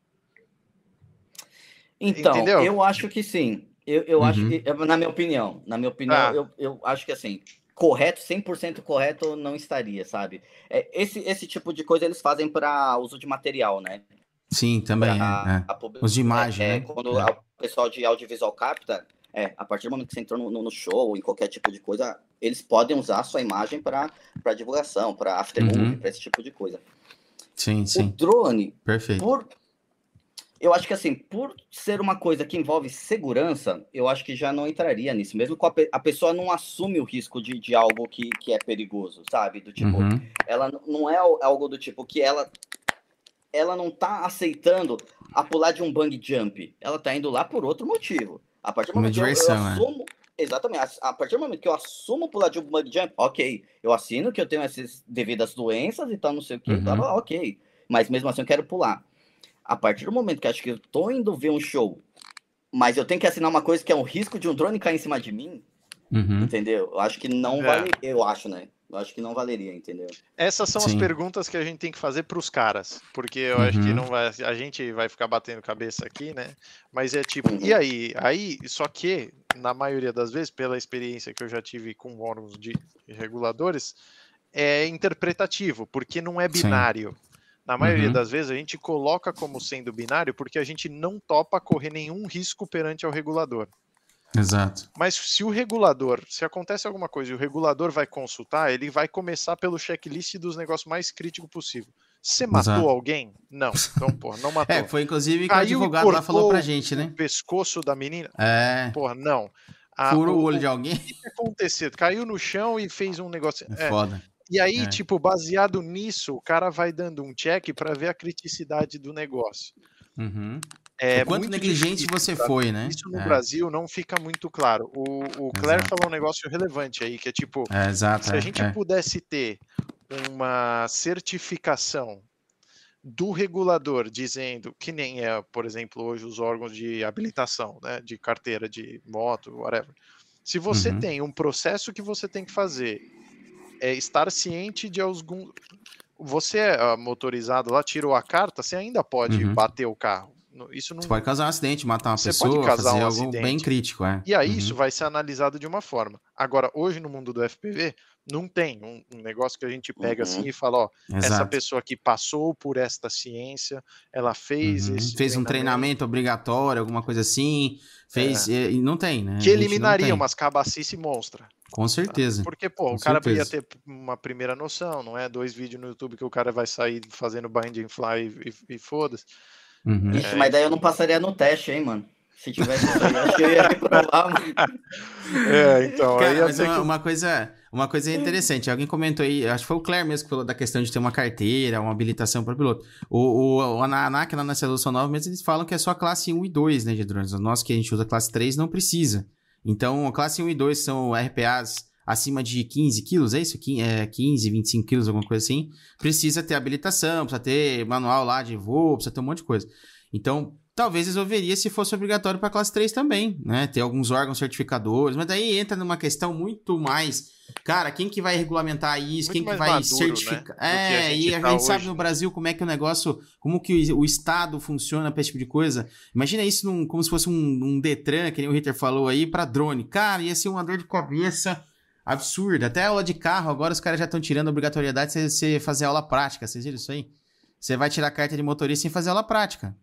Então, Entendeu? eu acho que sim. Eu, eu uhum. acho que, na minha opinião, na minha opinião, ah. eu, eu acho que assim, correto, 100% correto não estaria, sabe? É, esse, esse tipo de coisa eles fazem para uso de material, né? Sim, também. Pra, é, é. Os de imagem, é, né? Quando é. o pessoal de audiovisual capta, é, a partir do momento que você entrou no, no, no show ou em qualquer tipo de coisa, eles podem usar a sua imagem para divulgação, para aftermovie, uhum. para esse tipo de coisa. Sim, sim. O drone, Perfeito. Por, eu acho que assim, por ser uma coisa que envolve segurança, eu acho que já não entraria nisso. Mesmo com a, a pessoa não assume o risco de, de algo que, que é perigoso, sabe? Do tipo, uhum. ela não é algo do tipo que ela ela não tá aceitando a pular de um bang jump. Ela tá indo lá por outro motivo. A partir do momento que eu, eu é. assumo. É. Exatamente. A, a, partir do momento que eu assumo pular de um bug jump, ok. Eu assino que eu tenho essas devidas doenças e tal, não sei o que, uhum. ok. Mas mesmo assim eu quero pular. A partir do momento que acho que eu tô indo ver um show, mas eu tenho que assinar uma coisa que é um risco de um drone cair em cima de mim, uhum. entendeu? Eu acho que não é. vale, eu acho, né? Eu acho que não valeria, entendeu? Essas são Sim. as perguntas que a gente tem que fazer para os caras, porque eu uhum. acho que uhum. não vai, a gente vai ficar batendo cabeça aqui, né? Mas é tipo, uhum. e aí? Aí, só que na maioria das vezes, pela experiência que eu já tive com órgãos de reguladores, é interpretativo, porque não é binário. Sim. Na maioria uhum. das vezes a gente coloca como sendo binário porque a gente não topa correr nenhum risco perante ao regulador. Exato. Mas se o regulador, se acontece alguma coisa e o regulador vai consultar, ele vai começar pelo checklist dos negócios mais críticos possível. Você matou Exato. alguém? Não. Então, porra, não matou. É, foi inclusive que o advogado lá falou pra gente, né? O pescoço da menina? É. Porra, não. Furou o olho de alguém? O que aconteceu? Caiu no chão e fez um negócio. É, é. foda. E aí, é. tipo, baseado nisso, o cara vai dando um check para ver a criticidade do negócio. Uhum. É o quanto negligente você foi, né? Isso no é. Brasil não fica muito claro. O, o Claire falou um negócio relevante aí, que é tipo, é, exato, se a é, gente é. pudesse ter uma certificação do regulador dizendo que nem é, por exemplo, hoje os órgãos de habilitação, né, de carteira de moto, whatever. Se você uhum. tem um processo que você tem que fazer, é estar ciente de algum você é motorizado lá, tirou a carta, você ainda pode uhum. bater o carro. Isso não... Você pode causar um acidente, matar uma Você pessoa, fazer um algo acidente. bem crítico. É. E aí uhum. isso vai ser analisado de uma forma. Agora, hoje no mundo do FPV, não tem um, um negócio que a gente pega assim uhum. assim e fala, ó, Exato. essa pessoa que passou por esta ciência, ela fez uhum. esse Fez treinamento. um treinamento obrigatório, alguma coisa assim, fez... É. E não tem, né? Que eliminaria umas cabacice monstra. Com certeza. Porque, pô, Com o cara certeza. ia ter uma primeira noção, não é? Dois vídeos no YouTube que o cara vai sair fazendo binding fly e, e, e foda-se. Uhum. Ixi, mas daí eu não passaria no teste, hein, mano? Se tivesse aí, acho que eu ia reprovar. É, então. Cara, mas uma, que... uma, coisa, uma coisa interessante, alguém comentou aí, acho que foi o Claire mesmo que falou da questão de ter uma carteira, uma habilitação para piloto. O, o, a ANAC, lá na Solução Nova, mesmo eles falam que é só classe 1 e 2, né, de drones. O nosso que a gente usa classe 3 não precisa. Então, a classe 1 e 2 são RPAs acima de 15 quilos, é isso? 15, 25 é, quilos, alguma coisa assim, precisa ter habilitação, precisa ter manual lá de voo, precisa ter um monte de coisa. Então, talvez resolveria se fosse obrigatório para classe 3 também, né? Ter alguns órgãos certificadores, mas daí entra numa questão muito mais. Cara, quem que vai regulamentar isso? Muito quem que vai maduro, certificar? Né? É, e a tá gente hoje. sabe no Brasil como é que o negócio, como que o, Estado funciona para esse tipo de coisa. Imagina isso num, como se fosse um, um Detran, que nem o Ritter falou aí, para drone. Cara, ia ser uma dor de cabeça absurda. Até aula de carro, agora os caras já estão tirando a obrigatoriedade de você fazer aula prática. Vocês viram isso aí? Você vai tirar a carta de motorista sem fazer aula prática.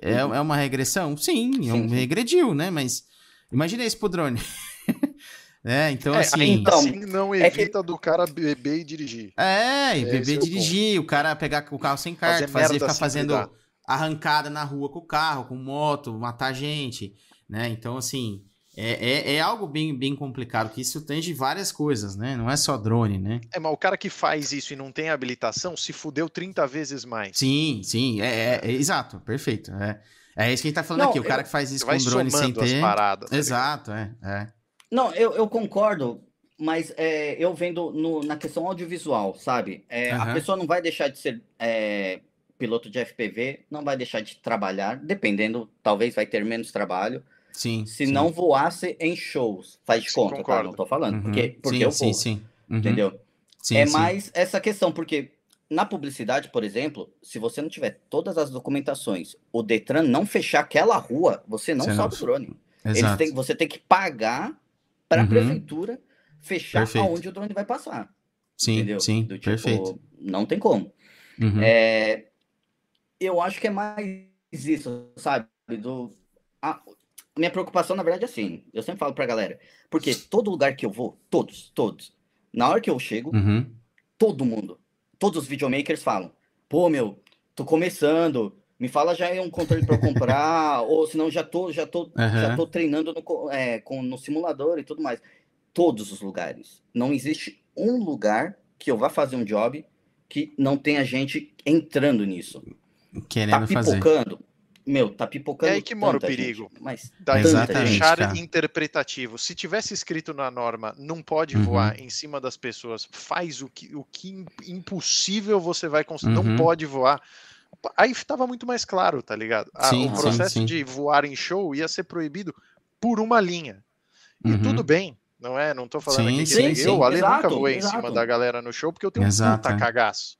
É, uhum. é uma regressão? Sim, sim, é um regrediu, né? Mas imagina isso pro drone. é, então é, assim. Então, assim não evita é que... do cara beber e dirigir. É, e é, beber e dirigir, o, o, cara pegar o carro sem carta, fazer, fazer ficar assim, fazendo cuidar. arrancada na rua com o carro, com moto, matar gente, né? Então, assim. É, é, é, algo bem, bem complicado, que isso tem de várias coisas, né? Não é só drone, né? É, mas o cara que faz isso e não tem habilitação se fudeu 30 vezes mais. Sim, sim, é, é, é exato, perfeito. É, é isso que a gente tá falando não, aqui, o cara que faz isso com drone sem ter... Paradas, tá exato, é, é. Não, eu, eu concordo, mas é, eu vendo no, na questão audiovisual, sabe? É, uhum. A pessoa não vai deixar de ser é, piloto de FPV, não vai deixar de trabalhar, dependendo, talvez vai ter menos trabalho, Sim. Se sim. não voasse em shows. Faz de conta, tá? Não tô falando. Uhum. Porque, porque sim, eu sim, sim. Uhum. Entendeu? Sim, é mais essa questão, porque na publicidade, por exemplo, se você não tiver todas as documentações, o Detran não fechar aquela rua, você não você sobe não... o drone. Eles têm, você tem que pagar para a uhum. prefeitura fechar Perfeito. aonde o drone vai passar. Sim, entendeu? sim, Do, tipo, perfeito. Não tem como. Uhum. É, eu acho que é mais isso, sabe? Do, a, minha preocupação, na verdade, é assim. Eu sempre falo pra galera. Porque todo lugar que eu vou, todos, todos, na hora que eu chego, uhum. todo mundo, todos os videomakers falam: pô, meu, tô começando, me fala já um controle para comprar, ou senão já tô, já tô, uhum. já tô treinando no, é, com, no simulador e tudo mais. Todos os lugares. Não existe um lugar que eu vá fazer um job que não tenha gente entrando nisso. Querendo tá pipocando. Fazer meu, tá pipocando. É aí que mora o perigo. Gente, mas da deixar cara. interpretativo. Se tivesse escrito na norma, não pode uhum. voar em cima das pessoas, faz o que, o que impossível você vai conseguir, uhum. não pode voar. aí tava muito mais claro, tá ligado? Ah, sim, o processo sim, sim. de voar em show ia ser proibido por uma linha. E uhum. tudo bem, não é? Não tô falando sim, aqui que eu, Ale, nunca voei exato. em cima da galera no show porque eu tenho exato, um puta é. cagaço.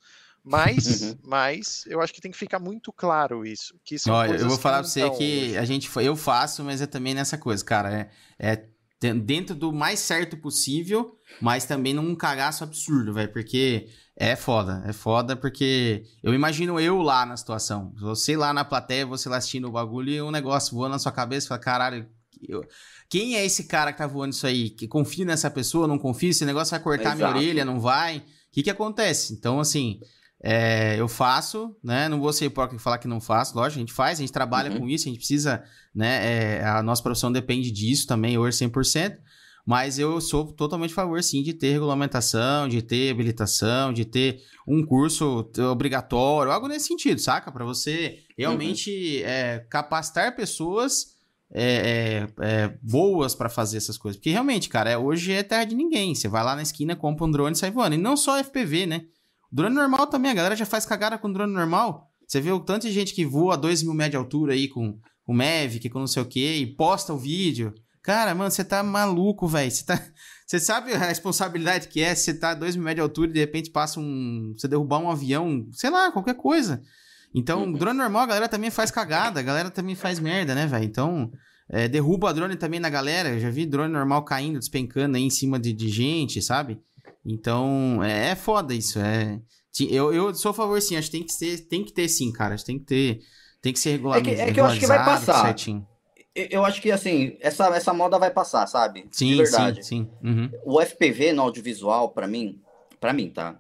Mas, uhum. mas eu acho que tem que ficar muito claro isso. Que Olha, eu vou falar pra você que a gente eu faço, mas é também nessa coisa, cara. É, é dentro do mais certo possível, mas também num cagaço absurdo, velho. Porque é foda, é foda porque eu imagino eu lá na situação. Você lá na plateia, você lá assistindo o bagulho e um negócio voando na sua cabeça e fala, caralho, eu... quem é esse cara que tá voando isso aí? Que confia nessa pessoa, não confia? Esse negócio vai cortar Exato. minha orelha, não vai? O que que acontece? Então, assim, é, eu faço, né? Não vou ser hipócrita e falar que não faço, lógico, a gente faz, a gente trabalha uhum. com isso, a gente precisa, né? É, a nossa profissão depende disso também, hoje 100%. Mas eu sou totalmente a favor, sim, de ter regulamentação, de ter habilitação, de ter um curso obrigatório, algo nesse sentido, saca? Para você realmente uhum. é, capacitar pessoas é, é, é boas para fazer essas coisas. Porque realmente, cara, hoje é terra de ninguém. Você vai lá na esquina, compra um drone e sai voando. E não só FPV, né? Drone normal também, a galera já faz cagada com drone normal. Você vê o tanto de gente que voa a 2 mil metros de altura aí com o Mavic, com não sei o que, e posta o vídeo. Cara, mano, você tá maluco, velho. Você tá. Sabe a responsabilidade que é se você tá a 2 mil metros de altura e de repente passa um. Você derrubar um avião, sei lá, qualquer coisa. Então, uhum. drone normal, a galera também faz cagada, a galera também faz merda, né, velho? Então, é, derruba drone também na galera. Eu já vi drone normal caindo, despencando aí em cima de, de gente, sabe? Então, é, é foda isso. É, eu, eu sou a favor, sim. Acho que tem que, ser, tem que ter, sim, cara. Acho que tem que ter. Tem que ser regulamentado. É que, é que eu acho que vai passar. Certinho eu acho que assim, essa, essa moda vai passar, sabe? Sim, De verdade. sim, sim. Uhum. O FPV no audiovisual, para mim, para mim, tá?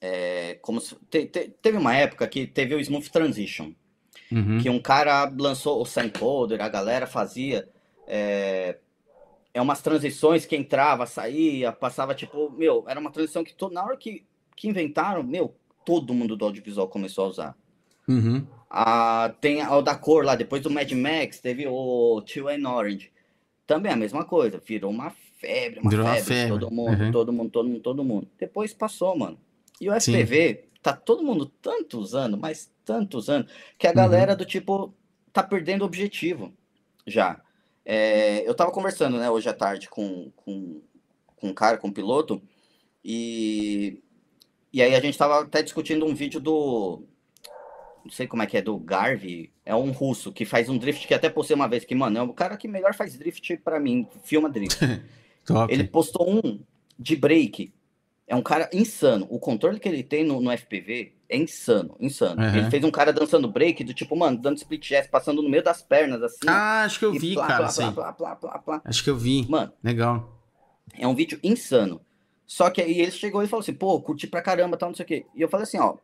É como se, te, te, teve uma época que teve o Smooth Transition, uhum. que um cara lançou o Soundcoder, a galera fazia é, é umas transições que entrava, saía, passava tipo, meu, era uma transição que to, na hora que, que inventaram, meu, todo mundo do audiovisual começou a usar. Uhum. Ah, tem o da cor lá, depois do Mad Max, teve o Teal and Orange. Também a mesma coisa, virou uma febre, uma virou febre, uma febre. Todo mundo, uhum. todo mundo, todo mundo, todo mundo. Depois passou, mano. E o FPV, Sim. tá todo mundo tanto usando, mas tanto usando, que a uhum. galera do tipo tá perdendo o objetivo já. É, eu tava conversando, né, hoje à tarde com, com, com um cara, com um piloto, e, e aí a gente tava até discutindo um vídeo do, não sei como é que é, do Garvey, é um russo que faz um drift que até postei uma vez que, mano, é o cara que melhor faz drift para mim, filma drift. ele postou um de break. É um cara insano. O controle que ele tem no, no FPV é insano, insano. Uhum. Ele fez um cara dançando break do tipo, mano, dando split jazz, passando no meio das pernas, assim. Ah, acho que eu vi, plá, cara. Plá, plá, Acho que eu vi. Mano. Legal. É um vídeo insano. Só que aí ele chegou e falou assim, pô, curti pra caramba, tal, não sei o quê. E eu falei assim, ó,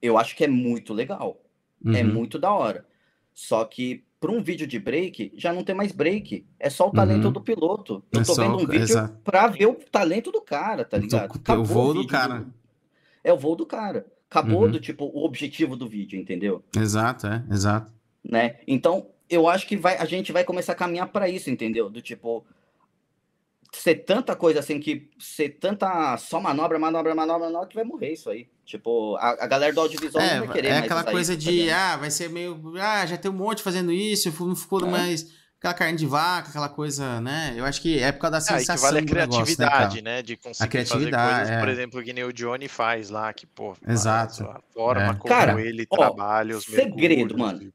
eu acho que é muito legal. É uhum. É muito da hora. Só que para um vídeo de break, já não tem mais break. É só o talento uhum. do piloto. Eu é tô só, vendo um vídeo para ver o talento do cara, tá ligado? Acabou o voo do cara. Do... É o voo do cara. Acabou uhum. do tipo o objetivo do vídeo, entendeu? Exato, é, exato. Né? Então, eu acho que vai, a gente vai começar a caminhar para isso, entendeu? Do tipo, ser tanta coisa assim que ser tanta só manobra, manobra, manobra, manobra que vai morrer isso aí. Tipo, a, a galera do audiovisual é, não vai querer É aquela coisa de, ah, vai ser meio, ah, já tem um monte fazendo isso, não ficou é. mais aquela carne de vaca, aquela coisa, né? Eu acho que é por causa da sensação ah, que vale a criatividade, negócio, né, né, De conseguir a criatividade, fazer coisas, é. por exemplo, que nem o Johnny faz lá, que, pô, Exato. a forma é. como Cara, ele ó, trabalha, os Segredo, mano.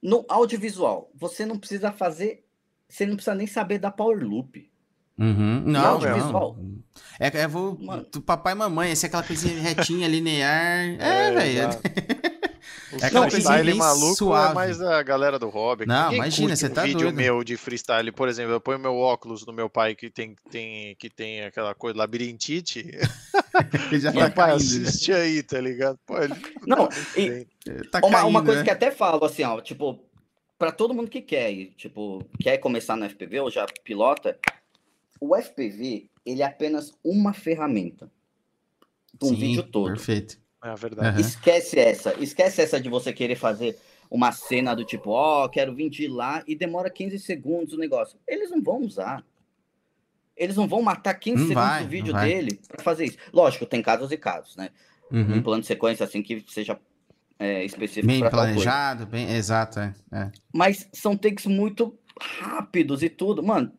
No audiovisual, você não precisa fazer, você não precisa nem saber da power loop. Uhum. Não, não. É, é vou, do papai e mamãe, essa é aquela coisinha retinha, linear. É, é velho. É aquela freestyle maluco é suave. é mais a galera do hobby. Não, Ninguém imagina, você um tá vídeo doido. meu de freestyle, por exemplo, eu ponho meu óculos no meu pai que tem, tem, que tem aquela coisa, labirintite. já tá pai, caindo, assiste né? aí, tá ligado? Pô, ele... Não, e, tá uma, caindo, uma coisa né? que até falo, assim, ó, tipo, pra todo mundo que quer, tipo, quer começar no FPV ou já pilota, o FPV, ele é apenas uma ferramenta do um vídeo todo. Perfeito. É verdade. Uhum. Esquece essa. Esquece essa de você querer fazer uma cena do tipo, ó, oh, quero vir de lá e demora 15 segundos o negócio. Eles não vão usar. Eles não vão matar 15 não segundos vai, do vídeo dele para fazer isso. Lógico, tem casos e casos, né? Uhum. Um plano de sequência assim que seja é, específico. Bem planejado, bem. Exato, é, é. Mas são takes muito rápidos e tudo, mano.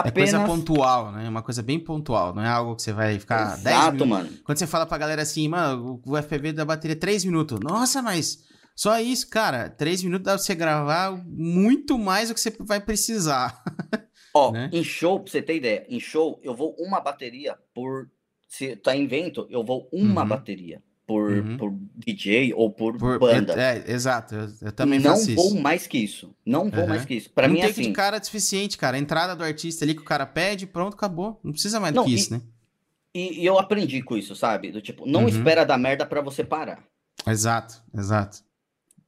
Apenas... É coisa pontual, né? Uma coisa bem pontual. Não é algo que você vai ficar Exato, 10 minutos. mano. Quando você fala pra galera assim, mano, o FPV da bateria é 3 minutos. Nossa, mas só isso, cara. 3 minutos dá pra você gravar muito mais do que você vai precisar. Ó, né? em show, pra você ter ideia, em show eu vou uma bateria por. Se tá em vento, eu vou uma uhum. bateria por, uhum. por DJ ou por, por banda. É, é, exato, eu, eu também não faço. Não vou mais que isso. Não vou uhum. mais que isso. Para mim é assim. de cara é suficiente, cara. A entrada do artista ali que o cara pede, pronto, acabou. Não precisa mais não, do que e, isso, né? E, e, eu aprendi com isso, sabe? Do tipo, não uhum. espera dar merda para você parar. Exato, exato.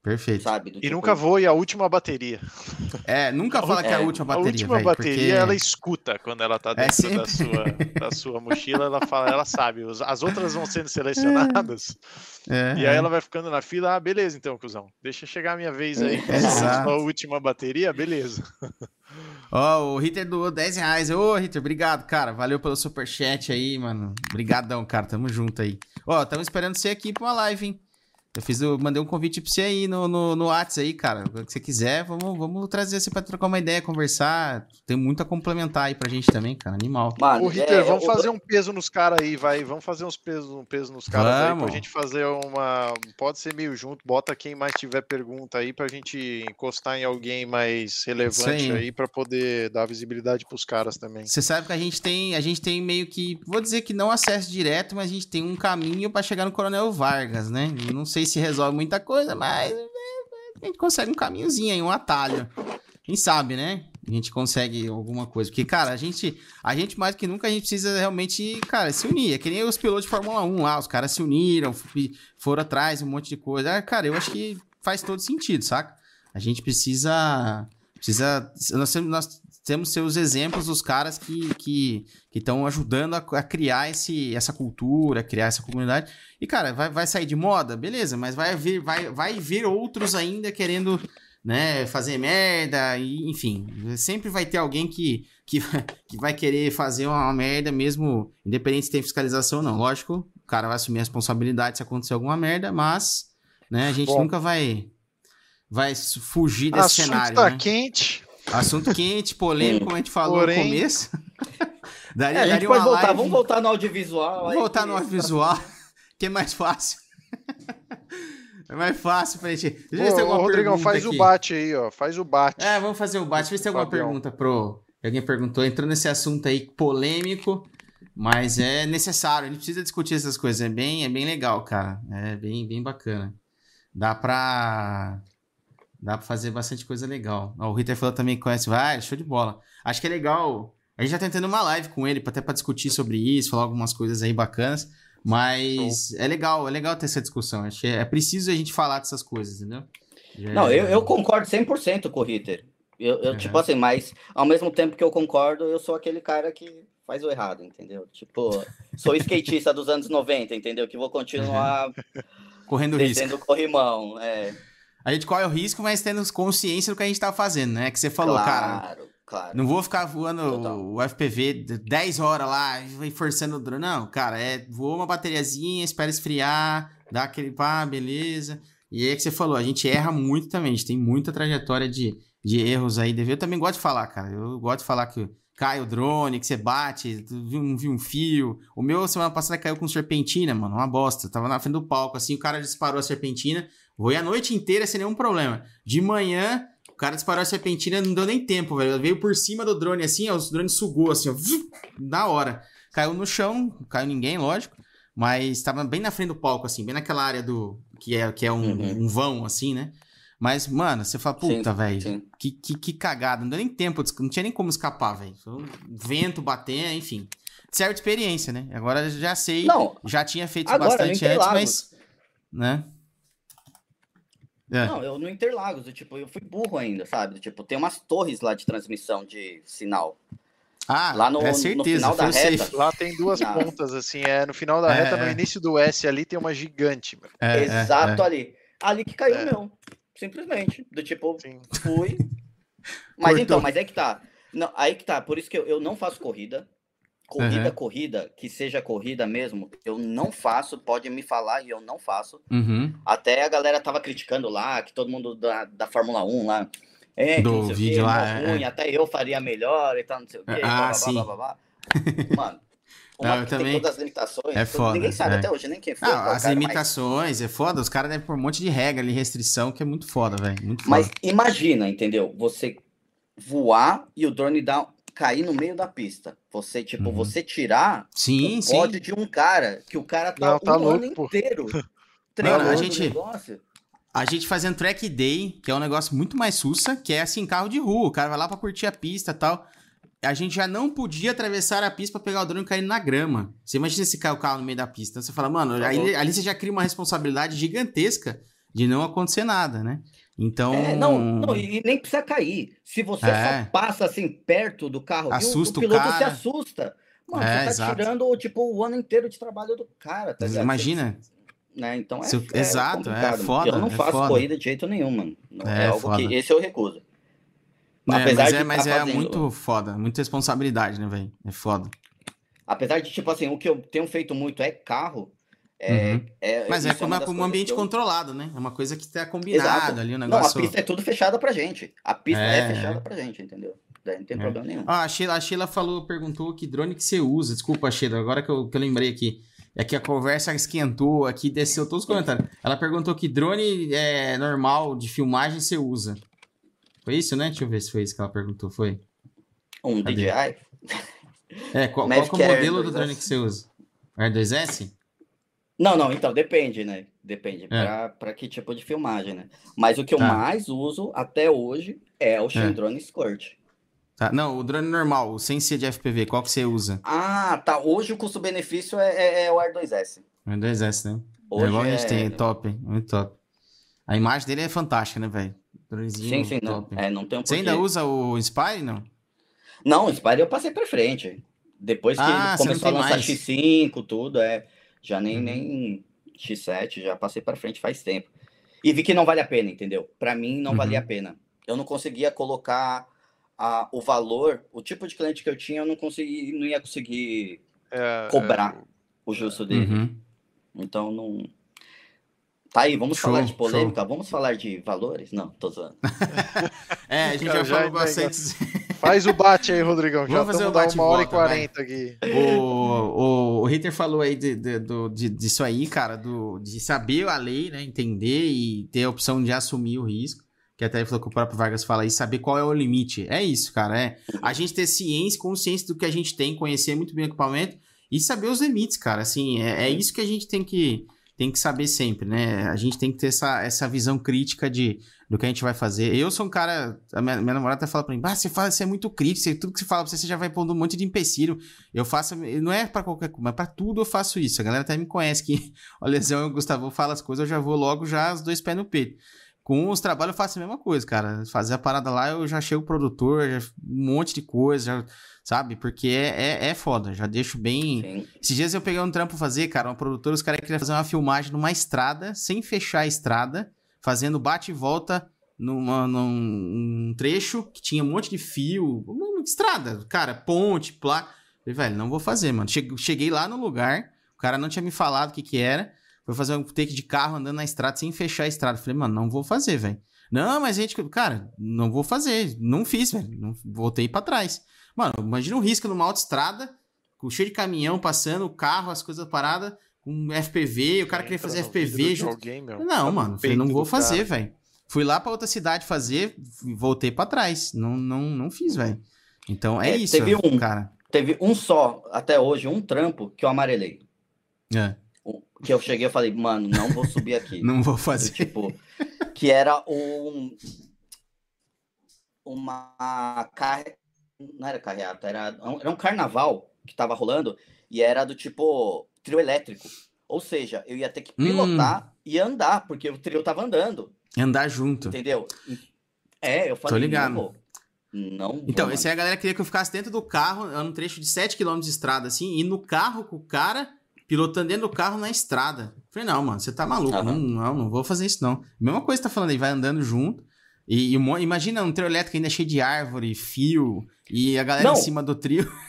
Perfeito. Sabe, e tipo... nunca voe a última bateria. É, nunca fala é, que é a última bateria. A última véio, bateria porque... ela escuta quando ela tá é dentro é sempre... da, sua, da sua mochila, ela fala, ela sabe. As outras vão sendo selecionadas. É, e aí é. ela vai ficando na fila, ah, beleza, então, cuzão. Deixa chegar a minha vez aí. Exato. A última bateria, beleza. Ó, oh, o Ritter doou 10 reais. Ô, oh, Ritter, obrigado, cara. Valeu pelo superchat aí, mano. Obrigadão, cara. Tamo junto aí. Ó, oh, tamo esperando você aqui pra uma live, hein? Eu fiz, eu mandei um convite pra você aí no, no, no WhatsApp aí, cara. O que você quiser, vamos, vamos trazer você pra trocar uma ideia, conversar. Tem muito a complementar aí pra gente também, cara. Animal. Mano, Ô, Ritter, é, vamos eu... fazer um peso nos caras aí, vai. Vamos fazer uns pesos, um peso nos caras aí pra gente fazer uma. Pode ser meio junto, bota quem mais tiver pergunta aí pra gente encostar em alguém mais relevante aí. aí pra poder dar visibilidade pros caras também. Você sabe que a gente tem, a gente tem meio que. Vou dizer que não acesso direto, mas a gente tem um caminho pra chegar no Coronel Vargas, né? Não sei sei se resolve muita coisa, mas é, a gente consegue um caminhozinho aí, um atalho. Quem sabe, né? A gente consegue alguma coisa. Porque, cara, a gente, a gente mais que nunca, a gente precisa realmente, cara, se unir. É que nem os pilotos de Fórmula 1 lá, os caras se uniram, foram atrás, um monte de coisa. Ah, cara, eu acho que faz todo sentido, saca? A gente precisa. Precisa. Nós, nós temos seus exemplos dos caras que que estão ajudando a, a, criar esse, essa cultura, criar essa comunidade. E, cara, vai, vai sair de moda? Beleza, mas vai vir, vai, vai vir outros ainda querendo né, fazer merda, e, enfim. Sempre vai ter alguém que, que, que vai querer fazer uma merda mesmo, independente se tem fiscalização ou não. Lógico, o cara vai assumir a responsabilidade se acontecer alguma merda, mas né, a gente Bom. nunca vai vai fugir desse Assunto cenário. Tá né? quente. Assunto quente, polêmico, como a gente falou Porém... no começo. daria, é, a gente pode voltar, live... vamos voltar no audiovisual. Vamos voltar no audiovisual, que é mais fácil. É mais fácil pra gente. Deixa eu ver se tem alguma Rodrigão, faz aqui. o bate aí, ó. Faz o bate. É, vamos fazer o bate. Deixa eu ver se tem alguma Fabião. pergunta pro. Alguém perguntou, entrando nesse assunto aí polêmico, mas é necessário. A gente precisa discutir essas coisas. É bem, é bem legal, cara. É bem, bem bacana. Dá pra. Dá pra fazer bastante coisa legal. o Ritter falou também que conhece vários, show de bola. Acho que é legal. A gente já tá tentando uma live com ele, até pra discutir sobre isso, falar algumas coisas aí bacanas. Mas é legal, é legal ter essa discussão. Acho que é preciso a gente falar dessas coisas, entendeu? Já Não, eu, eu concordo 100% com o Ritter. Eu, eu uhum. tipo assim, mas ao mesmo tempo que eu concordo, eu sou aquele cara que faz o errado, entendeu? Tipo, sou skatista dos anos 90, entendeu? Que vou continuar uhum. correndo risco. corrimão, é. A gente corre o risco, mas tendo consciência do que a gente tá fazendo, né? Que você falou, claro, cara. Claro. Não vou ficar voando Total. o FPV 10 horas lá e forçando o drone. Não, cara, é voa uma bateriazinha, espera esfriar, dá aquele pá, beleza. E é que você falou, a gente erra muito também, a gente tem muita trajetória de, de erros aí. Eu também gosto de falar, cara. Eu gosto de falar que cai o drone, que você bate, viu, um, viu um fio. O meu semana passada caiu com serpentina, mano, uma bosta. Eu tava na frente do palco, assim, o cara disparou a serpentina. Voei a noite inteira sem nenhum problema. De manhã, o cara disparou a serpentina, não deu nem tempo, velho. Veio por cima do drone, assim, ó, o drone sugou, assim, ó, na hora. Caiu no chão, não caiu ninguém, lógico. Mas estava bem na frente do palco, assim, bem naquela área do. que é, que é um, uhum. um vão, assim, né? Mas, mano, você fala, puta, velho, que, que, que, cagada. Não deu nem tempo, não tinha nem como escapar, velho. Vento bater, enfim. Certa experiência, né? Agora já sei, não, já tinha feito bastante antes, mas. Né? É. Não, eu no Interlagos, eu, tipo, eu fui burro ainda, sabe? Tipo, tem umas torres lá de transmissão de sinal. Ah, lá no, é certeza, no final da reta. Safe. Lá tem duas ah. pontas, assim, é no final da é, reta, no é. início do S ali tem uma gigante. É, Exato ali. Ali que caiu o meu. Simplesmente. Do tipo, Sim. fui. Mas Cortou. então, mas é que tá. Não, aí que tá. Por isso que eu, eu não faço corrida. Corrida, uhum. corrida, que seja corrida mesmo, eu não faço, pode me falar e eu não faço. Uhum. Até a galera tava criticando lá, que todo mundo da, da Fórmula 1 lá. É, do vídeo lá. É. Ruim, até eu faria melhor e tal, não sei o quê. Ah, blá, sim. Blá, blá, blá, Mano, uma não, também... tem todas as limitações. É foda, ninguém sabe é. até hoje, nem quem foi. Não, as limitações, mais... é foda. Os caras devem pôr um monte de regra ali, restrição, que é muito foda, velho. Muito foda. Mas imagina, entendeu? Você voar e o drone dar cair no meio da pista. Você, tipo, uhum. você tirar sim, o sim. de um cara que o cara tá, Não, tá um louco, ano pô. inteiro treinando Mano, a gente, negócio. A gente fazendo track day, que é um negócio muito mais sussa, que é assim, carro de rua. O cara vai lá pra curtir a pista e tal. A gente já não podia atravessar a pista para pegar o drone caindo na grama. Você imagina se cai o carro no meio da pista. Então você fala, mano, tá ali, ali você já cria uma responsabilidade gigantesca de não acontecer nada, né? Então. É, não, não, e nem precisa cair. Se você é. só passa assim perto do carro, assusta o, o piloto cara. se assusta. Mano, é, você tá exato. tirando tipo, o ano inteiro de trabalho do cara, tá Imagina. né? Então é, é exato, é foda. Eu não é faço foda. corrida de jeito nenhum, mano. É, é algo foda. que esse eu recuso. É, Apesar mas é, mas tá é fazendo... muito foda, muita responsabilidade, né, velho? É foda. Apesar de, tipo assim, o que eu tenho feito muito é carro, é, uhum. é, Mas é como é um ambiente eu... controlado, né? É uma coisa que tá combinado Exato. ali, o negócio... Não, a pista é tudo fechada pra gente. A pista é, é fechada pra gente, entendeu? Daí não tem é. problema nenhum. Ah, a Sheila, a Sheila falou, perguntou que drone que você usa. Desculpa, Sheila, agora que eu, que eu lembrei aqui. É que a conversa esquentou aqui, desceu todos os comentários. Ela perguntou que drone é normal de filmagem você usa. Foi isso, né? Deixa eu ver se foi isso que ela perguntou. Foi? Um Cadê? DJI? É, qual, qual é o modelo do drone que você usa? R2S? Não, não, então depende, né? Depende é. para que tipo de filmagem, né? Mas o que eu tá. mais uso até hoje é o é. Squirt. Tá. Não, o drone normal, sem ser de FPV, qual que você usa? Ah, tá. Hoje o custo-benefício é, é, é, o R2S. O R2S, né? Hoje é igual a gente tem, é top, muito top. A imagem dele é fantástica, né, velho? Sim, sim, top. não. É, não tem um Você ainda usa o Inspire, não? Não, o Inspire eu passei pra frente. Depois que ah, começou a lançar mais. X5, tudo, é. Já nem, uhum. nem X7, já passei para frente faz tempo. E vi que não vale a pena, entendeu? Para mim não uhum. valia a pena. Eu não conseguia colocar a, o valor, o tipo de cliente que eu tinha, eu não consegui, não ia conseguir é, cobrar é... o justo dele. Uhum. Então não. Tá aí, vamos show, falar de polêmica, show. vamos falar de valores? Não, tô zoando. é, a gente já, já falou bastante. Faz o bate aí, Rodrigão. Já Vamos fazer o bate uma hora e quarenta aqui. O, o, o Ritter falou aí de, de, de, disso aí, cara, do, de saber a lei, né? Entender e ter a opção de assumir o risco. Que até ele falou que o próprio Vargas fala aí, saber qual é o limite. É isso, cara. É a gente ter ciência, consciência do que a gente tem, conhecer muito bem o equipamento e saber os limites, cara. Assim, é, é isso que a gente tem que tem que saber sempre, né? A gente tem que ter essa, essa visão crítica de do que a gente vai fazer. Eu sou um cara. A minha, minha namorada até fala pra mim: ah, você, fala, você é muito crítico, você, tudo que você fala pra você, você já vai pondo um monte de empecilho. Eu faço. Não é pra qualquer coisa, mas pra tudo eu faço isso. A galera até me conhece que o Lesão o Gustavo falam as coisas, eu já vou logo já os dois pés no peito. Com os trabalhos eu faço a mesma coisa, cara. Fazer a parada lá, eu já chego produtor, já, um monte de coisa, já sabe? Porque é, é, é foda, já deixo bem. Sim. Esses dias eu peguei um trampo fazer, cara, uma produtora, os caras queriam fazer uma filmagem numa estrada, sem fechar a estrada, fazendo bate e volta numa, num trecho que tinha um monte de fio, uma estrada, cara, ponte, placa. Falei, velho, não vou fazer, mano. Cheguei lá no lugar, o cara não tinha me falado o que que era, foi fazer um take de carro andando na estrada sem fechar a estrada. Falei, mano, não vou fazer, velho. Não, mas a gente, cara, não vou fazer. Não fiz, velho. Voltei para trás. Mano, imagina um risco numa autoestrada, com cheio de caminhão passando, o carro, as coisas paradas, com FPV, o cara queria fazer FPV. Junto... Alguém, não, tá mano, falei, não vou fazer, velho. Fui lá pra outra cidade fazer, voltei para trás. Não, não, não fiz, velho. Então é, é, isso, teve um, cara. Teve um só, até hoje, um trampo que eu amarelei. É. Que eu cheguei e falei, mano, não vou subir aqui. não vou fazer. Tipo, que era um. Uma carre não era carreata, era, era um carnaval que tava rolando e era do tipo trio elétrico. Ou seja, eu ia ter que pilotar hum. e andar, porque o trio tava andando. Andar junto. Entendeu? É, eu falei, Tô ligado. Não, não Então, esse aí a galera queria que eu ficasse dentro do carro, num trecho de 7 km de estrada, assim, e no carro com o cara, pilotando dentro do carro na estrada. Falei, não, mano, você tá maluco. Uhum. Não, não, não vou fazer isso, não. Mesma coisa que tá falando aí, vai andando junto. E, e imagina um trio elétrico ainda cheio de árvore, fio, e a galera não. em cima do trio.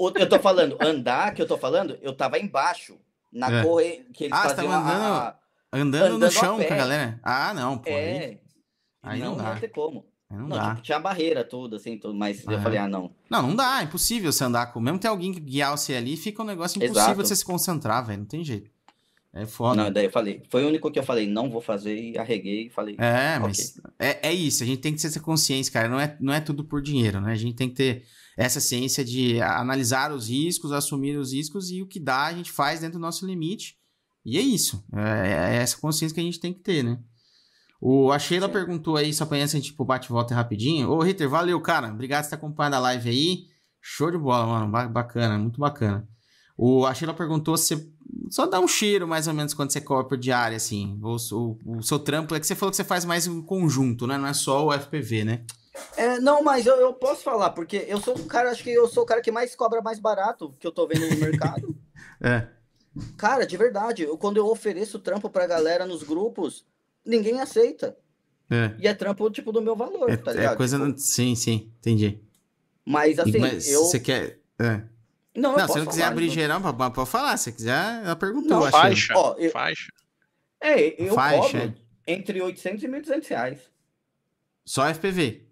Eu tô falando, andar que eu tô falando, eu tava embaixo, na é. corre que eles ah, faziam você andando, a... andando, andando no chão com a galera? Ah, não, pô. É. Aí, aí não, não dá. Não ter como. Não, não dá. Tipo, tinha barreira toda, assim, tudo, mas eu falei, ah, não. Não, não dá, é impossível você andar com. Mesmo ter alguém que guiar você ali, fica um negócio impossível Exato. de você se concentrar, velho. Não tem jeito. É foda. Não, daí eu falei, foi o único que eu falei, não vou fazer, e arreguei e falei. É, mas é, é isso, a gente tem que ter essa consciência, cara. Não é, não é tudo por dinheiro, né? A gente tem que ter essa ciência de analisar os riscos, assumir os riscos e o que dá a gente faz dentro do nosso limite. E é isso. É, é essa consciência que a gente tem que ter, né? O, a Sheila Sim. perguntou aí, só pra antes a gente tipo, bate e volta rapidinho. Ô, Ritter, valeu, cara. Obrigado por ter acompanhado a live aí. Show de bola, mano. Bacana, muito bacana. O, a Sheila perguntou se só dá um cheiro, mais ou menos, quando você cobra por diária, assim. O, o, o, seu trampo é que você falou que você faz mais em conjunto, né? Não é só o FPV, né? É, não, mas eu, eu posso falar, porque eu sou o cara, acho que eu sou o cara que mais cobra mais barato que eu tô vendo no mercado. é. Cara, de verdade, eu, quando eu ofereço trampo pra galera nos grupos, ninguém aceita. É. E é trampo, tipo, do meu valor, é, tá ligado? É coisa... Tipo... Sim, sim, entendi. Mas, assim, mas eu... Você quer... É. Não, não se não quiser falar, abrir não. geral, pode falar. Se quiser, ela perguntou. Não, faixa, Ó, eu... faixa. É, eu faixa, cobro é. entre 800 e 1.200 reais. Só FPV?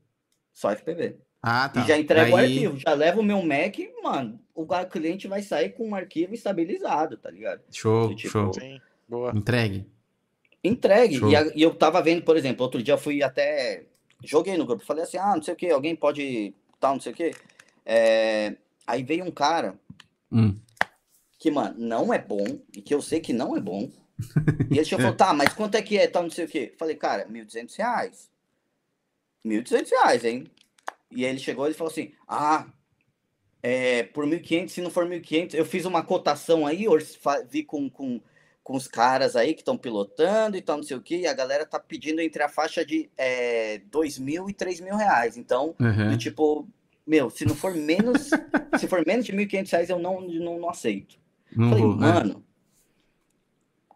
Só FPV. Ah, tá. E já entrego Daí... o arquivo. Já levo o meu Mac, mano, o cliente vai sair com um arquivo estabilizado, tá ligado? Show, tipo, show. Sim, boa. Entregue. Entregue. E, a, e, eu tava vendo, por exemplo, outro dia eu fui até. Joguei no grupo, falei assim: ah, não sei o que, alguém pode. tal, não sei o que. É... Aí veio um cara hum. que, mano, não é bom, e que eu sei que não é bom. e ele falou: tá, mas quanto é que é, tal, não sei o que. Falei, cara, 1.200 reais. 1.200 reais, hein? E aí ele chegou e falou assim: ah, é, por 1.500, se não for 1.500, eu fiz uma cotação aí, vi com, com com os caras aí que estão pilotando e tal, não sei o que, e a galera tá pedindo entre a faixa de é, dois mil e três mil reais. Então, uhum. tipo, meu, se não for menos, se for menos de mil e quinhentos reais, eu não, não, não aceito. Uhum. Falei, né? mano,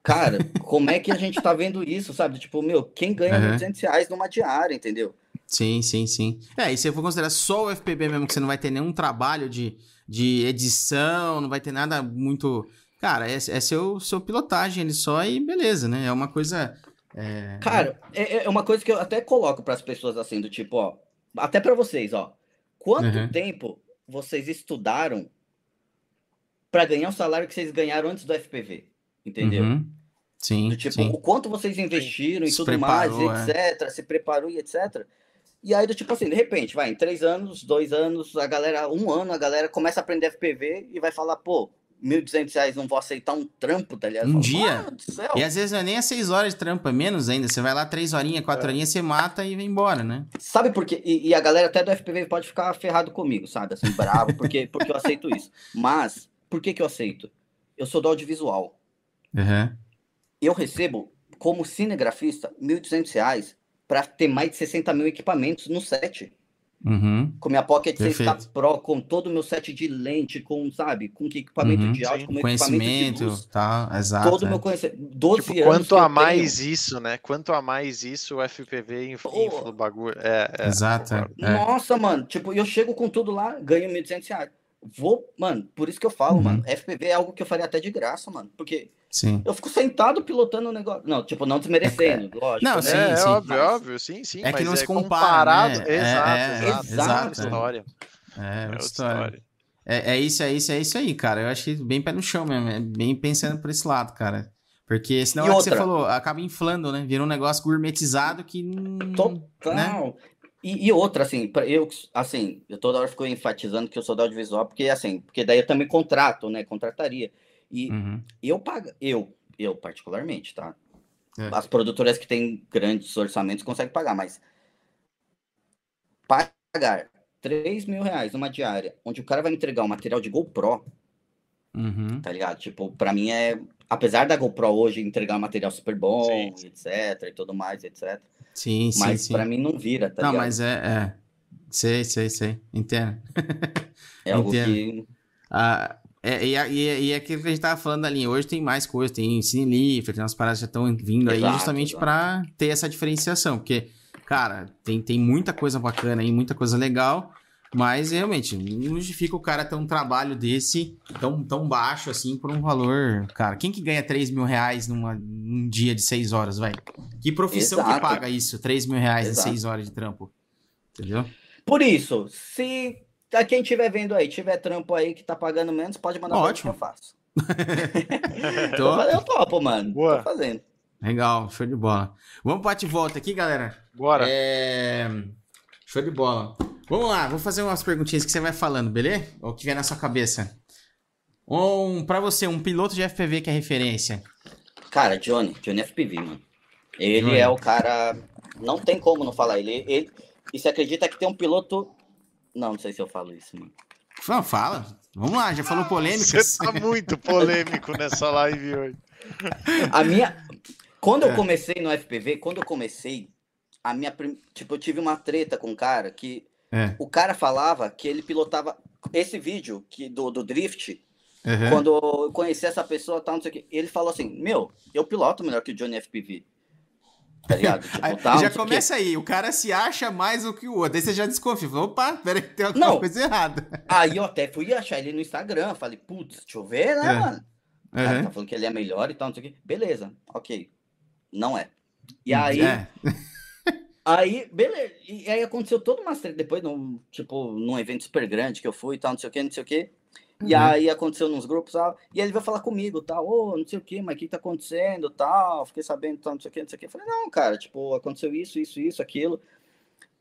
cara, como é que a gente tá vendo isso, sabe? Tipo, meu, quem ganha uhum. 200 reais numa diária, entendeu? Sim, sim, sim. É, e se eu for considerar só o FPB mesmo, que você não vai ter nenhum trabalho de, de edição, não vai ter nada muito Cara, é, é seu, seu pilotagem ali só e beleza, né? É uma coisa. É... Cara, é, é uma coisa que eu até coloco para as pessoas assim, do tipo, ó. Até para vocês, ó. Quanto uhum. tempo vocês estudaram para ganhar o salário que vocês ganharam antes do FPV? Entendeu? Uhum. Sim. Do tipo, sim. o quanto vocês investiram e tudo preparou, mais, etc. É. Se preparou e etc. E aí, do tipo assim, de repente, vai, em três anos, dois anos, a galera, um ano, a galera começa a aprender FPV e vai falar, pô, 1.200 reais não vou aceitar um trampo, tá ligado? Um dia. E às vezes não é nem a 6 horas de trampo, é menos ainda. Você vai lá 3 horinhas, 4 é. horinhas, você mata e vem embora, né? Sabe por quê? E, e, a galera até do FPV pode ficar ferrado comigo, sabe? Assim, bravo, porque, porque eu aceito isso. Mas, por que que eu aceito? Eu sou do audiovisual. Uhum. Eu recebo, como cinegrafista, 1.200 reais pra ter mais de 60 mil equipamentos no set. Uhum. Com minha Pocket 6K Pro, com todo o meu set de lente, com, sabe, com equipamento uhum, de áudio, com conhecimento, de luz, tá, exato. Todo o é. meu conhecimento. 12 tipo, anos quanto a mais tenho. isso, né? Quanto a mais isso, o FPV infla o bagulho. É, é, exato. É. Nossa, mano, tipo, eu chego com tudo lá, ganho 1.200 reais. Vou, mano, por isso que eu falo, uhum. mano, FPV é algo que eu faria até de graça, mano, porque Sim. Eu fico sentado pilotando o negócio. Não, tipo, não desmerecendo, é. lógico. Não, né? sim, é, sim. óbvio, mas... óbvio, sim, sim. É que não é se compara, né? Exato, é, é, exato, exato. exato. história. É, é outra história. É, é isso, é isso, é isso aí, cara. Eu achei bem pé no chão mesmo. É bem pensando por esse lado, cara. Porque senão é o que você falou, acaba inflando, né? Vira um negócio gourmetizado que. Total. Né? E, e, outra, assim, eu, assim, eu toda hora fico enfatizando que eu sou da audiovisual, porque assim, porque daí eu também contrato, né? Contrataria. E uhum. eu pago, eu, eu particularmente, tá? É. As produtoras que têm grandes orçamentos conseguem pagar, mas pagar 3 mil reais numa diária, onde o cara vai entregar um material de GoPro, uhum. tá ligado? Tipo, pra mim é. Apesar da GoPro hoje entregar um material super bom, sim. etc, e tudo mais, etc. Sim, sim. Mas sim. pra mim não vira, tá não, ligado? Mas é. é. Sei, sei, sei. Entendo. É algo Entendo. que. Ah, é, e, e, e é aquilo que a gente tava falando ali, hoje tem mais coisas, tem Cinelifter, tem umas paradas que já estão vindo exato, aí justamente para ter essa diferenciação, porque, cara, tem, tem muita coisa bacana aí, muita coisa legal, Mas realmente, não justifica o cara ter um trabalho desse tão, tão baixo assim por um valor. Cara, quem que ganha 3 mil reais numa, num dia de 6 horas, vai? Que profissão Exato. que paga isso? 3 mil reais Exato. em 6 horas de trampo. Entendeu? Por isso, se quem estiver vendo aí, tiver trampo aí que tá pagando menos, pode mandar Ótimo. que eu faço. Tô... Eu topo, mano. Boa. Tô fazendo. Legal, show de bola. Vamos bate volta aqui, galera? Bora. É... Show de bola. Vamos lá, vou fazer umas perguntinhas que você vai falando, beleza? Ou que vier na sua cabeça. Um, pra você, um piloto de FPV que é referência. Cara, Johnny, Johnny FPV, mano. Ele Johnny. é o cara. Não tem como não falar. Ele, ele... E você acredita que tem um piloto. Não, não sei se eu falo isso, mano. Não, fala. Vamos lá, já falou polêmica. Você tá muito polêmico nessa live hoje. A minha. Quando eu é. comecei no FPV, quando eu comecei, a minha. Tipo, eu tive uma treta com um cara que. É. O cara falava que ele pilotava. Esse vídeo que, do, do Drift, uhum. quando eu conheci essa pessoa, tal, não sei o quê, ele falou assim: Meu, eu piloto melhor que o Johnny FPV. Tá ligado? Tipo, tal, já começa aí, o cara se acha mais do que o outro. Aí você já desconfia. Opa, peraí, tem alguma não. coisa errada. Aí eu até fui achar ele no Instagram. Falei, putz, deixa eu ver, né, é. mano? O cara uhum. tá falando que ele é melhor e tal, não sei o quê. Beleza, ok. Não é. E aí. É. Aí, beleza. E aí aconteceu toda uma série depois, num, tipo, num evento super grande que eu fui e tal, não sei o que, não sei o que. Uhum. E aí aconteceu nos grupos, tal, e ele veio falar comigo, tal, ô, oh, não sei o que, mas o que tá acontecendo, tal, fiquei sabendo, tal, não sei o que, não sei o que. Eu falei, não, cara, tipo, aconteceu isso, isso, isso, aquilo.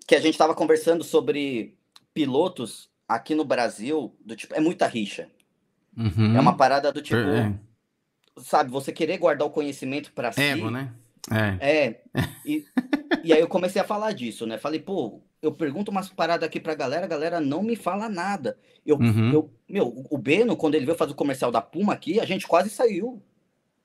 Que a gente tava conversando sobre pilotos aqui no Brasil, do tipo, é muita rixa. Uhum. É uma parada do tipo, é. sabe, você querer guardar o conhecimento para si. Ego, né? É. é e, e aí eu comecei a falar disso, né? Falei, pô, eu pergunto umas paradas aqui pra galera, a galera não me fala nada. Eu, uhum. eu, meu, o Beno, quando ele veio fazer o comercial da Puma aqui, a gente quase saiu.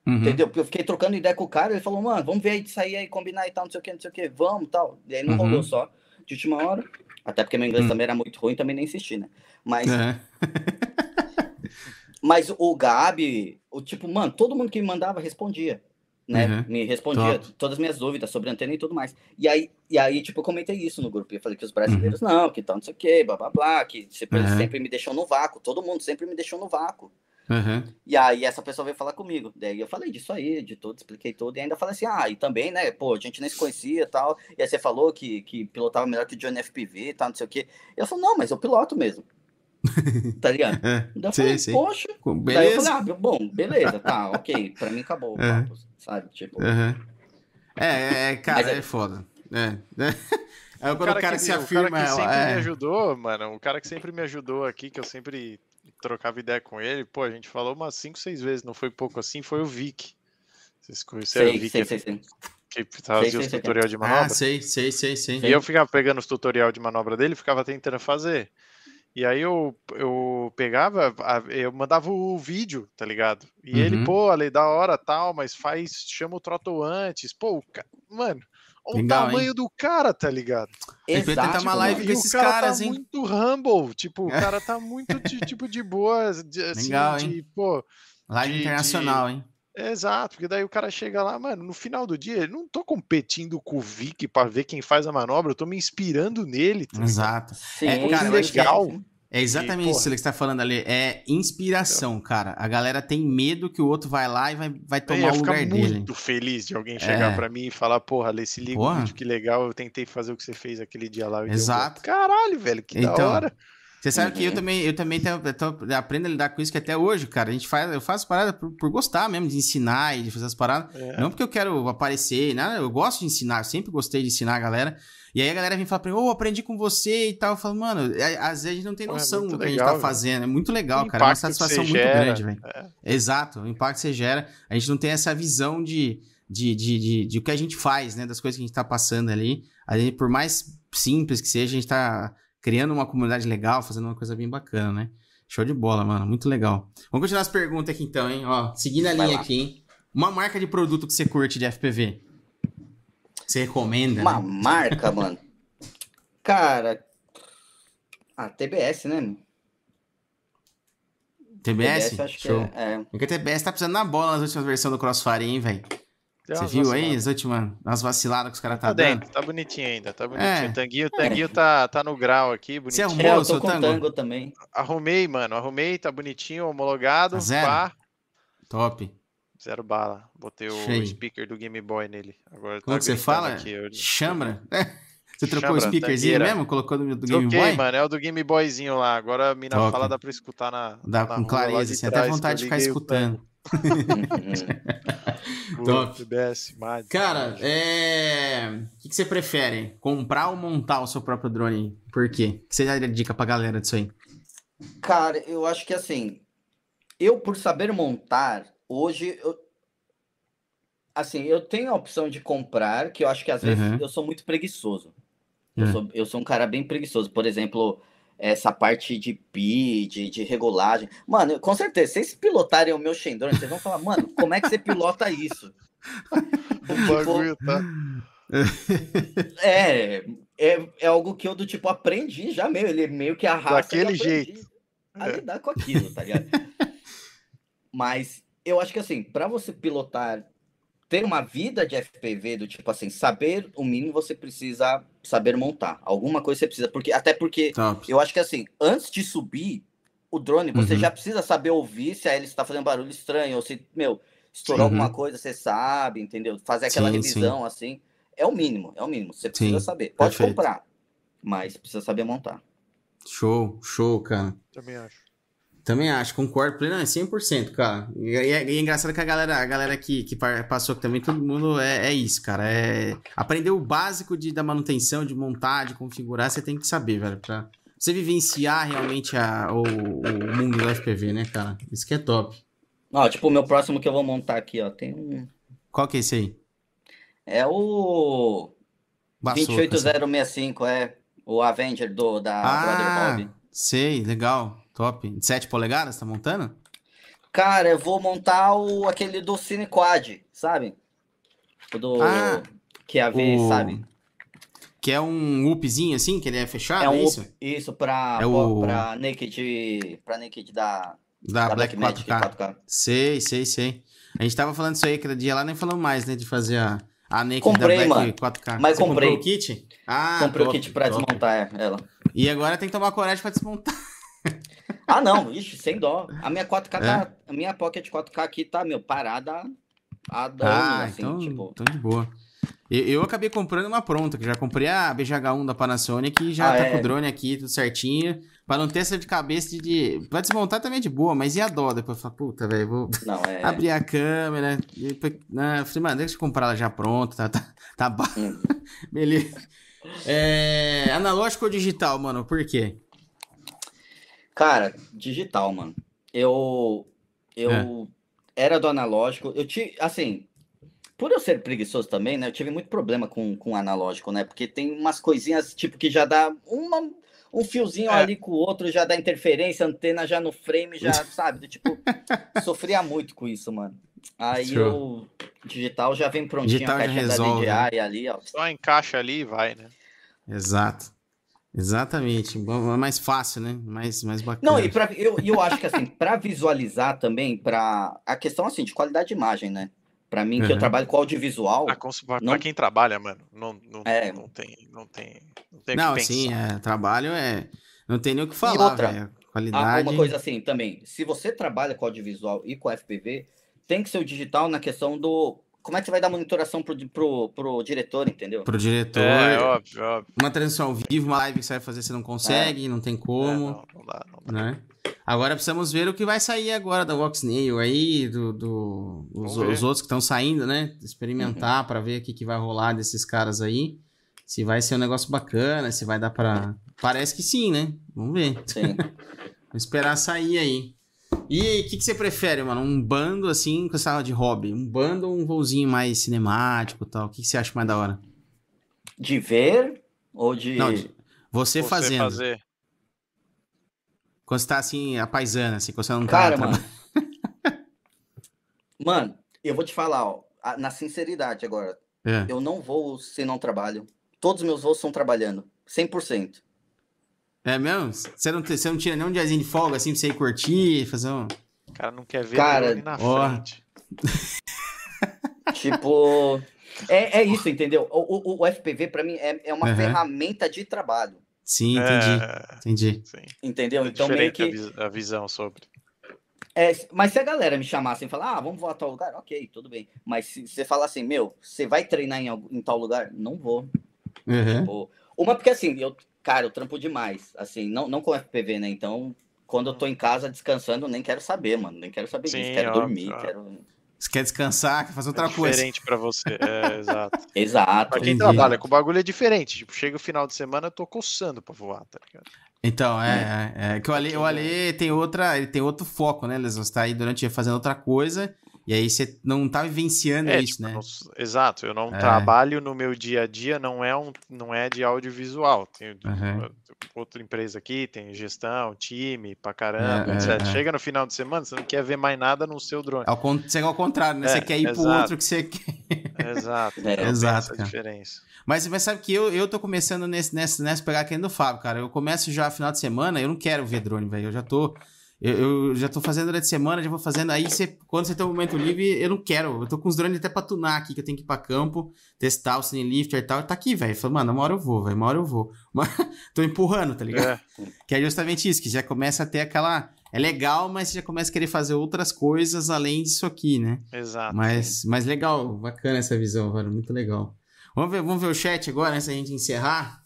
Uhum. Entendeu? Porque eu fiquei trocando ideia com o cara, ele falou, mano, vamos ver aí de sair aí, combinar e tal, não sei o que, não sei o que, vamos tal. E aí não uhum. rolou só de última hora. Até porque meu inglês hum. também era muito ruim, também nem insisti, né? Mas. É. mas o Gabi, o tipo, mano, todo mundo que me mandava respondia né? Uhum. Me respondia Top. todas as minhas dúvidas sobre antena e tudo mais. E aí, e aí, tipo, eu comentei isso no grupo. Eu falei que os brasileiros uhum. não, que tal, não sei o quê, blá blá blá, que sempre, uhum. sempre me deixou no vácuo. Todo mundo sempre me deixou no vácuo. Uhum. E aí essa pessoa veio falar comigo. Daí eu falei disso aí, de tudo, expliquei tudo. E ainda falei assim, ah, e também, né, pô, a gente nem se conhecia e tal. E aí você falou que, que pilotava melhor que o Johnny FPV e tal, não sei o quê. E eu falei, não, mas eu piloto mesmo. tá ligado? É, Daí eu falei, sim, poxa. Beleza. Daí eu falei, ah, bom, beleza, tá, ok. Pra mim acabou o é. Sabe? Tipo. Uhum. É, é, cara, Mas, é foda. É. É, quando o cara, o cara que, se afirma. O cara que sempre é... me ajudou, mano, o cara que sempre me ajudou aqui, que eu sempre trocava ideia com ele, pô, a gente falou umas 5, 6 vezes, não foi pouco assim, foi o Vic. Vocês conheceram sei, o Vic? Sei, sei, sei. Que fazia os tutorial de manobra. Ah, sei, sei, sei, sei. E eu ficava pegando os tutorial de manobra dele, ficava tentando fazer. E aí eu, eu pegava, eu mandava o vídeo, tá ligado? E uhum. ele, pô, ali da hora tal, mas faz, chama o troto antes. Pô, mano, olha Legal, o tamanho hein? do cara, tá ligado? Exato. tentar uma live com esses caras, tá hein? muito humble, tipo, o cara tá muito de, tipo de boa, de, assim, Legal, de, hein? pô... Live de, internacional, de... hein? Exato, porque daí o cara chega lá, mano, no final do dia, eu não tô competindo com o Vic para ver quem faz a manobra, eu tô me inspirando nele. Tá Exato. Sim, é, cara, é legal. É exatamente e, isso que você está falando ali. É inspiração, cara. A galera tem medo que o outro vai lá e vai, vai tomar o lugar dele. Eu muito feliz de alguém chegar é. para mim e falar, porra, Lê, se liga, porra. que legal, eu tentei fazer o que você fez aquele dia lá. Exato. Caralho, velho, que então, da hora. Você sabe que eu também, eu também tenho, eu aprendo a lidar com isso que até hoje, cara, a gente faz, eu faço paradas por, por gostar mesmo de ensinar e de fazer as paradas. É. Não porque eu quero aparecer, nada, eu gosto de ensinar, eu sempre gostei de ensinar a galera. E aí a galera vem falar pra mim, ô, oh, aprendi com você e tal. Eu falo, mano, é, às vezes a gente não tem é noção é do que legal, a gente tá fazendo. É muito legal, cara. É uma satisfação muito gera, grande, velho. É. Exato, o impacto que você gera. A gente não tem essa visão de, de, de, de, de o que a gente faz, né? Das coisas que a gente tá passando ali. A gente, por mais simples que seja, a gente tá criando uma comunidade legal, fazendo uma coisa bem bacana, né? Show de bola, mano. Muito legal. Vamos continuar as perguntas aqui então, hein? Ó, seguindo a linha aqui, hein? Uma marca de produto que você curte de FPV? Você recomenda? Uma né? marca, mano. Cara. Ah, TBS, né? TBS? TBS acho Show. que é. é. Porque a TBS tá precisando na bola nas últimas versões do Crossfire, hein, velho? Você viu aí as últimas as vaciladas que os caras tá, tá dando? Tá bonitinho ainda, tá bonitinho. É. O Tanguinho, o tanguinho é. tá, tá no grau aqui, bonitinho. Você arrumou é, o seu tango? tango? também. Arrumei, mano, arrumei, tá bonitinho, homologado. Tá zero? Pá. Top. Zero bala. Botei o speaker do Game Boy nele. Agora Como tá que você fala? Aqui, eu... Chambra? Você trocou Chambra, o speakerzinho tangueira. mesmo? Colocou do, do Game Boy? mano, é o do Game Boyzinho lá. Agora a mina Top. fala, dá pra escutar na. Dá na com clareza, assim, até vontade de ficar escutando. Top. Cara, é... o que, que, você prefere? Comprar ou montar o seu próprio drone? Por quê? O que você daria dica pra galera disso aí? Cara, eu acho que assim, eu por saber montar, hoje eu, assim, eu tenho a opção de comprar, que eu acho que às vezes uhum. eu sou muito preguiçoso. Eu, uhum. sou, eu sou um cara bem preguiçoso. Por exemplo, essa parte de pi, de, de regulagem. Mano, com certeza, se vocês pilotarem o meu Shendron, vocês vão falar, mano, como é que você pilota isso? o bagulho, tá? É, é, é algo que eu do tipo aprendi já meio, ele meio que arrasta. Daquele jeito. A é. lidar com aquilo, tá ligado? Mas eu acho que assim, para você pilotar ter uma vida de FPV do tipo assim, saber o mínimo você precisa saber montar. Alguma coisa você precisa, porque até porque Top. eu acho que assim, antes de subir o drone, você uhum. já precisa saber ouvir se a hélice está fazendo barulho estranho ou se, meu, estourou uhum. alguma coisa, você sabe, entendeu? Fazer aquela sim, revisão sim. assim, é o mínimo, é o mínimo. Você precisa sim, saber. Pode perfeito. comprar, mas precisa saber montar. Show, show, cara. Também acho. Também acho, concordo plenamente, 100%, cara. E é, e é, engraçado que a galera, a galera que, que passou aqui também, todo mundo é, é isso, cara. É aprender o básico de, da manutenção, de montar, de configurar, você tem que saber, velho, pra você vivenciar realmente a, o, o mundo do FPV, né, cara? Isso que é top. Ó, tipo, o meu próximo que eu vou montar aqui, ó, tem um... Qual que é esse aí? É o... Baçoca, 28065, é o Avenger do, da ah, Brother Bob. Sei, legal. Top. De 7 polegadas, tá montando? Cara, eu vou montar o, aquele do Cine Quad, sabe? O do. Ah, que é a V, o... sabe? Que é um upzinho assim, que ele é fechado, é, um é isso? Up, isso, pra, é o... pra Naked. Pra Naked da. Da, da Black, Black 4K. 4K. Sei, sei, sei. A gente tava falando isso aí aquele dia lá, nem falamos mais, né? De fazer a, a Naked comprei, da Black mano. 4K. Mas Você comprei. o kit? Ah, comprei top, o kit pra top. desmontar ela. E agora tem que tomar coragem pra desmontar. Ah, não, ixi, sem dó. A minha 4K é? tá. A minha Pocket 4K aqui tá, meu, parada a dano, ah, assim, então, tipo. Então de boa. Eu, eu, acabei comprando uma pronta, que já comprei a BGH1 da Panasonic e já ah, tá é. com o drone aqui, tudo certinho. Pra não ter essa de cabeça de. de... Pra desmontar também é de boa, mas e a dó? Depois eu falo, puta, velho, vou não, é... abrir a câmera. E. Não, falei, mano, deixa eu comprar ela já pronta, tá, tá, tá hum. Beleza. É... Analógico ou digital, mano? Por quê? Cara, digital, mano. Eu. Eu é. era do analógico. Eu tive. Assim. Por eu ser preguiçoso também, né? Eu tive muito problema com, com analógico, né? Porque tem umas coisinhas, tipo, que já dá uma, um fiozinho é. ali com o outro, já dá interferência, antena já no frame, já, sabe? Tipo, sofria muito com isso, mano. Aí o digital já vem prontinho, digital a caixa resolve, da DJI né? ali, ó. Só encaixa ali e vai, né? Exato. Exatamente, é mais fácil, né? Mais, mais bacana. Não, e pra, eu, eu acho que assim, para visualizar também, para a questão assim de qualidade de imagem, né? Para mim, que uhum. eu trabalho com audiovisual. Ah, pra não... quem trabalha, mano, não, não, é... não tem. Não, tem, não, tem não sim, é, trabalho é. Não tem nem o que falar. E outra, véio, qualidade. Uma coisa assim também, se você trabalha com audiovisual e com FPV, tem que ser o digital na questão do como é que você vai dar monitoração pro, pro, pro diretor, entendeu? Pro diretor. É, óbvio, óbvio. Uma transmissão ao vivo, uma live que você vai fazer, você não consegue, é. não tem como. É, não, não, dá, não dá. Né? Agora precisamos ver o que vai sair agora da Voxnail aí, do, do os, os, outros que estão saindo, né? Experimentar uhum. para ver o que, que vai rolar desses caras aí. Se vai ser um negócio bacana, se vai dar para Parece que sim, né? Vamos ver. Sim. Vamos esperar sair aí. E o que, que você prefere, mano? Um bando assim, com essa de hobby? Um bando ou um voozinho mais cinemático e tal? O que, que você acha mais da hora? De ver ou de. Não, de... Você, você fazendo. Fazer. Quando você tá assim, a paisana, assim, quando você não Cara, tá. Mano. mano, eu vou te falar, ó, na sinceridade agora. É. Eu não vou se não trabalho. Todos os meus voos são trabalhando. 100%. É mesmo? Você não, você não tira nem um diazinho de folga assim pra você ir curtir, fazer um. O cara não quer ver cara, na ó. frente. tipo, é, é isso, entendeu? O, o, o FPV, para mim, é, é uma uhum. ferramenta de trabalho. Sim, entendi. É... Entendi. Sim. Entendeu? É então, meio que. A visão sobre. É, mas se a galera me chamasse e falar, ah, vamos voar a tal lugar, ok, tudo bem. Mas se você falar assim, meu, você vai treinar em, em tal lugar? Não vou. Uhum. Tipo, uma, porque assim, eu, cara, eu trampo demais. Assim, não, não com FPV, né? Então, quando eu tô em casa descansando, nem quero saber, mano. Nem quero saber Sim, disso. Quero óbvio, dormir, quero. Você quer descansar, quer fazer outra é coisa. diferente para você, é, exato. exato. Pra quem Entendi. trabalha com o bagulho é diferente. Tipo, chega o final de semana, eu tô coçando pra voar, tá ligado? Então, é, é, é que o Ale, o Ale tem outra, ele tem outro foco, né, Lesão? Você tá aí durante o dia fazendo outra coisa, e aí você não tá vivenciando é, isso, tipo, né? Não, exato, eu não é. trabalho no meu dia a dia, não é, um, não é de audiovisual. Tem uhum. outra empresa aqui, tem gestão, time, pra caramba, é, etc. É, é. Chega no final de semana, você não quer ver mais nada no seu drone. Ao, você é ao contrário, né? você quer ir exato. pro outro que você quer. Exato. É, exato, cara. diferença. Mas, mas sabe que eu, eu tô começando nesse, nessa, nessa pegar aqui do Fábio, cara. Eu começo já final de semana, eu não quero ver drone, velho. Eu já tô eu, eu, já tô fazendo durante a semana, já vou fazendo. Aí, você, quando você tem um momento livre, eu não quero. Eu tô com os drones até pra tunar aqui, que eu tenho que ir pra campo, testar o Cine Lifter e tal. Tá aqui, velho. Falei, mano, uma hora eu vou, velho. Uma hora eu vou. tô empurrando, tá ligado? É. Que é justamente isso, que já começa a ter aquela. É legal, mas você já começa a querer fazer outras coisas além disso aqui, né? Exato. Mas, mas legal, bacana essa visão, velho. Muito legal. Vamos ver, vamos ver o chat agora, antes da gente encerrar.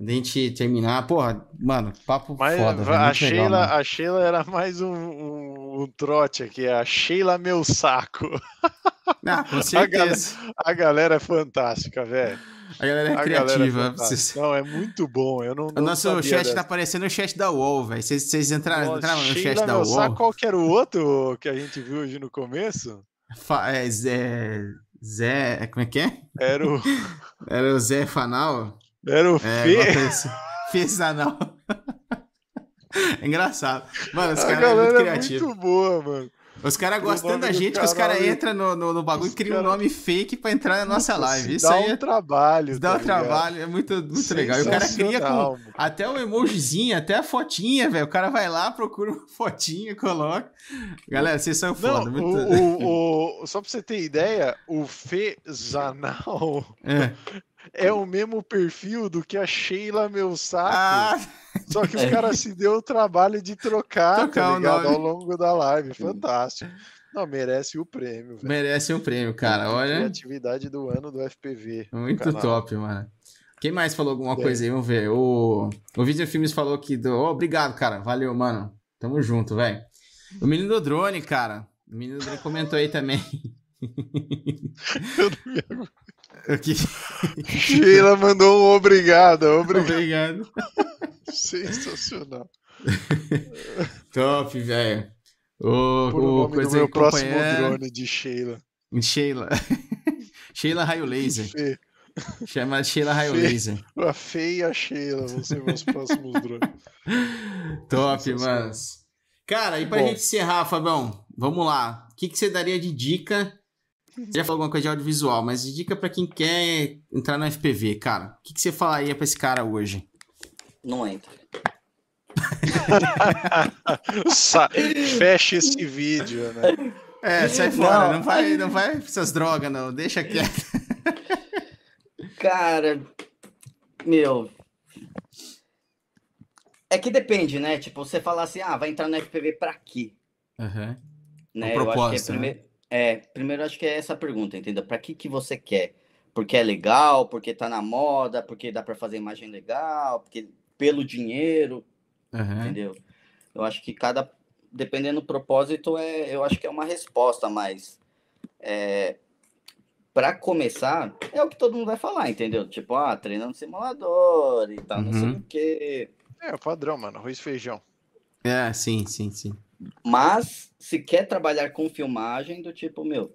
A gente terminar, porra, mano, papo Mas foda. A Sheila, legal, a Sheila era mais um, um, um, trote aqui, a Sheila meu saco. Ah, com certeza. A, galera, a galera é fantástica, velho. A galera é a criativa. Galera é não, é muito bom. Eu não, o nosso chat dessa. tá parecendo o chat da UOL, velho. Vocês, vocês entraram, entraram no chat da UOL? Sabe qual que era o outro que a gente viu hoje no começo? Fa é, Zé. Zé. Como é que é? Era o. Era o Zé Fanal. Era o é, Fê. Fez anal. É engraçado. Mano, os caras é muito criativos. É muito boa, mano. Os caras gostam da gente que os caras entram no, no, no, bagulho e criam cara... um nome fake pra entrar na nossa live. Isso dá aí um é... trabalho. Dá tá um trabalho, é muito, muito legal. E o cara cria com até o emojizinho, até a fotinha, velho. O cara vai lá, procura uma fotinha, coloca. Galera, vocês são foda. Não, muito... o, o, só pra você ter ideia, o Fezanal é. é o mesmo perfil do que a Sheila Meu Saco. Ah. Só que o cara se deu o trabalho de trocar, tá trocar tá ligado? Ao longo da live. Fantástico. Não, merece o prêmio. Véio. Merece o prêmio, cara. Olha. Atividade do ano do FPV. Muito top, mano. Quem mais falou alguma é. coisa aí? Vamos ver. O, o Vídeo Filmes falou que. Do... Oh, obrigado, cara. Valeu, mano. Tamo junto, velho. O menino do drone, cara. O menino do drone comentou aí também. Eu não me que... Sheila mandou um obrigado. Obrigado. obrigado. Sensacional. Top, velho. O, Por o, coisa meu próximo drone de Sheila. Sheila. Sheila Raio Laser. Fê. Chama Sheila Raio Fê. Laser. A Fê e a Sheila vão ser meus próximos drones. Top, mas. Cara, e pra Bom. gente encerrar, Fabão, vamos lá. O que, que você daria de dica já falou alguma coisa de audiovisual, mas dica para quem quer entrar no FPV, cara. O que, que você falaria para esse cara hoje? Não entra. Fecha esse vídeo, né? É, sai fora, não, não vai, não vai pra essas drogas, não. Deixa quieto. Cara, meu. É que depende, né? Tipo, você falar assim, ah, vai entrar no FPV pra quê? Uhum. Né? Eu acho que é primeiro. Né? É, primeiro acho que é essa pergunta, entendeu? Para que que você quer? Porque é legal, porque tá na moda, porque dá para fazer imagem legal, porque pelo dinheiro, uhum. entendeu? Eu acho que cada dependendo do propósito é, eu acho que é uma resposta, mas é, para começar é o que todo mundo vai falar, entendeu? Tipo, ah, treinando simulador e tal, uhum. não sei uhum. o quê. É o padrão, mano, arroz e feijão. É, sim, sim, sim. Mas se quer trabalhar com filmagem do tipo, meu,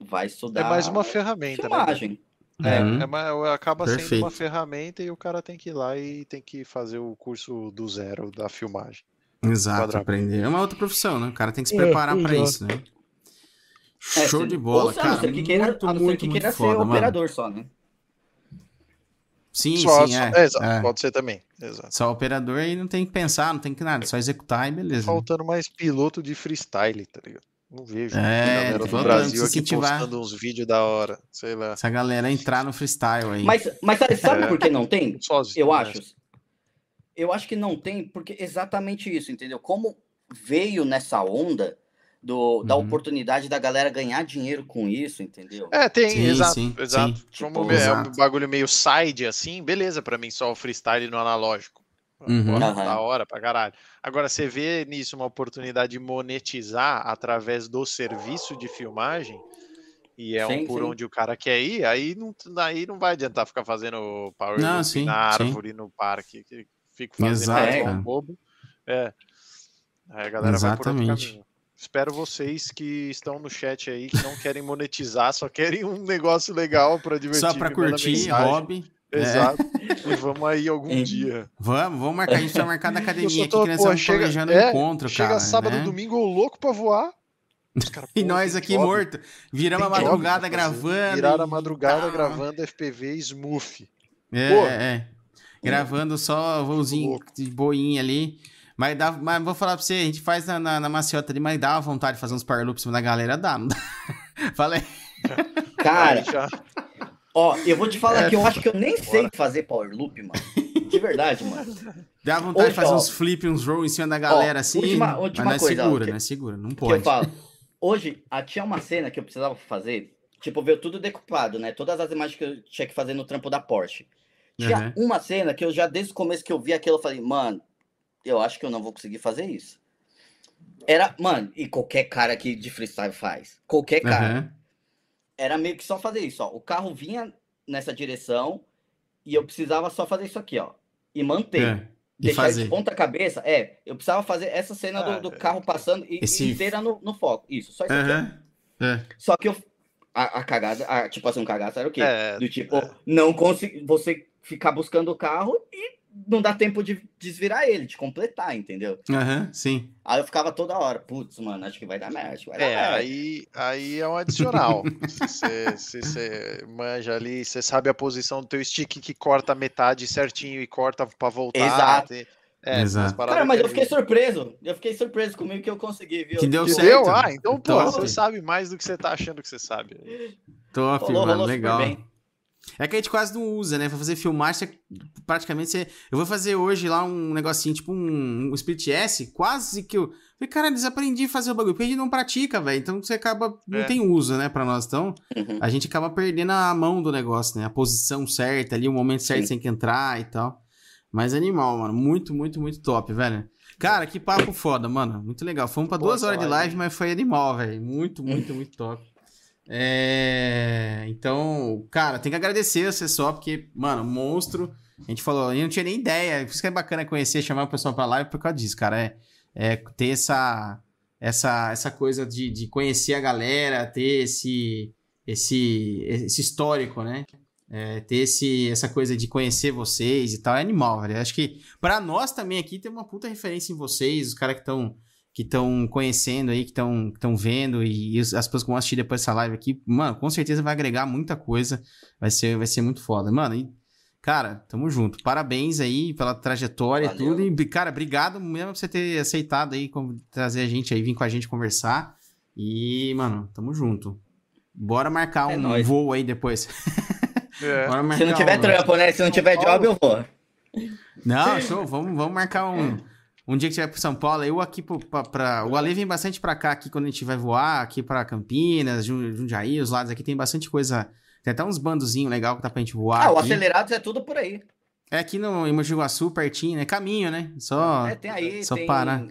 vai estudar. É mais uma ferramenta, né? filmagem. né? É, uhum. é acaba Perfeito. sendo uma ferramenta e o cara tem que ir lá e tem que fazer o curso do zero da filmagem. Exato, aprender. É uma outra profissão, né? O cara tem que se é, preparar é, para isso, né? É, Show de bola, ou, cara. A não ser que queira, muito, a não ser que queira ser operador só, né? Sim, só, sim, só, é, exato, é. Pode ser também. Exato. Só operador aí não tem que pensar, não tem que nada, só executar e beleza. Faltando né? mais piloto de freestyle, tá ligado? Não vejo. É, galera do Brasil aqui incentivar. postando uns vídeos da hora, sei lá. Essa galera entrar no freestyle aí. Mas, mas sabe é. por que não tem? Sozinho, eu acho. Eu acho que não tem, porque exatamente isso, entendeu? Como veio nessa onda do, da uhum. oportunidade da galera ganhar dinheiro com isso, entendeu? É, tem, sim, exato, sim, exato. Sim. Como tipo, é exato. um bagulho meio side, assim, beleza, para mim só o freestyle no analógico. Uhum. Da hora pra caralho. Agora, você vê nisso uma oportunidade de monetizar através do serviço de filmagem, e é sim, um por sim. onde o cara quer ir, aí não, aí não vai adiantar ficar fazendo power não, sim, na árvore, no parque, que fico fazendo Exato, um bobo. É. Aí a galera Exatamente. vai por outro caminho. Espero vocês que estão no chat aí, que não querem monetizar, só querem um negócio legal para divertir. Só para curtir, hobby. É. Exato. É. E vamos aí algum é. dia. Vamos, vamos marcar. A gente vai marcar na academia tô, aqui, que nós estamos planejando é, encontro, chega cara. Chega sábado, né? domingo, louco para voar. Cara, e nós aqui morto. Viramos a madrugada gravando. Viraram a madrugada gravando FPV Smooth. É, é. Gravando só voozinho de boinha ali. Mas, dá, mas vou falar pra você, a gente faz na, na, na maciota ali, mas dá vontade de fazer uns power loops na galera, dá, não dá? Falei. Cara, ó, eu vou te falar é, que eu acho que eu nem bora. sei fazer power loop, mano. De verdade, mano. Dá vontade Hoje, de fazer ó, uns flip, uns roll em cima da galera, ó, assim. Última, última mas não é coisa, segura, não é segura, não pode. eu falo. Hoje, tinha uma cena que eu precisava fazer, tipo, veio tudo decupado, né? Todas as imagens que eu tinha que fazer no trampo da Porsche. Tinha uhum. uma cena que eu já, desde o começo que eu vi aquilo, eu falei, mano, eu acho que eu não vou conseguir fazer isso. Era, mano, e qualquer cara aqui de freestyle faz. Qualquer cara. Uhum. Era meio que só fazer isso, ó. O carro vinha nessa direção e eu precisava só fazer isso aqui, ó. E manter. É. E deixar fazer. de ponta cabeça. É, eu precisava fazer essa cena ah, do, do, carro passando e Esse... inteira no, no, foco. Isso, só isso uhum. aqui. É. Só que eu. A, a cagada, a, tipo assim, um cagada era o quê? É, do tipo, é. não conseguir. Você ficar buscando o carro e não dá tempo de desvirar ele, de completar, entendeu? Aham, uhum, sim. Aí eu ficava toda hora, putz, mano, acho que vai dar merda. Vai dar é, merda. Aí, aí é um adicional. se você manja ali, você sabe a posição do teu stick que corta metade certinho e corta para voltar. Exato. É, Exato. Cara, mas eu fiquei surpreso. Eu fiquei surpreso comigo que eu consegui, viu? Que deu certo. Deu? Ah, então, pô, você sabe mais do que você tá achando que você sabe. Top, rolou, mano, legal. É que a gente quase não usa, né? Pra fazer filmagem, praticamente você... Eu vou fazer hoje lá um negocinho, tipo um, um Split S, quase que eu... Falei, cara, desaprendi a fazer o bagulho, porque a gente não pratica, velho. Então você acaba... Não é. tem uso, né, pra nós. Então, uhum. a gente acaba perdendo a mão do negócio, né? A posição certa ali, o momento certo sem que entrar e tal. Mas animal, mano. Muito, muito, muito top, velho. Cara, que papo foda, mano. Muito legal. Fomos pra Boa duas horas de live, mas foi animal, velho. Muito, muito, muito top. É... Então, cara, tem que agradecer você só, porque, mano, monstro. A gente falou, a gente não tinha nem ideia. Por isso que é bacana conhecer, chamar o pessoal pra live por causa disso, cara. É, é ter essa, essa, essa coisa de, de conhecer a galera, ter esse, esse, esse histórico, né? É, ter esse, essa coisa de conhecer vocês e tal, é animal, velho. Acho que para nós também aqui tem uma puta referência em vocês, os caras que estão que estão conhecendo aí, que estão vendo e, e, as pessoas que vão assistir depois dessa live aqui, mano, com certeza vai agregar muita coisa. Vai ser, vai ser muito foda. Mano, e, cara, tamo junto. Parabéns aí pela trajetória e tudo. E, cara, obrigado mesmo por você ter aceitado aí, trazer a gente aí, vir com a gente conversar. E, mano, tamo junto. Bora marcar é um nóis. voo aí depois. É. Se não tiver um, trampo, né? Se não tiver job, eu vou. Não, show. Vamos, vamos marcar um. Um dia que tiver pro São Paulo, eu aqui pra, pra, O Ale vem bastante pra cá aqui quando a gente vai voar, aqui pra Campinas, Jundiaí, os lados aqui tem bastante coisa. Tem até uns bandozinhos legal que dá pra gente voar. Ah, aqui. o Acelerados é tudo por aí. É aqui no em Mogi Guaçu, pertinho, né? Caminho, né? Só. É, tem aí. Só tem, parar.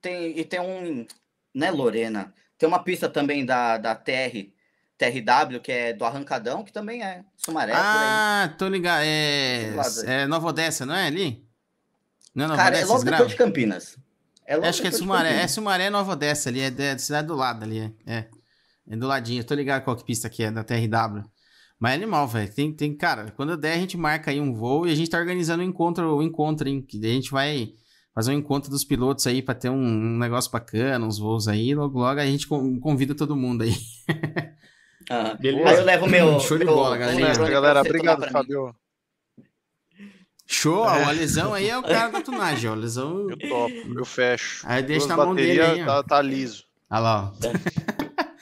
Tem, e tem um. Né, Lorena? Tem uma pista também da, da TR. TRW, que é do Arrancadão, que também é Sumaré. Ah, tô ligado. É, é Nova Odessa, não é ali? Não, Nova Cara, Odessa, é logo depois de Campinas. É logo Acho que é Sumaré. É Sumaré Nova Odessa ali, é da cidade do lado ali. É, é, é do ladinho. Eu tô ligado qual que pista que é, da TRW. Mas é animal, velho. Tem, tem, cara, quando der, a gente marca aí um voo e a gente tá organizando um encontro, um encontro, hein? Que a gente vai fazer um encontro dos pilotos aí pra ter um, um negócio bacana, uns voos aí. Logo, logo a gente convida todo mundo aí. Ah, Beleza. Aí eu levo meu. Show de bola, galera. galera. Obrigado, Fabio. Show, é. o Alesão aí é o cara da tunagem, o Alesão... Eu topo, eu fecho. Aí deixa na mão dele aí, tá, tá liso. Olha lá, ó.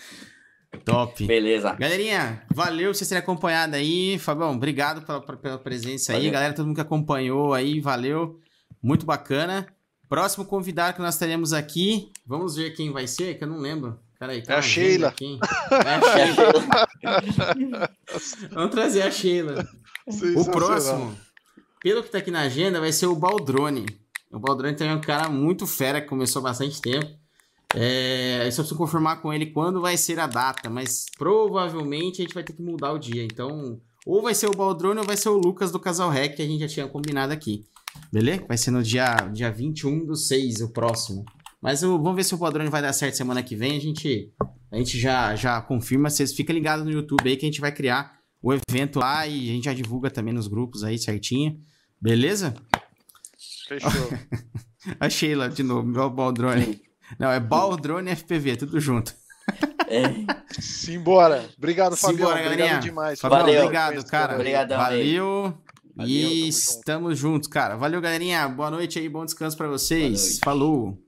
Top. Beleza. Galerinha, valeu vocês terem acompanhado aí. Fabão, obrigado pela, pela presença valeu. aí. Galera, todo mundo que acompanhou aí, valeu. Muito bacana. Próximo convidado que nós teremos aqui, vamos ver quem vai ser, que eu não lembro. Peraí, é a Sheila. Aqui. É a Sheila. vamos trazer a Sheila. O próximo, pelo que tá aqui na agenda, vai ser o Baldrone. O Baldrone também é um cara muito fera, que começou há bastante tempo. É, eu só preciso confirmar com ele quando vai ser a data, mas provavelmente a gente vai ter que mudar o dia. Então, ou vai ser o Baldrone ou vai ser o Lucas do Casal Rec, que a gente já tinha combinado aqui. Beleza? Vai ser no dia, dia 21 do 6, o próximo. Mas eu, vamos ver se o Baldrone vai dar certo semana que vem. A gente, a gente já, já confirma. Vocês fiquem ligados no YouTube aí que a gente vai criar o evento lá e a gente já divulga também nos grupos aí certinho. Beleza? Fechou. a Sheila de novo, meu Baldrone. Não, é Baldrone FPV, tudo junto. É. Simbora. Obrigado, Fabião. Simbora, obrigado demais. Fabião, Valeu. obrigado, cara. Obrigadão, Valeu. Valeu. E estamos juntos, cara. Valeu, galerinha. Boa noite aí, bom descanso para vocês. Falou.